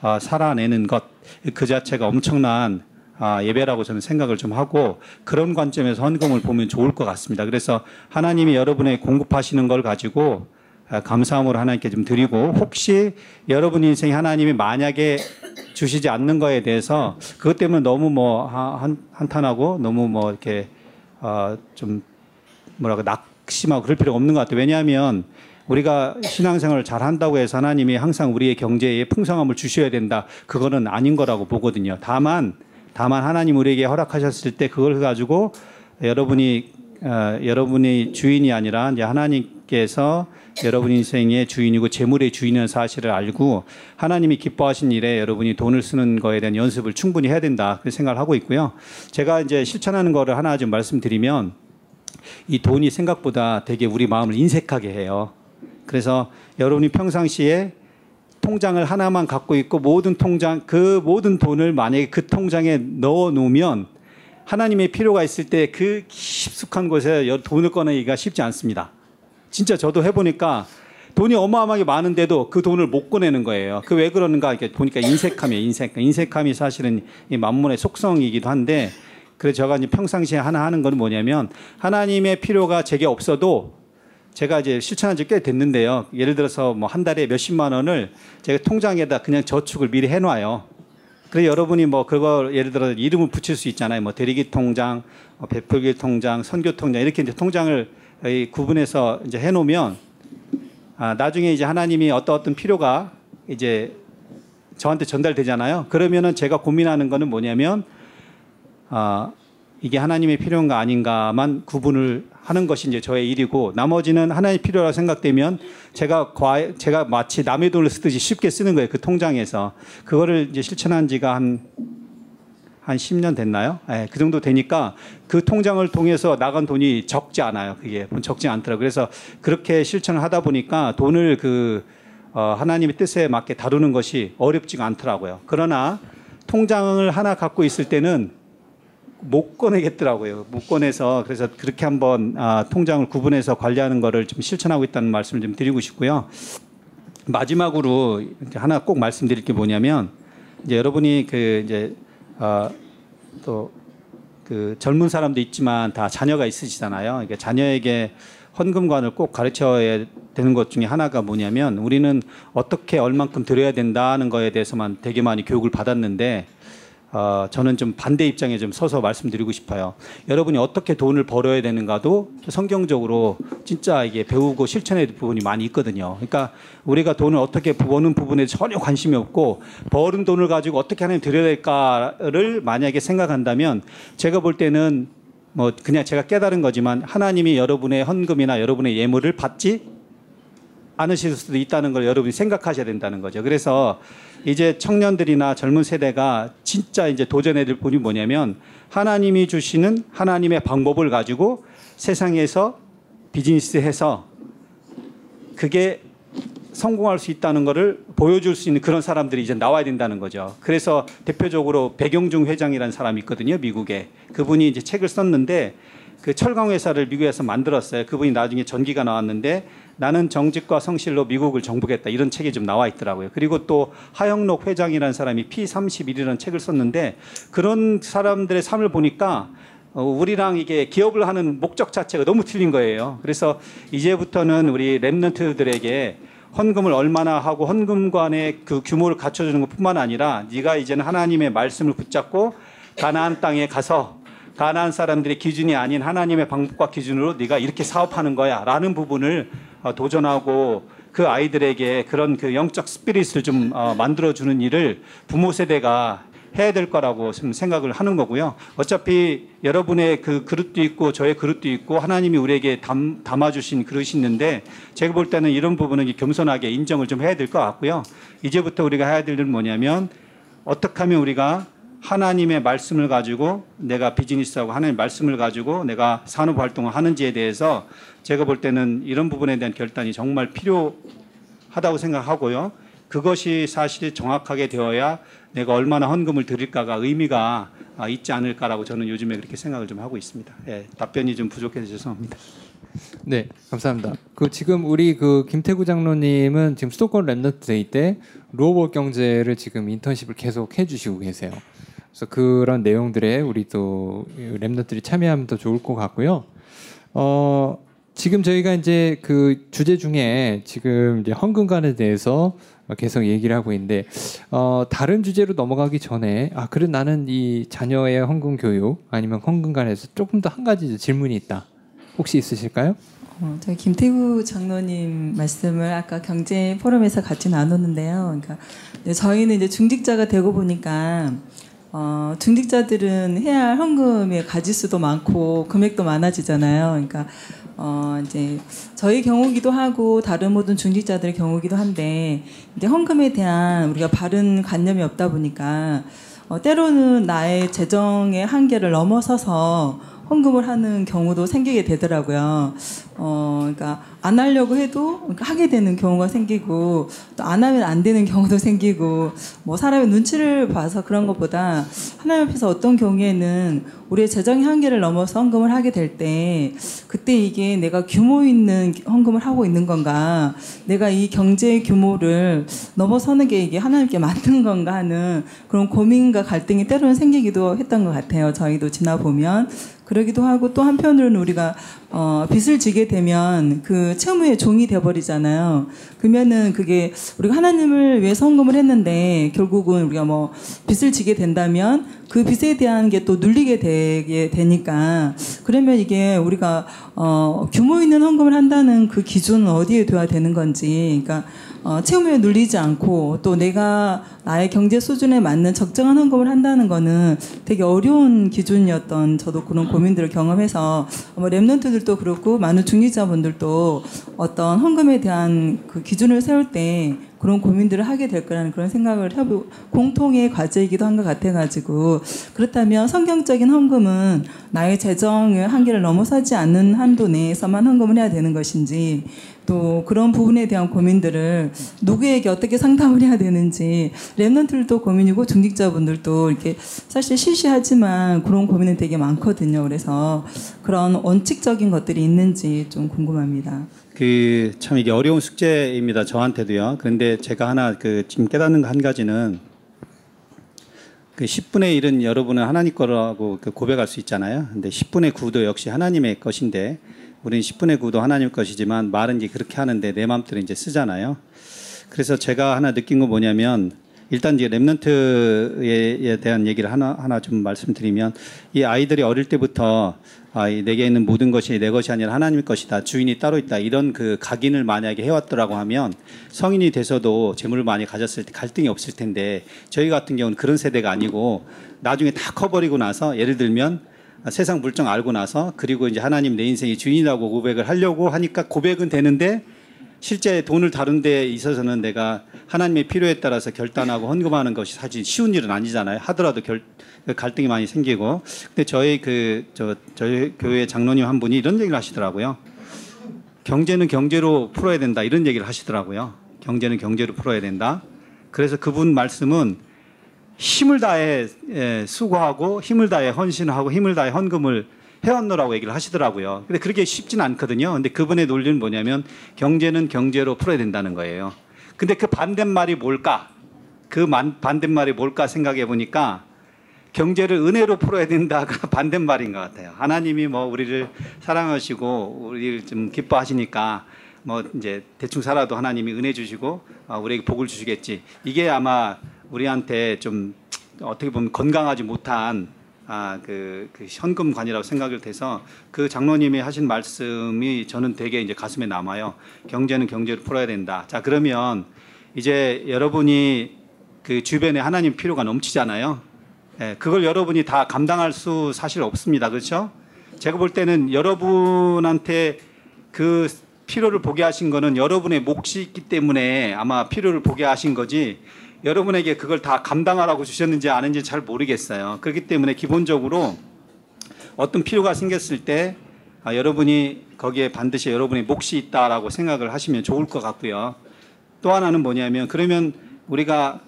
아, 살아내는 것 그 자체가 엄청난 아, 예배라고 저는 생각을 좀 하고 그런 관점에서 헌금을 보면 좋을 것 같습니다. 그래서 하나님이 여러분의 공급하시는 걸 가지고 아, 감사함으로 하나님께 좀 드리고 혹시 여러분 인생에 하나님이 만약에 주시지 않는 거에 대해서 그것 때문에 너무 뭐 한탄하고 너무 뭐 이렇게 어, 좀 뭐라고 낙심하고 그럴 필요가 없는 것 같아요. 왜냐하면 우리가 신앙생활을 잘 한다고 해서 하나님이 항상 우리의 경제에 풍성함을 주셔야 된다. 그거는 아닌 거라고 보거든요. 다만 다만 하나님 우리에게 허락하셨을 때 그걸 가지고 여러분이 어, 여러분이 주인이 아니라 이제 하나님께서 여러분 인생의 주인이고 재물의 주인이라는 사실을 알고 하나님이 기뻐하신 일에 여러분이 돈을 쓰는 거에 대한 연습을 충분히 해야 된다. 그 생각을 하고 있고요. 제가 이제 실천하는 거를 하나 좀 말씀드리면 이 돈이 생각보다 되게 우리 마음을 인색하게 해요. 그래서 여러분이 평상시에 통장을 하나만 갖고 있고 모든 통장 그 모든 돈을 만약에 그 통장에 넣어 놓으면 하나님의 필요가 있을 때 그 깊숙한 곳에 여- 돈을 꺼내기가 쉽지 않습니다. 진짜 저도 해보니까 돈이 어마어마하게 많은데도 그 돈을 못 꺼내는 거예요. 그 왜 그러는가 이렇게 보니까 인색함이에요. 인색. 인색함이 사실은 이 만문의 속성이기도 한데 그래서 제가 이제 평상시에 하나 하는 건 뭐냐면 하나님의 필요가 제게 없어도 제가 이제 실천한 지 꽤 됐는데요. 예를 들어서 뭐 한 달에 몇십만 원을 제가 통장에다 그냥 저축을 미리 해놔요. 그래서 여러분이 뭐 그거 예를 들어 이름을 붙일 수 있잖아요. 뭐 대리기 통장, 뭐 베풀기 통장, 선교 통장 이렇게 이제 통장을 이 구분해서 이제 해놓으면 아, 나중에 이제 하나님이 어떤 어떤 필요가 이제 저한테 전달되잖아요. 그러면은 제가 고민하는 거는 뭐냐면 아, 이게 하나님의 필요인가 아닌가만 구분을 하는 것이 이제 저의 일이고 나머지는 하나님의 필요라고 생각되면 제가 과 제가 마치 남의 돈을 쓰듯이 쉽게 쓰는 거예요. 그 통장에서 그거를 이제 실천한 지가 한 한 10년 됐나요? 예, 그 정도 되니까 그 통장을 통해서 나간 돈이 적지 않아요. 그게 적지 않더라고요. 그래서 그렇게 실천을 하다 보니까 돈을 그 어, 하나님의 뜻에 맞게 다루는 것이 어렵지가 않더라고요. 그러나 통장을 하나 갖고 있을 때는 못 꺼내겠더라고요. 못 꺼내서 그래서 그렇게 한번 아, 통장을 구분해서 관리하는 거를 좀 실천하고 있다는 말씀을 좀 드리고 싶고요. 마지막으로 하나 꼭 말씀드릴 게 뭐냐면 이제 여러분이 그 이제 아, 또그 젊은 사람도 있지만 다 자녀가 있으시잖아요. 그러니까 자녀에게 헌금관을 꼭 가르쳐야 되는 것 중에 하나가 뭐냐면 우리는 어떻게 얼만큼 드려야 된다는 거에 대해서만 되게 많이 교육을 받았는데 어, 저는 좀 반대 입장에 좀 서서 말씀드리고 싶어요. 여러분이 어떻게 돈을 벌어야 되는가도 성경적으로 진짜 이게 배우고 실천해야 될 부분이 많이 있거든요. 그러니까 우리가 돈을 어떻게 버는 부분에 전혀 관심이 없고 버는 돈을 가지고 어떻게 하나님 드려야 될까를 만약에 생각한다면 제가 볼 때는 뭐 그냥 제가 깨달은 거지만 하나님이 여러분의 헌금이나 여러분의 예물을 받지 않으실 수도 있다는 걸 여러분이 생각하셔야 된다는 거죠. 그래서 이제 청년들이나 젊은 세대가 진짜 이제 도전해야 될 분이 뭐냐면 하나님이 주시는 하나님의 방법을 가지고 세상에서 비즈니스 해서 그게 성공할 수 있다는 것을 보여줄 수 있는 그런 사람들이 이제 나와야 된다는 거죠. 그래서 대표적으로 백영중 회장이라는 사람이 있거든요, 미국에. 그분이 이제 책을 썼는데 그 철강 회사를 미국에서 만들었어요. 그분이 나중에 전기가 나왔는데 나는 정직과 성실로 미국을 정복했다 이런 책이 좀 나와 있더라고요. 그리고 또 하영록 회장이라는 사람이 P31이라는 책을 썼는데 그런 사람들의 삶을 보니까 어, 우리랑 이게 기업을 하는 목적 자체가 너무 틀린 거예요. 그래서 이제부터는 우리 랩런트들에게 헌금을 얼마나 하고 헌금관의 그 규모를 갖춰주는 것뿐만 아니라 네가 이제는 하나님의 말씀을 붙잡고 가나안 땅에 가서 가나안 사람들의 기준이 아닌 하나님의 방법과 기준으로 네가 이렇게 사업하는 거야라는 부분을 어, 도전하고 그 아이들에게 그런 그 영적 스피릿을 좀 어, 만들어주는 일을 부모 세대가 해야 될 거라고 좀 생각을 하는 거고요. 어차피 여러분의 그 그릇도 있고 저의 그릇도 있고 하나님이 우리에게 담, 담아주신 그릇이 있는데 제가 볼 때는 이런 부분은 겸손하게 인정을 좀 해야 될 것 같고요. 이제부터 우리가 해야 될 일은 뭐냐면 어떻게 하면 우리가 하나님의 말씀을 가지고 내가 비즈니스하고 하나님의 말씀을 가지고 내가 산업 활동을 하는지에 대해서 제가 볼 때는 이런 부분에 대한 결단이 정말 필요하다고 생각하고요. 그것이 사실 정확하게 되어야 내가 얼마나 헌금을 드릴까가 의미가 아, 있지 않을까라고 저는 요즘에 그렇게 생각을 좀 하고 있습니다. 예, 답변이 좀 부족해서 죄송합니다. 네, 감사합니다. 그 지금 우리 그 김태구 장로님은 지금 수도권 remnant day 때 로봇 경제를 지금 인턴십을 계속 해주시고 계세요. 그래서 그런 내용들에 우리 또 랩너들이 참여하면 더 좋을 것 같고요. 어, 지금 저희가 이제 그 주제 중에 지금 이제 헌금관에 대해서 계속 얘기를 하고 있는데 어, 다른 주제로 넘어가기 전에 아 그래 나는 이 자녀의 헌금 교육 아니면 헌금관에서 조금 더 한 가지 질문이 있다. 혹시 있으실까요? 어, 저희 김태구 장로님 말씀을 아까 경제 포럼에서 같이 나눴는데요. 그러니까 저희는 이제 중직자가 되고 보니까 어, 중직자들은 해야 할 헌금의 가지수도 많고 금액도 많아지잖아요. 그러니까 어, 이제 저희 경우기도 하고 다른 모든 중직자들의 경우기도 한데 이제 헌금에 대한 우리가 바른 관념이 없다 보니까 어, 때로는 나의 재정의 한계를 넘어서서 헌금을 하는 경우도 생기게 되더라고요. 어, 그러니까 안 하려고 해도 그러니까 하게 되는 경우가 생기고 또 안 하면 안 되는 경우도 생기고 뭐 사람의 눈치를 봐서 그런 것보다 하나님 앞에서 어떤 경우에는 우리의 재정의 한계를 넘어서 헌금을 하게 될 때 그때 이게 내가 규모 있는 헌금을 하고 있는 건가 내가 이 경제의 규모를 넘어서는 게 이게 하나님께 맞는 건가 하는 그런 고민과 갈등이 때로는 생기기도 했던 것 같아요. 저희도 지나 보면 그러기도 하고 또 한편으로는 우리가 어, 빚을 지게 되면 그 채무의 종이 돼버리잖아요. 그러면은 그게 우리가 하나님을 위해 성금을 했는데 결국은 우리가 뭐 빚을 지게 된다면 그 빚에 대한 게 또 눌리게 되게 되니까 그러면 이게 우리가 어, 규모 있는 헌금을 한다는 그 기준은 어디에 둬야 되는 건지 그러니까 어, 채무에 눌리지 않고 또 내가 나의 경제 수준에 맞는 적정한 헌금을 한다는 거는 되게 어려운 기준이었던 저도 그런 고민들을 경험해서 뭐 랩런트들도 그렇고 많은 중리자분들도 어떤 헌금에 대한 그 기준을 세울 때 그런 고민들을 하게 될 거라는 그런 생각을 해보 공통의 과제이기도 한 것 같아가지고 그렇다면 성경적인 헌금은 나의 재정의 한계를 넘어서지 않는 한도 내에서만 헌금을 해야 되는 것인지 또 그런 부분에 대한 고민들을 누구에게 어떻게 상담을 해야 되는지 랩런트들도 고민이고 중직자분들도 이렇게 사실 시시하지만 그런 고민은 되게 많거든요. 그래서 그런 원칙적인 것들이 있는지 좀 궁금합니다. 그 참 이게 어려운 숙제입니다. 저한테도요. 그런데 제가 하나 그 지금 깨닫는 거한 가지는 그 10분의 1은 여러분은 하나님 거라고 그 고백할 수 있잖아요. 근데 10분의 9도 역시 하나님의 것인데 우리는 10분의 9도 하나님 것이지만 말은 이제 그렇게 하는데 내 마음대로 이제 쓰잖아요. 그래서 제가 하나 느낀 건 뭐냐면 일단 이제 랩런트에 대한 얘기를 하나 하나 좀 말씀드리면 이 아이들이 어릴 때부터 아, 이 내게 있는 모든 것이 내 것이 아니라 하나님의 것이다. 주인이 따로 있다. 이런 그 각인을 만약에 해왔더라고 하면 성인이 돼서도 재물을 많이 가졌을 때 갈등이 없을 텐데 저희 같은 경우는 그런 세대가 아니고 나중에 다 커버리고 나서 예를 들면 세상 물정 알고 나서 그리고 이제 하나님 내 인생의 주인이라고 고백을 하려고 하니까 고백은 되는데 실제 돈을 다룬 데 있어서는 내가 하나님의 필요에 따라서 결단하고 헌금하는 것이 사실 쉬운 일은 아니잖아요. 하더라도 결, 갈등이 많이 생기고. 근데 저희 그, 저, 저희 교회 장로님 한 분이 이런 얘기를 하시더라고요. 경제는 경제로 풀어야 된다. 이런 얘기를 하시더라고요. 경제는 경제로 풀어야 된다. 그래서 그분 말씀은 힘을 다해 예, 수고하고 힘을 다해 헌신하고 힘을 다해 헌금을 해왔노라고 얘기를 하시더라고요. 근데 그렇게 쉽진 않거든요. 근데 그분의 논리는 뭐냐면 경제는 경제로 풀어야 된다는 거예요. 근데 그 반대말이 뭘까? 그 만- 반대말이 뭘까 생각해 보니까 경제를 은혜로 풀어야 된다가 *laughs* 반대말인 것 같아요. 하나님이 뭐 우리를 사랑하시고 우리를 좀 기뻐하시니까 뭐 이제 대충 살아도 하나님이 은혜 주시고 아, 우리에게 복을 주시겠지. 이게 아마 우리한테 좀 어떻게 보면 건강하지 못한 아, 그, 그 현금관이라고 생각을 돼서 그 장로님이 하신 말씀이 저는 되게 이제 가슴에 남아요. 경제는 경제로 풀어야 된다. 자, 그러면 이제 여러분이 그 주변에 하나님 필요가 넘치잖아요. 예, 그걸 여러분이 다 감당할 수 사실 없습니다. 그렇죠? 제가 볼 때는 여러분한테 그 필요를 보게 하신 거는 여러분의 몫이 있기 때문에 아마 필요를 보게 하신 거지 여러분에게 그걸 다 감당하라고 주셨는지 아는지 잘 모르겠어요. 그렇기 때문에 기본적으로 어떤 필요가 생겼을 때 아, 여러분이 거기에 반드시 여러분의 몫이 있다라고 생각을 하시면 좋을 것 같고요. 또 하나는 뭐냐면 그러면 우리가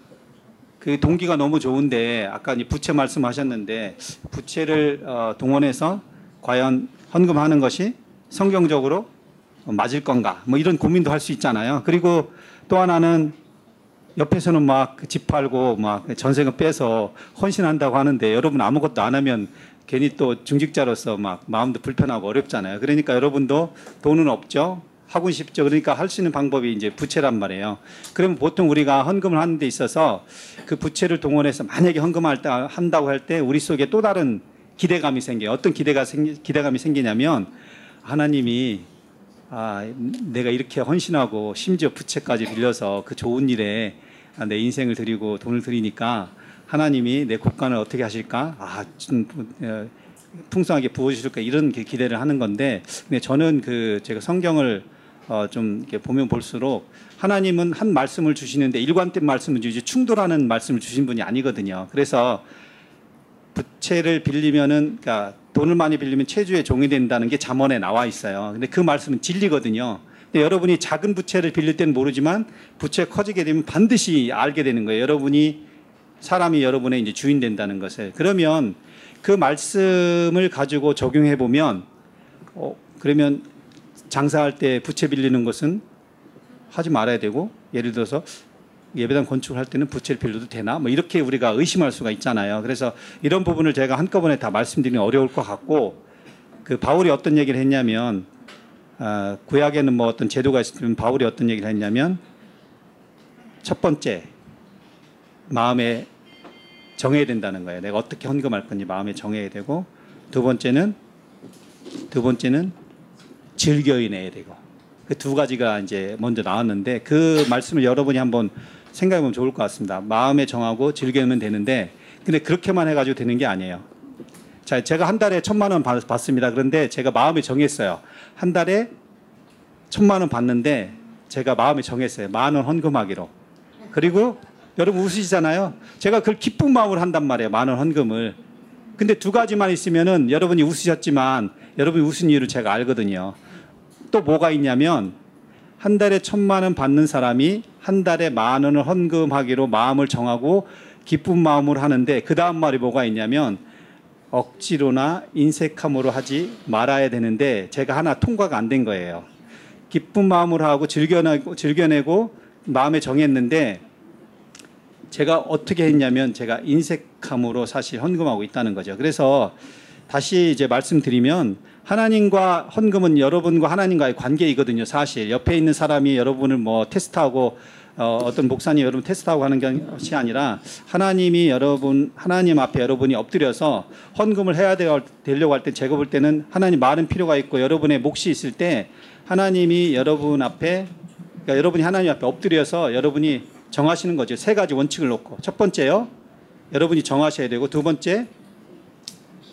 그 동기가 너무 좋은데 아까 부채 말씀하셨는데 부채를 어, 동원해서 과연 헌금하는 것이 성경적으로 맞을 건가 뭐 이런 고민도 할 수 있잖아요. 그리고 또 하나는 옆에서는 막 집 팔고 막 전세금 빼서 헌신한다고 하는데 여러분 아무것도 안 하면 괜히 또 중직자로서 막 마음도 불편하고 어렵잖아요. 그러니까 여러분도 돈은 없죠. 하고 싶죠. 그러니까 할 수 있는 방법이 이제 부채란 말이에요. 그러면 보통 우리가 헌금을 하는 데 있어서 그 부채를 동원해서 만약에 헌금할 때 한다고 할 때 우리 속에 또 다른 기대감이 생겨요. 어떤 기대가 생 기대감이 생기냐면 하나님이 아, 내가 이렇게 헌신하고 심지어 부채까지 빌려서 그 좋은 일에 아, 내 인생을 드리고 돈을 드리니까 하나님이 내 국간을 어떻게 하실까? 아, 좀 어, 풍성하게 부어주실까? 이런 기- 기대를 하는 건데, 근데 저는 그 제가 성경을 어, 좀 이렇게 보면 볼수록 하나님은 한 말씀을 주시는데 일관된 말씀을 주지 충돌하는 말씀을 주신 분이 아니거든요. 그래서 부채를 빌리면은 그러니까 돈을 많이 빌리면 체주의 종이 된다는 게 잠언에 나와 있어요. 근데 그 말씀은 진리거든요. 여러분이 작은 부채를 빌릴 때는 모르지만 부채 커지게 되면 반드시 알게 되는 거예요. 여러분이 사람이 여러분의 이제 주인 된다는 것을. 그러면 그 말씀을 가지고 적용해 보면 어 그러면 장사할 때 부채 빌리는 것은 하지 말아야 되고 예를 들어서 예배당 건축을 할 때는 부채를 빌려도 되나? 뭐 이렇게 우리가 의심할 수가 있잖아요. 그래서 이런 부분을 제가 한꺼번에 다 말씀드리면 어려울 것 같고 그 바울이 어떤 얘기를 했냐면 아, 구약에는 뭐 어떤 제도가 있으면 바울이 어떤 얘기를 했냐면 첫 번째 마음에 정해야 된다는 거예요. 내가 어떻게 헌금할 건지 마음에 정해야 되고 두 번째는 두 번째는 즐겨야 내야 되고 그 두 가지가 이제 먼저 나왔는데 그 말씀을 여러분이 한번 생각해 보면 좋을 것 같습니다. 마음에 정하고 즐기면 되는데 근데 그렇게만 해가지고 되는 게 아니에요. 자, 제가 한 달에 천만 원 받- 받습니다. 그런데 제가 마음에 정했어요. 한 달에 천만 원 받는데 제가 마음에 정했어요. 만 원 헌금하기로. 그리고 여러분 웃으시잖아요. 제가 그걸 기쁜 마음으로 한단 말이에요. 만 원 헌금을. 근데 두 가지만 있으면은 여러분이 웃으셨지만 여러분이 웃은 이유를 제가 알거든요. 또 뭐가 있냐면 한 달에 천만 원 받는 사람이 한 달에 만 원을 헌금하기로 마음을 정하고 기쁜 마음으로 하는데 그 다음 말이 뭐가 있냐면 억지로나 인색함으로 하지 말아야 되는데 제가 하나 통과가 안 된 거예요. 기쁜 마음으로 하고 즐겨내고, 즐겨내고 마음에 정했는데 제가 어떻게 했냐면 제가 인색함으로 사실 헌금하고 있다는 거죠. 그래서 다시 이제 말씀드리면 하나님과 헌금은 여러분과 하나님과의 관계이거든요. 사실 옆에 있는 사람이 여러분을 뭐 테스트하고 어, 어떤 목사님 여러분 테스트하고 하는 것이 아니라 하나님이 여러분 하나님 앞에 여러분이 엎드려서 헌금을 해야 되- 되려고 할 때 제가 볼 때는 하나님 말은 필요가 있고 여러분의 몫이 있을 때 하나님이 여러분 앞에 그러니까 여러분이 하나님 앞에 엎드려서 여러분이 정하시는 거죠. 세 가지 원칙을 놓고 첫 번째요. 여러분이 정하셔야 되고 두 번째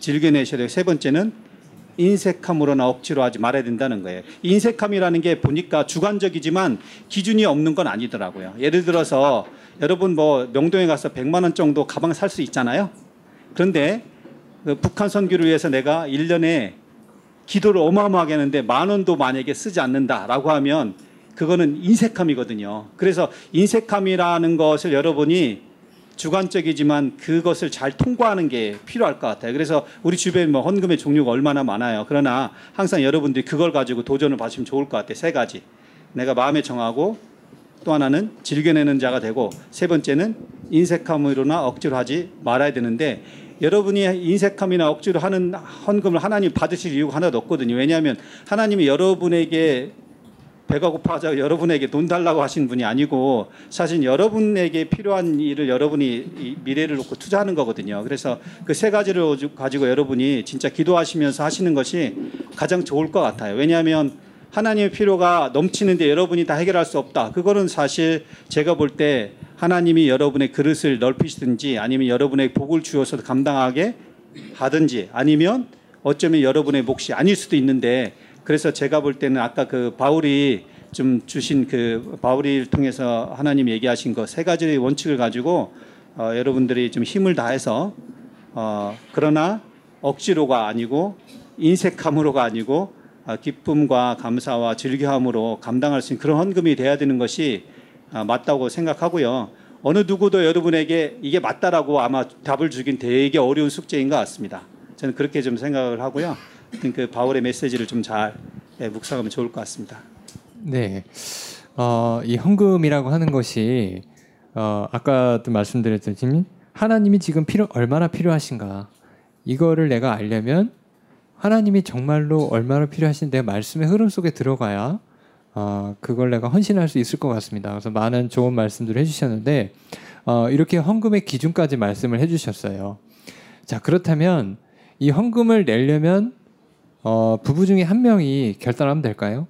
즐겨내셔야 되고 세 번째는 인색함으로나 억지로 하지 말아야 된다는 거예요. 인색함이라는 게 보니까 주관적이지만 기준이 없는 건 아니더라고요. 예를 들어서 여러분 뭐 명동에 가서 100만 원 정도 가방 살 수 있잖아요. 그런데 그 북한 선교를 위해서 내가 1년에 기도를 어마어마하게 하는데 만 원도 만약에 쓰지 않는다라고 하면 그거는 인색함이거든요. 그래서 인색함이라는 것을 여러분이 주관적이지만 그것을 잘 통과하는 게 필요할 것 같아요. 그래서 우리 주변에 뭐 헌금의 종류가 얼마나 많아요. 그러나 항상 여러분들이 그걸 가지고 도전을 받으시면 좋을 것 같아요. 세 가지. 내가 마음에 정하고 또 하나는 즐겨내는 자가 되고 세 번째는 인색함으로나 억지로 하지 말아야 되는데 여러분이 인색함이나 억지로 하는 헌금을 하나님 받으실 이유가 하나도 없거든요. 왜냐하면 하나님이 여러분에게 배가 고파서 여러분에게 돈 달라고 하신 분이 아니고 사실 여러분에게 필요한 일을 여러분이 이 미래를 놓고 투자하는 거거든요. 그래서 그 세 가지를 가지고 여러분이 진짜 기도하시면서 하시는 것이 가장 좋을 것 같아요. 왜냐하면 하나님의 필요가 넘치는데 여러분이 다 해결할 수 없다. 그거는 사실 제가 볼 때 하나님이 여러분의 그릇을 넓히시든지 아니면 여러분의 복을 주어서 감당하게 하든지 아니면 어쩌면 여러분의 몫이 아닐 수도 있는데 그래서 제가 볼 때는 아까 그 바울이 좀 주신 그 바울이를 통해서 하나님 얘기하신 거 세 가지의 원칙을 가지고 어, 여러분들이 좀 힘을 다해서 어, 그러나 억지로가 아니고 인색함으로가 아니고 아, 기쁨과 감사와 즐겨함으로 감당할 수 있는 그런 헌금이 돼야 되는 것이 아, 맞다고 생각하고요. 어느 누구도 여러분에게 이게 맞다라고 아마 답을 주긴 되게 어려운 숙제인 것 같습니다. 저는 그렇게 좀 생각을 하고요. 그 바울의 메시지를 좀 잘 묵상하면 좋을 것 같습니다. 네. 어, 이 헌금이라고 하는 것이 어, 아까도 말씀드렸듯이 하나님이 지금 필요 얼마나 필요하신가 이거를 내가 알려면 하나님이 정말로 얼마나 필요하신 내 말씀의 흐름 속에 들어가야 어, 그걸 내가 헌신할 수 있을 것 같습니다. 그래서 많은 좋은 말씀들을 해주셨는데 어, 이렇게 헌금의 기준까지 말씀을 해주셨어요. 자 그렇다면 이 헌금을 내려면 어, 부부 중에 한 명이 결단하면 될까요?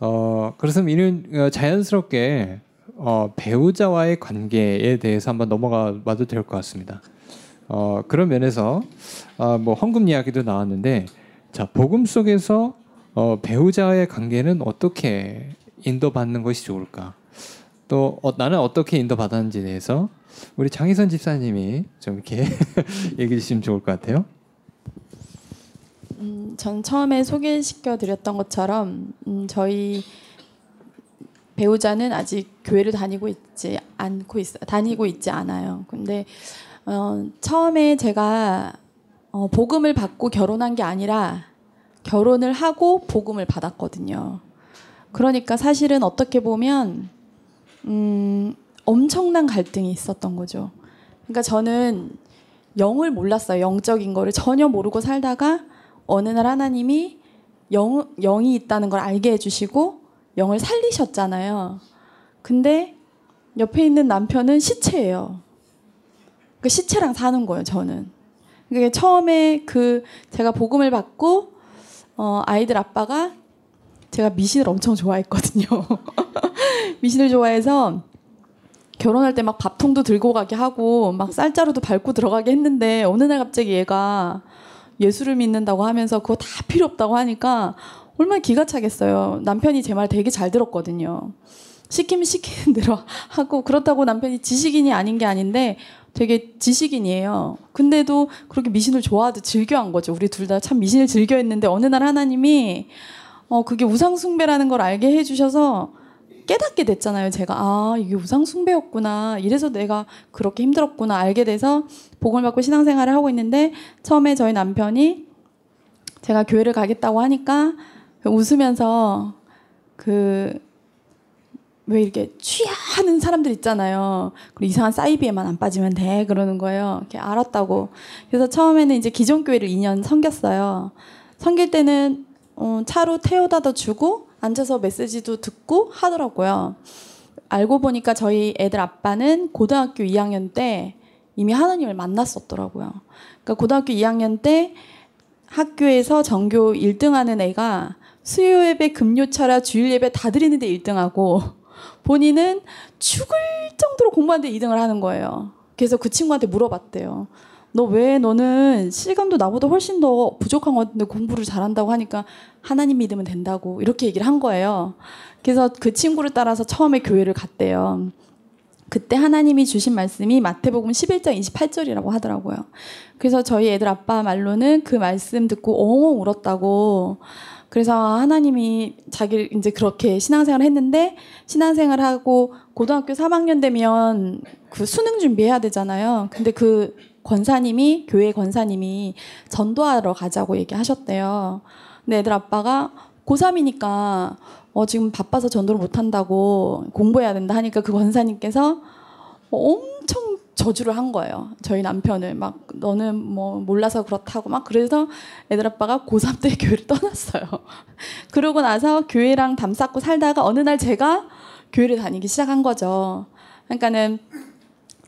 어, 그래서 이는 어, 자연스럽게 어, 배우자와의 관계에 대해서 한번 넘어가 봐도 될 것 같습니다. 어, 그런 면에서 어, 뭐 헌금 이야기도 나왔는데 자 복음 속에서 어, 배우자와의 관계는 어떻게 인도받는 것이 좋을까? 또 어, 나는 어떻게 인도받았는지에 대해서 우리 장희선 집사님이 좀 이렇게 *laughs* 얘기해 주시면 좋을 것 같아요. 음, 전 처음에 소개시켜 드렸던 것처럼 음, 저희 배우자는 아직 교회를 다니고 있지 않고 있어 다니고 있지 않아요. 근데 어, 처음에 제가 어, 복음을 받고 결혼한 게 아니라 결혼을 하고 복음을 받았거든요. 그러니까 사실은 어떻게 보면 음, 엄청난 갈등이 있었던 거죠. 그러니까 저는 영을 몰랐어요. 영적인 거를 전혀 모르고 살다가 어느 날 하나님이 영, 영이 있다는 걸 알게 해주시고 영을 살리셨잖아요. 근데 옆에 있는 남편은 시체예요. 그 시체랑 사는 거예요, 저는. 그게 처음에 그 제가 복음을 받고 어, 아이들 아빠가 제가 미신을 엄청 좋아했거든요. *laughs* 미신을 좋아해서 결혼할 때 막 밥통도 들고 가게 하고 막 쌀자루도 밟고 들어가게 했는데 어느 날 갑자기 얘가 예수를 믿는다고 하면서 그거 다 필요 없다고 하니까 얼마나 기가 차겠어요. 남편이 제 말 되게 잘 들었거든요. 시키면 시키는 *laughs* 대로 하고 그렇다고 남편이 지식인이 아닌 게 아닌데 되게 지식인이에요. 근데도 그렇게 미신을 좋아하듯 즐겨한 거죠. 우리 둘 다 참 미신을 즐겨했는데 어느 날 하나님이 어 그게 우상 숭배라는 걸 알게 해주셔서 깨닫게 됐잖아요. 제가 아 이게 우상 숭배였구나. 이래서 내가 그렇게 힘들었구나 알게 돼서 복음을 받고 신앙생활을 하고 있는데 처음에 저희 남편이 제가 교회를 가겠다고 하니까 웃으면서 그 왜 이렇게 취하는 사람들 있잖아요. 그리고 이상한 사이비에만 안 빠지면 돼 그러는 거예요. 이렇게 알았다고. 그래서 처음에는 이제 기존 교회를 2년 섬겼어요. 섬길 때는 어, 차로 태워다도 주고 앉아서 메시지도 듣고 하더라고요. 알고 보니까 저희 애들 아빠는 고등학교 2학년 때 이미 하나님을 만났었더라고요. 그러니까 고등학교 2학년 때 학교에서 전교 1등 하는 애가 수요 예배, 금요 차라 주일 예배 다 드리는데 1등하고 본인은 죽을 정도로 공부하는데 2등을 하는 거예요. 그래서 그 친구한테 물어봤대요. 너 왜 너는 실감도 나보다 훨씬 더 부족한 것 같은데 공부를 잘한다고 하니까 하나님 믿으면 된다고 이렇게 얘기를 한 거예요. 그래서 그 친구를 따라서 처음에 교회를 갔대요. 그때 하나님이 주신 말씀이 마태복음 11장 28절이라고 하더라고요. 그래서 저희 애들 아빠 말로는 그 말씀 듣고 엉엉 울었다고. 그래서 하나님이 자기를 이제 그렇게 신앙생활을 했는데 신앙생활을 하고 고등학교 3학년 되면 그 수능 준비해야 되잖아요. 근데 그 권사님이 교회 권사님이 전도하러 가자고 얘기하셨대요. 근데 애들 아빠가 고3이니까 어 지금 바빠서 전도를 못 한다고 공부해야 된다 하니까 그 권사님께서 엄청 저주를 한 거예요. 저희 남편을 막 너는 뭐 몰라서 그렇다고 막 그래서 애들 아빠가 고3 때 *laughs* 교회를 떠났어요. *laughs* 그러고 나서 교회랑 담 쌓고 살다가 어느 날 제가 교회를 다니기 시작한 거죠. 그러니까는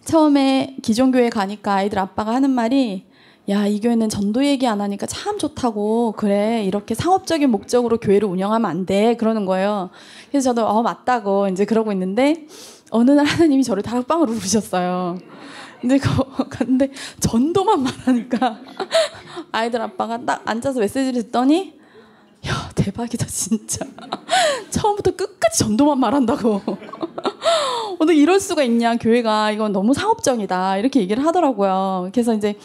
처음에 기존 교회 가니까 아이들 아빠가 하는 말이 야, 이 교회는 전도 얘기 안 하니까 참 좋다고. 그래. 이렇게 상업적인 목적으로 교회를 운영하면 안 돼. 그러는 거예요. 그래서 저도 어, 맞다고 이제 그러고 있는데 어느 날 하나님이 저를 다락방으로 부르셨어요. 근데 그, 근데 전도만 말하니까 *laughs* 아이들 아빠가 딱 앉아서 메시지를 듣더니 야, 대박이다, 진짜. *laughs* 처음부터 끝까지 전도만 말한다고. *laughs* 어떻게 이럴 수가 있냐, 교회가. 이건 너무 상업적이다. 이렇게 얘기를 하더라고요. 그래서 이제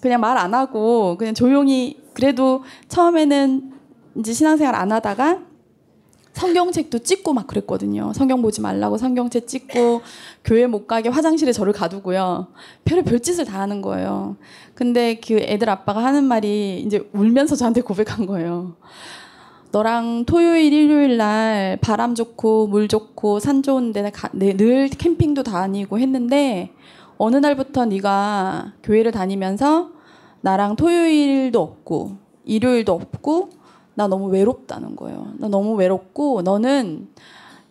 그냥 말 안 하고 그냥 조용히 그래도 처음에는 이제 신앙생활 안 하다가 성경책도 찍고 막 그랬거든요. 성경 보지 말라고 성경책 찍고 교회 못 가게 화장실에 저를 가두고요. 별의 별짓을 다 하는 거예요. 근데 그 애들 아빠가 하는 말이 이제 울면서 저한테 고백한 거예요. 너랑 토요일, 일요일 날 바람 좋고 물 좋고 산 좋은 데 가- 네, 늘 캠핑도 다니고 했는데 어느 날부터 네가 교회를 다니면서 나랑 토요일도 없고 일요일도 없고 나 너무 외롭다는 거예요. 나 너무 외롭고 너는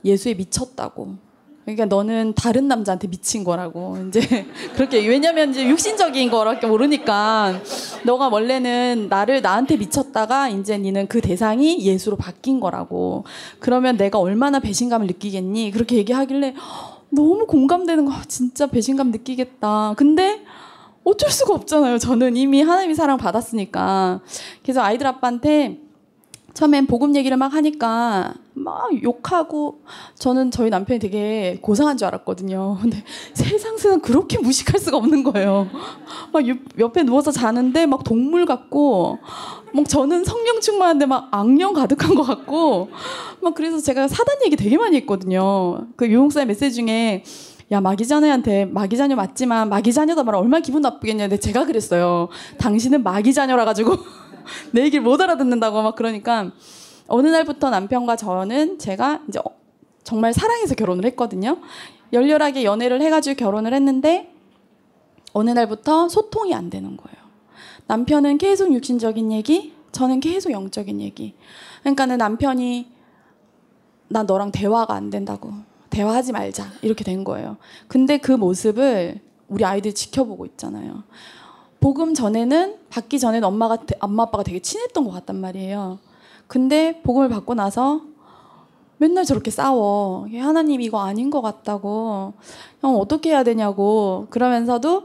예수에 미쳤다고. 그러니까 너는 다른 남자한테 미친 거라고. 이제 *laughs* 그렇게 왜냐면 이제 육신적인 거밖에 모르니까 너가 원래는 나를 나한테 미쳤다가 이제 니는 그 대상이 예수로 바뀐 거라고. 그러면 내가 얼마나 배신감을 느끼겠니? 그렇게 얘기하길래 너무 공감되는 거 진짜 배신감 느끼겠다. 근데 어쩔 수가 없잖아요. 저는 이미 하나님이 사랑 받았으니까. 그래서 아이들 아빠한테 처음엔 복음 얘기를 막 하니까 막 욕하고 저는 저희 남편이 되게 고상한 줄 알았거든요. *laughs* 근데 세상 세상 그렇게 무식할 수가 없는 거예요. 막 옆- 옆에 누워서 자는데 막 동물 같고 막 저는 성령 충만한데 막 악령 가득한 것 같고 막 그래서 제가 사단 얘기 되게 많이 했거든요. 그 유목사의 메시지 중에 야 마귀자녀한테 마귀자녀 맞지만 마귀자녀다 말하면 얼마나 기분 나쁘겠냐 근데 제가 그랬어요. 당신은 마귀자녀라 가지고 *laughs* 내 얘기를 못 알아듣는다고 막 그러니까 어느 날부터 남편과 저는 제가 이제 어- 정말 사랑해서 결혼을 했거든요. 열렬하게 연애를 해가지고 결혼을 했는데 어느 날부터 소통이 안 되는 거예요. 남편은 계속 육신적인 얘기, 저는 계속 영적인 얘기. 그러니까는 남편이 나 너랑 대화가 안 된다고 대화하지 말자 이렇게 된 거예요. 근데 그 모습을 우리 아이들이 지켜보고 있잖아요. 복음 전에는 받기 전에는 엄마가 되- 엄마 아빠가 되게 친했던 것 같단 말이에요. 근데 복음을 받고 나서 맨날 저렇게 싸워. 하나님 이거 아닌 것 같다고. 형 어떻게 해야 되냐고. 그러면서도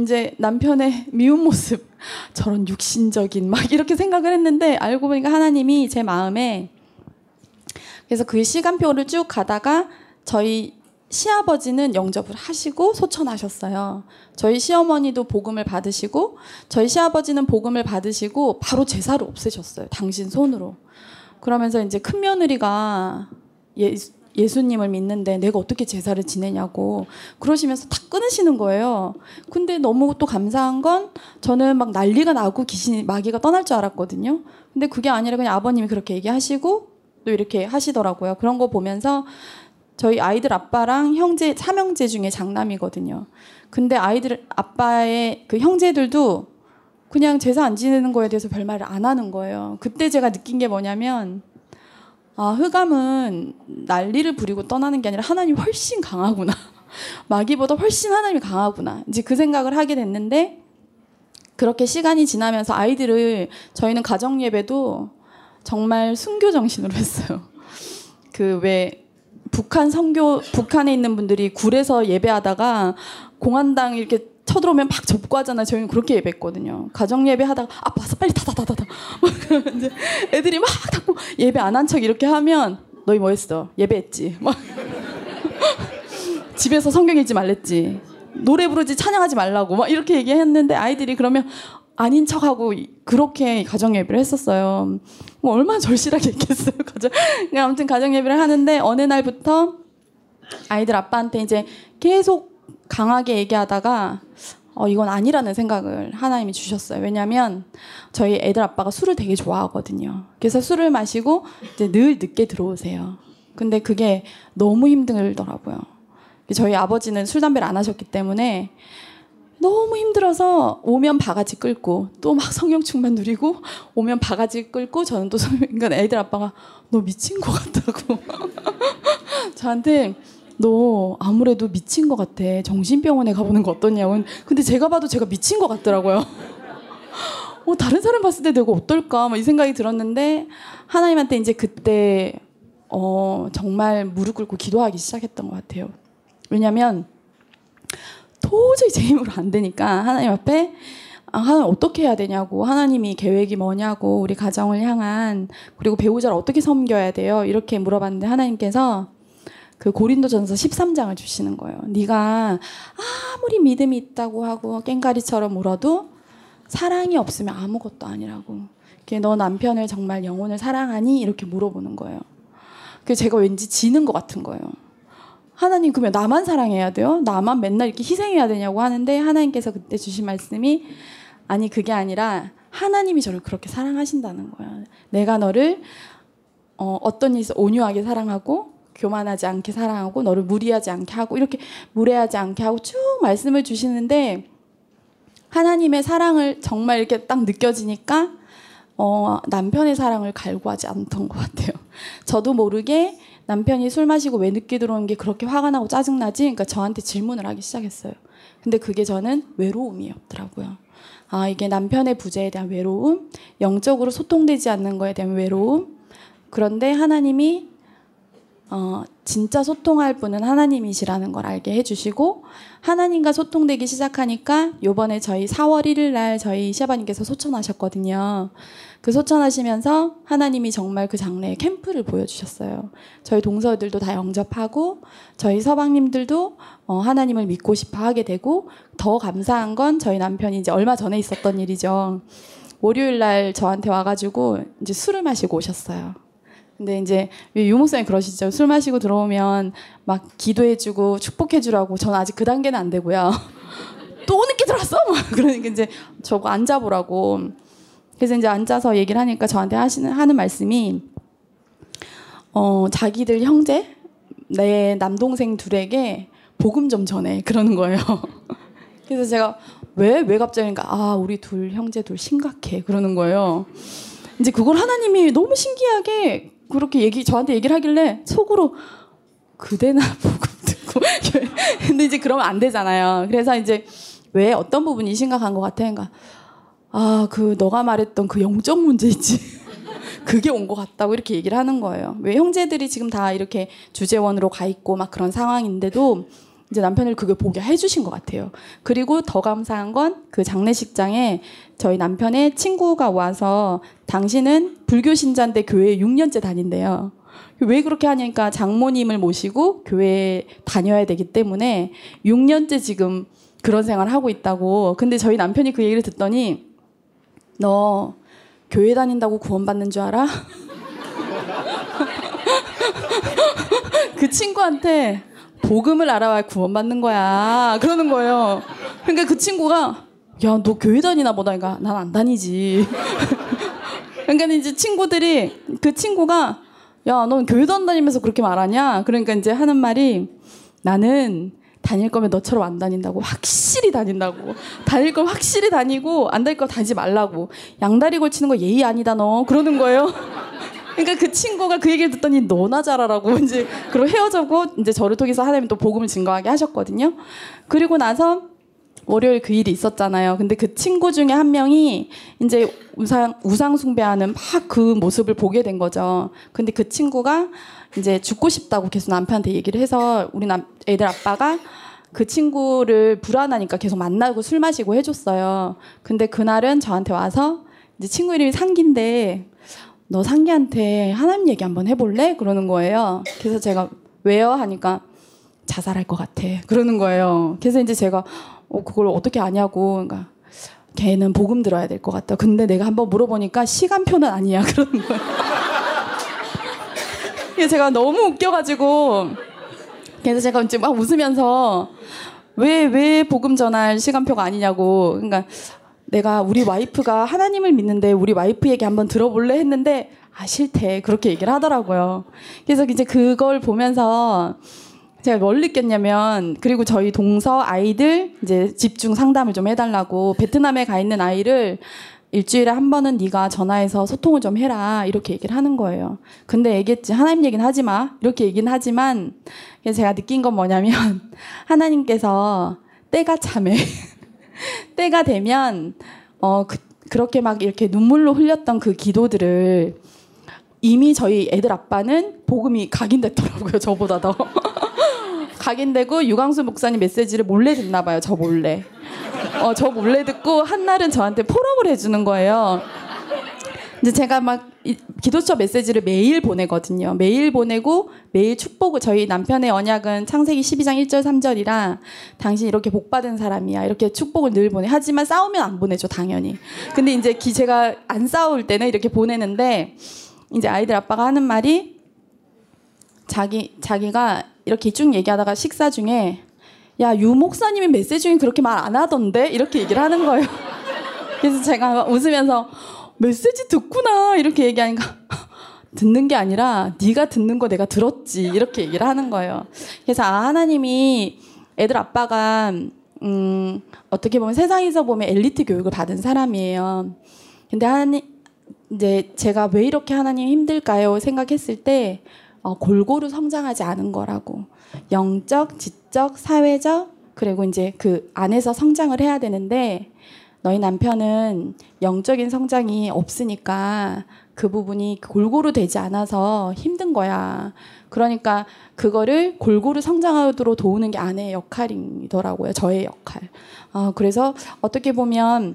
이제 남편의 *laughs* 미운 모습, 저런 육신적인 막 이렇게 생각을 했는데 알고 보니까 하나님이 제 마음에 그래서 그 시간표를 쭉 가다가 저희 시아버지는 영접을 하시고 소천하셨어요. 저희 시어머니도 복음을 받으시고 저희 시아버지는 복음을 받으시고 바로 제사를 없애셨어요. 당신 손으로. 그러면서 이제 큰 며느리가 예, 예수님을 믿는데 내가 어떻게 제사를 지내냐고 그러시면서 탁 끊으시는 거예요. 근데 너무 또 감사한 건 저는 막 난리가 나고 귀신 마귀가 떠날 줄 알았거든요. 근데 그게 아니라 그냥 아버님이 그렇게 얘기하시고 또 이렇게 하시더라고요. 그런 거 보면서 저희 아이들 아빠랑 형제 삼형제 중에 장남이거든요. 근데 아이들 아빠의 그 형제들도 그냥 제사 안 지내는 거에 대해서 별 말을 안 하는 거예요. 그때 제가 느낀 게 뭐냐면 아, 흑암은 난리를 부리고 떠나는 게 아니라 하나님이 훨씬 강하구나. *laughs* 마귀보다 훨씬 하나님이 강하구나. 이제 그 생각을 하게 됐는데 그렇게 시간이 지나면서 아이들을 저희는 가정 예배도 정말 순교 정신으로 했어요. *laughs* 그 왜 북한 선교 북한에 있는 분들이 굴에서 예배하다가 공안당 이렇게 쳐들어오면 막 접고 하잖아요. 저희는 그렇게 예배했거든요. 가정 예배 하다가 아파서 빨리 닫아닫아닫아. 이제 애들이 막 닫고 예배 안 한 척 이렇게 하면 너희 뭐 했어? 예배했지. 막 집에서 성경 읽지 말랬지. 노래 부르지 찬양하지 말라고 막 이렇게 얘기했는데 아이들이 그러면 아닌 척하고 그렇게 가정 예배를 했었어요. 뭐 얼마나 절실하게 *laughs* 했겠어요. 가정. 아무튼 가정 예배를 하는데 어느 날부터 아이들 아빠한테 이제 계속 강하게 얘기하다가 어, 이건 아니라는 생각을 하나님이 주셨어요. 왜냐하면 저희 애들 아빠가 술을 되게 좋아하거든요. 그래서 술을 마시고 이제 늘 늦게 들어오세요. 근데 그게 너무 힘들더라고요. 저희 아버지는 술 담배를 안 하셨기 때문에 너무 힘들어서 오면 바가지 끌고 또 막 *laughs* 성령충만 누리고 오면 바가지 끌고 저는 또 그러니까 애들 아빠가 너 미친 것 같다고. *laughs* 저한테 너 아무래도 미친 것 같아. 정신병원에 가보는 거 어떠냐고. 근데 제가 봐도 제가 미친 것 같더라고요. *laughs* 어, 다른 사람 봤을 때 내가 어떨까? 막 이 생각이 들었는데 하나님한테 이제 그때 어, 정말 무릎 꿇고 기도하기 시작했던 것 같아요. 왜냐면 도저히 제 힘으로 안 되니까 하나님 앞에 아, 하나님 어떻게 해야 되냐고 하나님이 계획이 뭐냐고 우리 가정을 향한 그리고 배우자를 어떻게 섬겨야 돼요 이렇게 물어봤는데 하나님께서 그 고린도전서 13장을 주시는 거예요. 네가 아무리 믿음이 있다고 하고 깽가리처럼 울어도 사랑이 없으면 아무것도 아니라고. 너 남편을 정말 영혼을 사랑하니 이렇게 물어보는 거예요. 그 제가 왠지 지는 것 같은 거예요. 하나님 그러면 나만 사랑해야 돼요? 나만 맨날 이렇게 희생해야 되냐고 하는데 하나님께서 그때 주신 말씀이 아니 그게 아니라 하나님이 저를 그렇게 사랑하신다는 거야. 내가 너를 어, 어떤 일에서 온유하게 사랑하고 교만하지 않게 사랑하고 너를 무리하지 않게 하고 이렇게 무례하지 않게 하고 쭉 말씀을 주시는데 하나님의 사랑을 정말 이렇게 딱 느껴지니까 어, 남편의 사랑을 갈구하지 않던 것 같아요. 저도 모르게 남편이 술 마시고 왜 늦게 들어오는 게 그렇게 화가 나고 짜증나지? 그러니까 저한테 질문을 하기 시작했어요. 근데 그게 저는 외로움이었더라고요. 아, 이게 남편의 부재에 대한 외로움, 영적으로 소통되지 않는 거에 대한 외로움. 그런데 하나님이 어, 진짜 소통할 분은 하나님이시라는 걸 알게 해주시고 하나님과 소통되기 시작하니까 요번에 저희 4월 1일 날 저희 시아버님께서 소천하셨거든요. 그 소천하시면서 하나님이 정말 그 장래에 캠프를 보여주셨어요. 저희 동서들도 다 영접하고 저희 서방님들도 어, 하나님을 믿고 싶어 하게 되고 더 감사한 건 저희 남편이 이제 얼마 전에 있었던 일이죠. 월요일 날 저한테 와가지고 이제 술을 마시고 오셨어요. 근데 이제 유목사님 그러시죠. 술 마시고 들어오면 막 기도해주고 축복해주라고. 저는 아직 그 단계는 안 되고요. *laughs* 또 늦게 들어왔어? 막 그러니까 이제 저거 앉아보라고. 그래서 이제 앉아서 얘기를 하니까 저한테 하시는 하는 말씀이 어 자기들 형제 내 남동생 둘에게 복음 좀 전해 그러는 거예요. *laughs* 그래서 제가 왜왜 갑자기인가 아 우리 둘 형제 둘 심각해 그러는 거예요. 이제 그걸 하나님이 너무 신기하게 그렇게 얘기 저한테 얘기를 하길래 속으로 그대나 *laughs* 복음 듣고 근데 이제 그러면 안 되잖아요. 그래서 이제 왜 어떤 부분이 심각한 것 같아? 그러니까 아 그 너가 말했던 그 영적 문제 있지. *laughs* 그게 온 것 같다고 이렇게 얘기를 하는 거예요. 왜 형제들이 지금 다 이렇게 주재원으로 가 있고 막 그런 상황인데도 이제 남편을 그게 보게 해주신 것 같아요. 그리고 더 감사한 건 그 장례식장에 저희 남편의 친구가 와서 당신은 불교 신자인데 교회에 6년째 다닌대요. 왜 그렇게 하냐니까 장모님을 모시고 교회에 다녀야 되기 때문에 6년째 지금 그런 생활을 하고 있다고. 근데 저희 남편이 그 얘기를 듣더니 너 교회 다닌다고 구원받는 줄 알아? *laughs* 그 친구한테 복음을 알아야 구원받는 거야. 그러는 거예요. 그러니까 그 친구가 야, 너 교회 다니나 보다. 그러니까 난 안 다니지. *laughs* 그러니까 이제 친구들이 그 친구가 야, 넌 교회도 안 다니면서 그렇게 말하냐? 그러니까 이제 하는 말이 나는 다닐 거면 너처럼 안 다닌다고 확실히 다닌다고 다닐 걸 확실히 다니고 안 다닐 거 다니지 말라고 양다리 걸치는 거 예의 아니다 너 그러는 거예요. *laughs* 그러니까 그 친구가 그 얘기를 듣더니 너나 잘하라고 이제 그리고 헤어졌고 이제 저를 통해서 하나님 또 복음을 증거하게 하셨거든요. 그리고 나서 월요일 그 일이 있었잖아요. 근데 그 친구 중에 한 명이 이제 우상 우상 숭배하는 막 그 모습을 보게 된 거죠. 근데 그 친구가 이제 죽고 싶다고 계속 남편한테 얘기를 해서 우리 남 애들 아빠가 그 친구를 불안하니까 계속 만나고 술 마시고 해줬어요. 근데 그날은 저한테 와서 이제 친구 이름이 상기인데 너 상기한테 하나님 얘기 한번 해볼래? 그러는 거예요. 그래서 제가 왜요? 하니까 자살할 것 같아. 그러는 거예요. 그래서 이제 제가 어, 그걸 어떻게 아냐고. 그러니까 걔는 복음 들어야 될 것 같다. 근데 내가 한번 물어보니까 시간표는 아니야. *laughs* 그러는 거예요. 제가 너무 웃겨가지고 그래서 제가 이제 막 웃으면서 왜 왜 복음 전할 시간표가 아니냐고. 그러니까 내가 우리 와이프가 하나님을 믿는데 우리 와이프 얘기 한번 들어볼래 했는데 아 싫대 그렇게 얘기를 하더라고요. 그래서 이제 그걸 보면서 제가 뭘 느꼈냐면 그리고 저희 동서 아이들 이제 집중 상담을 좀 해달라고 베트남에 가 있는 아이를 일주일에 한 번은 네가 전화해서 소통을 좀 해라 이렇게 얘기를 하는 거예요. 근데 얘기했지 하나님 얘기는 하지 마 이렇게 얘기는 하지만 제가 느낀 건 뭐냐면 *laughs* 하나님께서 때가 참해 *laughs* 때가 되면 어 그, 그렇게 막 이렇게 눈물로 흘렸던 그 기도들을 이미 저희 애들 아빠는 복음이 각인됐더라고요 저보다 더 *laughs* 각인되고 유광수 목사님 메시지를 몰래 듣나 봐요 저 몰래 어 저 몰래 듣고 한날은 저한테 포럼을 해주는 거예요 이제 제가 막 이- 기도처 메시지를 매일 보내거든요. 매일 보내고 매일 축복을 저희 남편의 언약은 창세기 12장 1절 3절이라 당신 이렇게 복 받은 사람이야. 이렇게 축복을 늘 보내. 하지만 싸우면 안 보내죠, 당연히. 근데 이제 기 제가 안 싸울 때는 이렇게 보내는데 이제 아이들 아빠가 하는 말이 자기 자기가 이렇게 쭉 얘기하다가 식사 중에 야, 유 목사님이 메시지 중에 그렇게 말 안 하던데 이렇게 얘기를 하는 거예요. *laughs* 그래서 제가 웃으면서 메시지 듣구나 이렇게 얘기하니까 *laughs* 듣는 게 아니라 네가 듣는 거 내가 들었지 이렇게 얘기를 하는 거예요. 그래서 아 하나님이 애들 아빠가 음 어떻게 보면 세상에서 보면 엘리트 교육을 받은 사람이에요. 근데 하나님 이제 제가 왜 이렇게 하나님 힘들까요 생각했을 때 어, 골고루 성장하지 않은 거라고 영적, 지적, 사회적 그리고 이제 그 안에서 성장을 해야 되는데 너희 남편은 영적인 성장이 없으니까 그 부분이 골고루 되지 않아서 힘든 거야. 그러니까 그거를 골고루 성장하도록 도우는 게 아내의 역할이더라고요. 저의 역할. 아, 그래서 어떻게 보면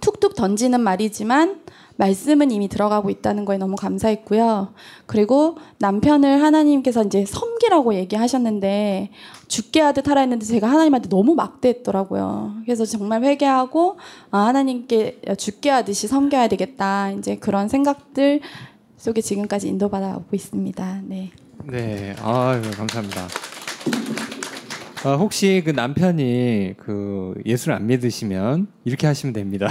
툭툭 던지는 말이지만 말씀은 이미 들어가고 있다는 거에 너무 감사했고요. 그리고 남편을 하나님께서 이제 섬기라고 얘기하셨는데 죽게 하듯 하라 했는데 제가 하나님한테 너무 막대했더라고요. 그래서 정말 회개하고 아, 하나님께 죽게 하듯이 섬겨야 되겠다. 이제 그런 생각들 속에 지금까지 인도받아 오고 있습니다. 네. 네, 아유 감사합니다. 아, 혹시 그 남편이 그 예수를 안 믿으시면 이렇게 하시면 됩니다.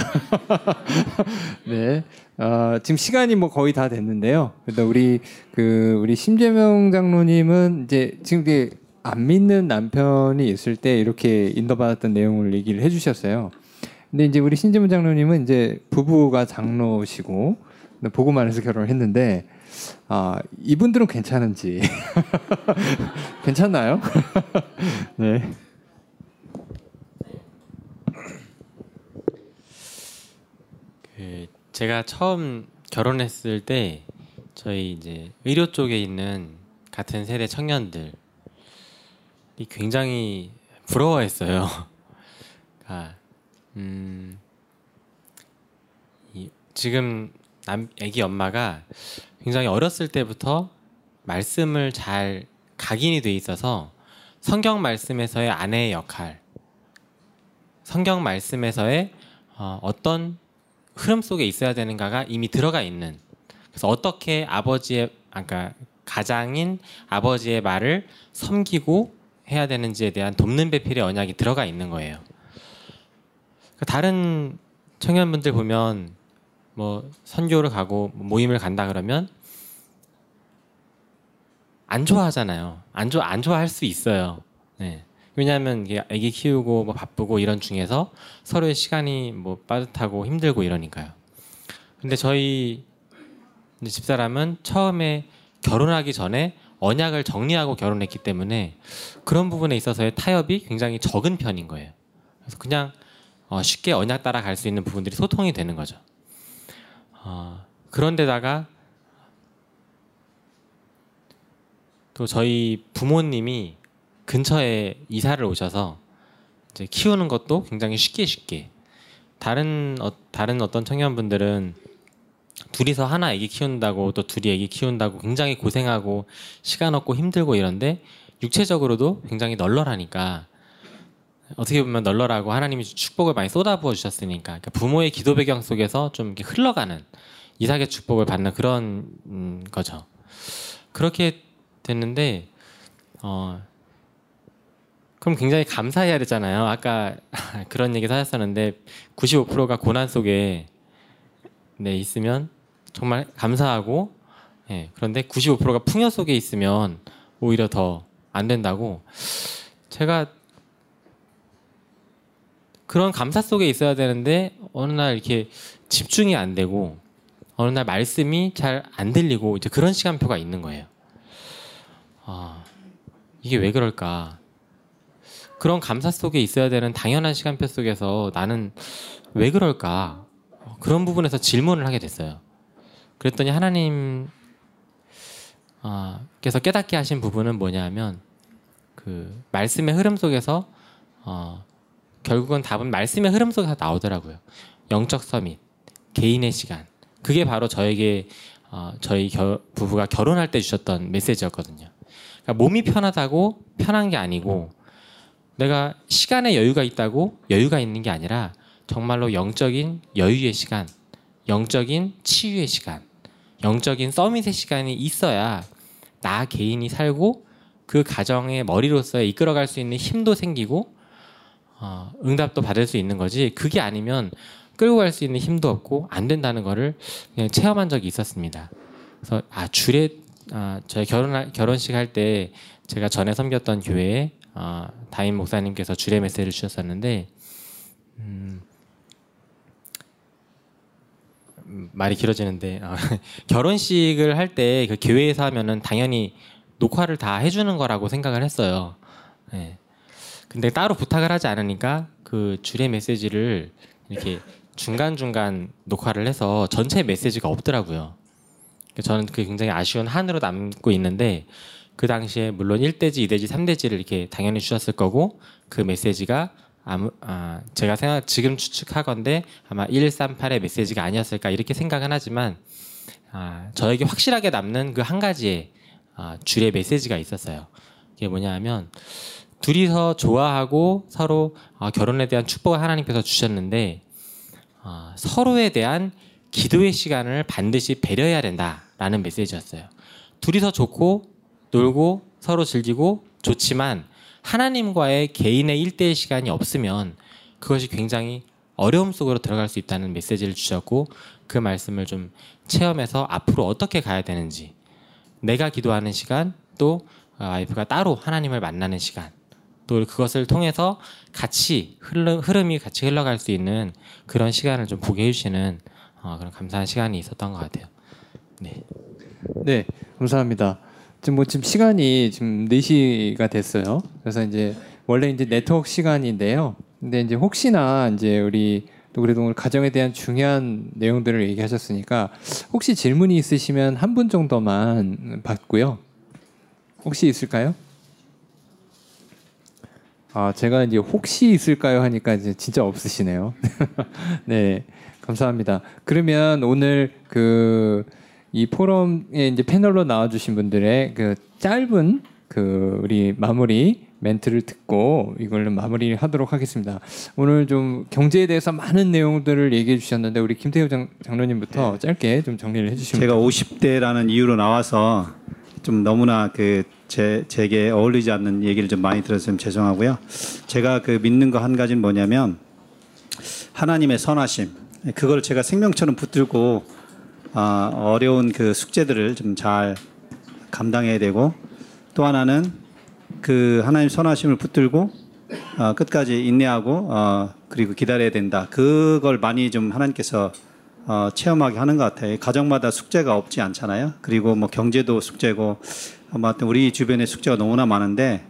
*laughs* 네, 어, 지금 시간이 뭐 거의 다 됐는데요. 그래도 우리 그 우리 심재명 장로님은 이제 지금 이게 안 믿는 남편이 있을 때 이렇게 인도받았던 내용을 얘기를 해주셨어요. 근데 이제 우리 신재문 장로님은 이제 부부가 장로시고 안에서 결혼을 했는데 아 이분들은 괜찮은지 *laughs* 괜찮나요? *laughs* 네. 그 제가 처음 결혼했을 때 저희 이제 의료 쪽에 있는 같은 세대 청년들이 굉장히 부러워했어요. *laughs* 아, 음, 이, 지금 남 아기 엄마가 굉장히 어렸을 때부터 말씀을 잘 각인이 돼 있어서 성경 말씀에서의 아내의 역할, 성경 말씀에서의 어, 어떤 흐름 속에 있어야 되는가가 이미 들어가 있는. 그래서 어떻게 아버지의 아까 가장인 아버지의 말을 섬기고 해야 되는지에 대한 돕는 배필의 언약이 들어가 있는 거예요. 그 다른 청년분들 보면 뭐 선교를 가고 모임을 간다 그러면 안 좋아하잖아요. 안 좋아 안 좋아할 수 있어요. 네. 왜냐하면 이게 아기 키우고 뭐 바쁘고 이런 중에서 서로의 시간이 뭐 빠듯하고 힘들고 이러니까요. 근데 저희 집사람은 처음에 결혼하기 전에 언약을 정리하고 결혼했기 때문에 그런 부분에 있어서의 타협이 굉장히 적은 편인 거예요. 그래서 그냥 어, 쉽게 언약 따라 갈 수 있는 부분들이 소통이 되는 거죠. 어, 그런데다가 또 저희 부모님이 근처에 이사를 오셔서 이제 키우는 것도 굉장히 쉽게 쉽게. 다른 어, 다른 어떤 청년분들은 둘이서 하나 애기 키운다고 또 둘이 애기 키운다고 굉장히 고생하고 시간 없고 힘들고 이런데 육체적으로도 굉장히 널널하니까 어떻게 보면 널널하고 하나님이 축복을 많이 쏟아부어 주셨으니까 그러니까 부모의 기도 배경 속에서 좀 이렇게 흘러가는 이삭의 축복을 받는 그런 음, 거죠. 그렇게 됐는데 어 그럼 굉장히 감사해야 되잖아요. 아까 *laughs* 그런 얘기 하셨었는데 95%가 고난 속에 네 있으면 정말 감사하고 예, 그런데 95%가 풍요 속에 있으면 오히려 더 안 된다고 제가 그런 감사 속에 있어야 되는데 어느 날 이렇게 집중이 안 되고 어느 날 말씀이 잘 안 들리고 이제 그런 시간표가 있는 거예요. 아 이게 왜 그럴까? 그런 감사 속에 있어야 되는 당연한 시간표 속에서 나는 왜 그럴까? 그런 부분에서 질문을 하게 됐어요. 그랬더니 하나님 아, 께서 깨닫게 하신 부분은 뭐냐면 그 말씀의 흐름 속에서 어, 결국은 답은 말씀의 흐름 속에서 나오더라고요. 영적 서밋, 개인의 시간. 그게 바로 저에게 어, 저희 겨, 부부가 결혼할 때 주셨던 메시지였거든요. 그러니까 몸이 편하다고 편한 게 아니고 내가 시간에 여유가 있다고 여유가 있는 게 아니라 정말로 영적인 여유의 시간, 영적인 치유의 시간, 영적인 서밋의 시간이 있어야 나 개인이 살고 그 가정의 머리로서 이끌어갈 수 있는 힘도 생기고 어, 응답도 받을 수 있는 거지. 그게 아니면 끌고 갈 수 있는 힘도 없고 안 된다는 거를 그냥 체험한 적이 있었습니다. 그래서 아 주례 아, 저희 결혼 결혼식 할 때 제가 전에 섬겼던 교회에 아, 다임 목사님께서 주례 메시지를 주셨었는데 음, 음, 말이 길어지는데 어, *laughs* 결혼식을 할 때 그 교회에서 하면은 당연히 녹화를 다 해주는 거라고 생각을 했어요. 네. 근데 따로 부탁을 하지 않으니까 그 주례 메시지를 이렇게 중간 중간 녹화를 해서 전체 메시지가 없더라고요. 저는 그게 굉장히 아쉬운 한으로 남고 있는데 그 당시에 물론 1대지, 2대지, 3대지를 이렇게 당연히 주셨을 거고 그 메시지가 아무 아 제가 생각 지금 추측하건데 아마 138의 메시지가 아니었을까 이렇게 생각은 하지만 아 저에게 확실하게 남는 그 한 가지의 아, 주의 메시지가 있었어요. 이게 뭐냐 하면 둘이서 좋아하고 서로 아, 결혼에 대한 축복을 하나님께서 주셨는데 아, 서로에 대한 기도의 시간을 반드시 배려해야 된다라는 메시지였어요. 둘이서 좋고 놀고 서로 즐기고 좋지만 하나님과의 개인의 일대의 시간이 없으면 그것이 굉장히 어려움 속으로 들어갈 수 있다는 메시지를 주셨고 그 말씀을 좀 체험해서 앞으로 어떻게 가야 되는지 내가 기도하는 시간 또 와이프가 따로 하나님을 만나는 시간 또 그것을 통해서 같이 흐름, 흐름이 같이 흘러갈 수 있는 그런 시간을 좀 보게 해주시는 어, 그런 감사한 시간이 있었던 것 같아요. 네. 네, 감사합니다. 지금 뭐 지금 시간이 지금 4시가 됐어요. 그래서 이제 원래 이제 네트워크 시간인데요. 근데 이제 혹시나 이제 우리 또 그래도 오늘 가정에 대한 중요한 내용들을 얘기하셨으니까 혹시 질문이 있으시면 한 분 정도만 받고요. 혹시 있을까요? 아, 제가 이제 혹시 있을까요 하니까 이제 진짜 없으시네요. *laughs* 네. 감사합니다. 그러면 오늘 그 이 포럼에 이제 패널로 나와주신 분들의 그 짧은 그 우리 마무리 멘트를 듣고 이걸로 마무리를 하도록 하겠습니다. 오늘 좀 경제에 대해서 많은 내용들을 얘기해 주셨는데 우리 김태우 장, 장로님부터 짧게 좀 정리를 해주시면 제가 50대라는 이유로 나와서 좀 너무나 그 제 제게 어울리지 않는 얘기를 좀 많이 좀 죄송하고요. 제가 그 믿는 거 한 가지는 뭐냐면 하나님의 선하심. 그걸 제가 생명처럼 붙들고 아, 어려운 그 숙제들을 좀 잘 감당해야 되고 또 하나는 그 하나님 선하심을 붙들고 어, 끝까지 인내하고 어, 그리고 기다려야 된다. 그걸 많이 좀 하나님께서 어, 체험하게 하는 것 같아요. 가정마다 숙제가 없지 않잖아요. 그리고 뭐 경제도 숙제고 아마 우리 주변에 숙제가 너무나 많은데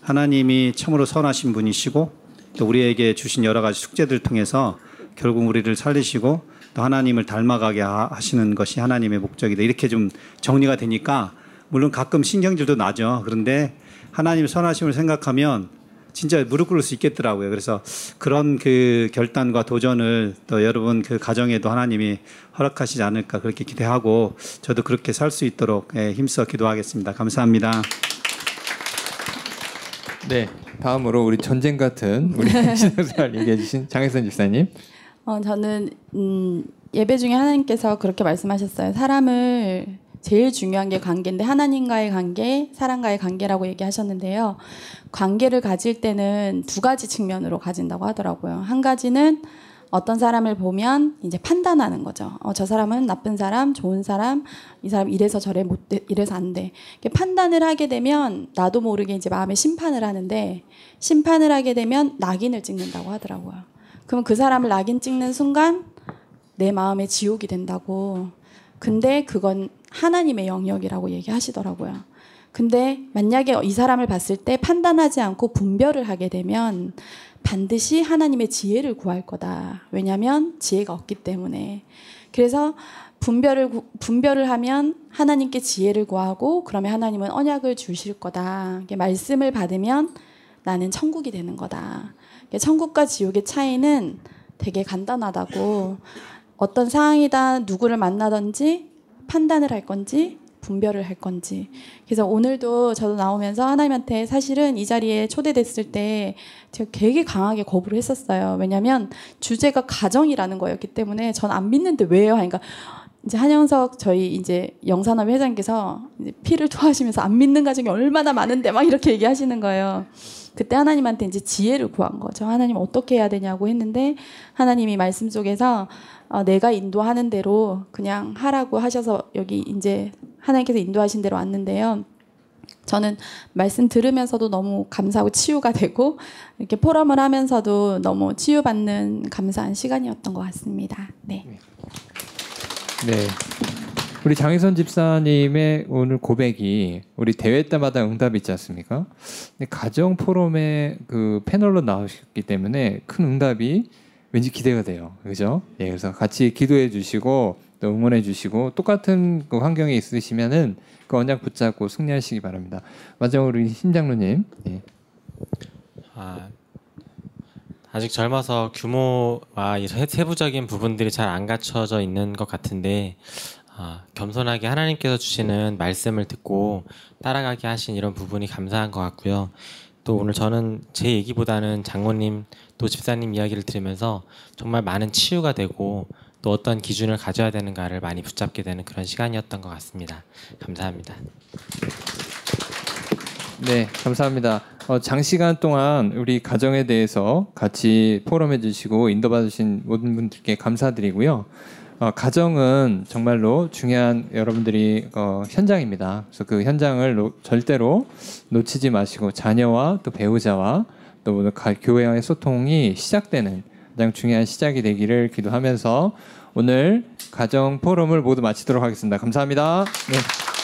하나님이 참으로 선하신 분이시고 또 우리에게 주신 여러 가지 숙제들 통해서 결국 우리를 살리시고 또 하나님을 닮아가게 하- 하시는 것이 하나님의 목적이다. 이렇게 좀 정리가 되니까 물론 가끔 신경질도 나죠. 그런데 하나님 선하심을 생각하면 진짜 무릎 꿇을 수 있겠더라고요. 그래서 그런 그 결단과 도전을 또 여러분 그 가정에도 하나님이 허락하시지 않을까 그렇게 기대하고 저도 그렇게 살 수 있도록 예, 힘써 기도하겠습니다. 감사합니다. 네. 다음으로 우리 전쟁 같은 우리 *laughs* 신앙생활 얘기해 주신 장혜선 집사님. 어, 저는 음, 예배 중에 하나님께서 그렇게 말씀하셨어요. 사람을 제일 중요한 게 관계인데 하나님과의 관계, 사람과의 관계라고 얘기하셨는데요. 관계를 가질 때는 두 가지 측면으로 가진다고 하더라고요. 한 가지는 어떤 사람을 보면 이제 판단하는 거죠. 어, 저 사람은 나쁜 사람, 좋은 사람, 이 사람 이래서 저래 못 돼, 이래서 안 돼. 이렇게 판단을 하게 되면 나도 모르게 이제 마음에 심판을 하는데 심판을 하게 되면 낙인을 찍는다고 하더라고요. 그럼 그 사람을 낙인 찍는 순간 내 마음에 지옥이 된다고. 근데 그건 하나님의 영역이라고 얘기하시더라고요. 근데 만약에 이 사람을 봤을 때 판단하지 않고 분별을 하게 되면 반드시 하나님의 지혜를 구할 거다. 왜냐하면 지혜가 없기 때문에. 그래서 분별을 구- 분별을 하면 하나님께 지혜를 구하고 그러면 하나님은 언약을 주실 거다. 말씀을 받으면 나는 천국이 되는 거다. 천국과 지옥의 차이는 되게 간단하다고 어떤 상황이다 누구를 만나든지 판단을 할 건지 분별을 할 건지 그래서 오늘도 저도 나오면서 하나님한테 사실은 이 자리에 초대됐을 때 제가 되게 강하게 거부를 했었어요 왜냐하면 주제가 가정이라는 거였기 때문에 전 안 믿는데 왜요 하니까 이제 한영석 저희 이제 영산업 회장님께서 이제 피를 토하시면서 안 믿는 가정이 얼마나 많은데 막 이렇게 얘기하시는 거예요. 그때 하나님한테 이제 지혜를 구한 거죠. 하나님 어떻게 해야 되냐고 했는데 하나님이 말씀 속에서 어, 내가 인도하는 대로 그냥 하라고 하셔서 여기 이제 하나님께서 인도하신 대로 왔는데요. 저는 말씀 들으면서도 너무 감사하고 치유가 되고 이렇게 포럼을 하면서도 너무 치유받는 감사한 시간이었던 것 같습니다. 네. 네. 우리 장희선 집사님의 오늘 고백이 우리 대회 때마다 응답이 있지 않습니까? 가정 포럼에 그 패널로 나오셨기 때문에 큰 응답이 왠지 기대가 돼요. 그죠? 예, 그래서 같이 기도해 주시고 또 응원해 주시고 똑같은 그 환경에 있으시면은 그 언약 붙잡고 승리하시기 바랍니다. 마지막으로 우리 신장로님. 예. 아, 아직 젊어서 규모와 이 세- 세부적인 부분들이 잘 안 갖춰져 있는 것 같은데 아, 겸손하게 하나님께서 주시는 말씀을 듣고 따라가게 하신 이런 부분이 감사한 것 같고요. 또 오늘 저는 제 얘기보다는 장모님 또 집사님 이야기를 들으면서 정말 많은 치유가 되고 또 어떤 기준을 가져야 되는가를 많이 붙잡게 되는 그런 시간이었던 것 같습니다. 감사합니다. 네, 감사합니다. 어, 장시간 동안 우리 가정에 대해서 같이 포럼해 주시고 인도받 으신 모든 분들께 감사드리고요. 어, 가정은 정말로 중요한 여러분들이 어, 현장입니다. 그래서 그 현장을 노- 절대로 놓치지 마시고 자녀와 또 배우자와 또 교회와의 소통이 시작되는 가장 중요한 시작이 되기를 기도하면서 오늘 가정 포럼을 모두 마치도록 하겠습니다. 감사합니다. 네.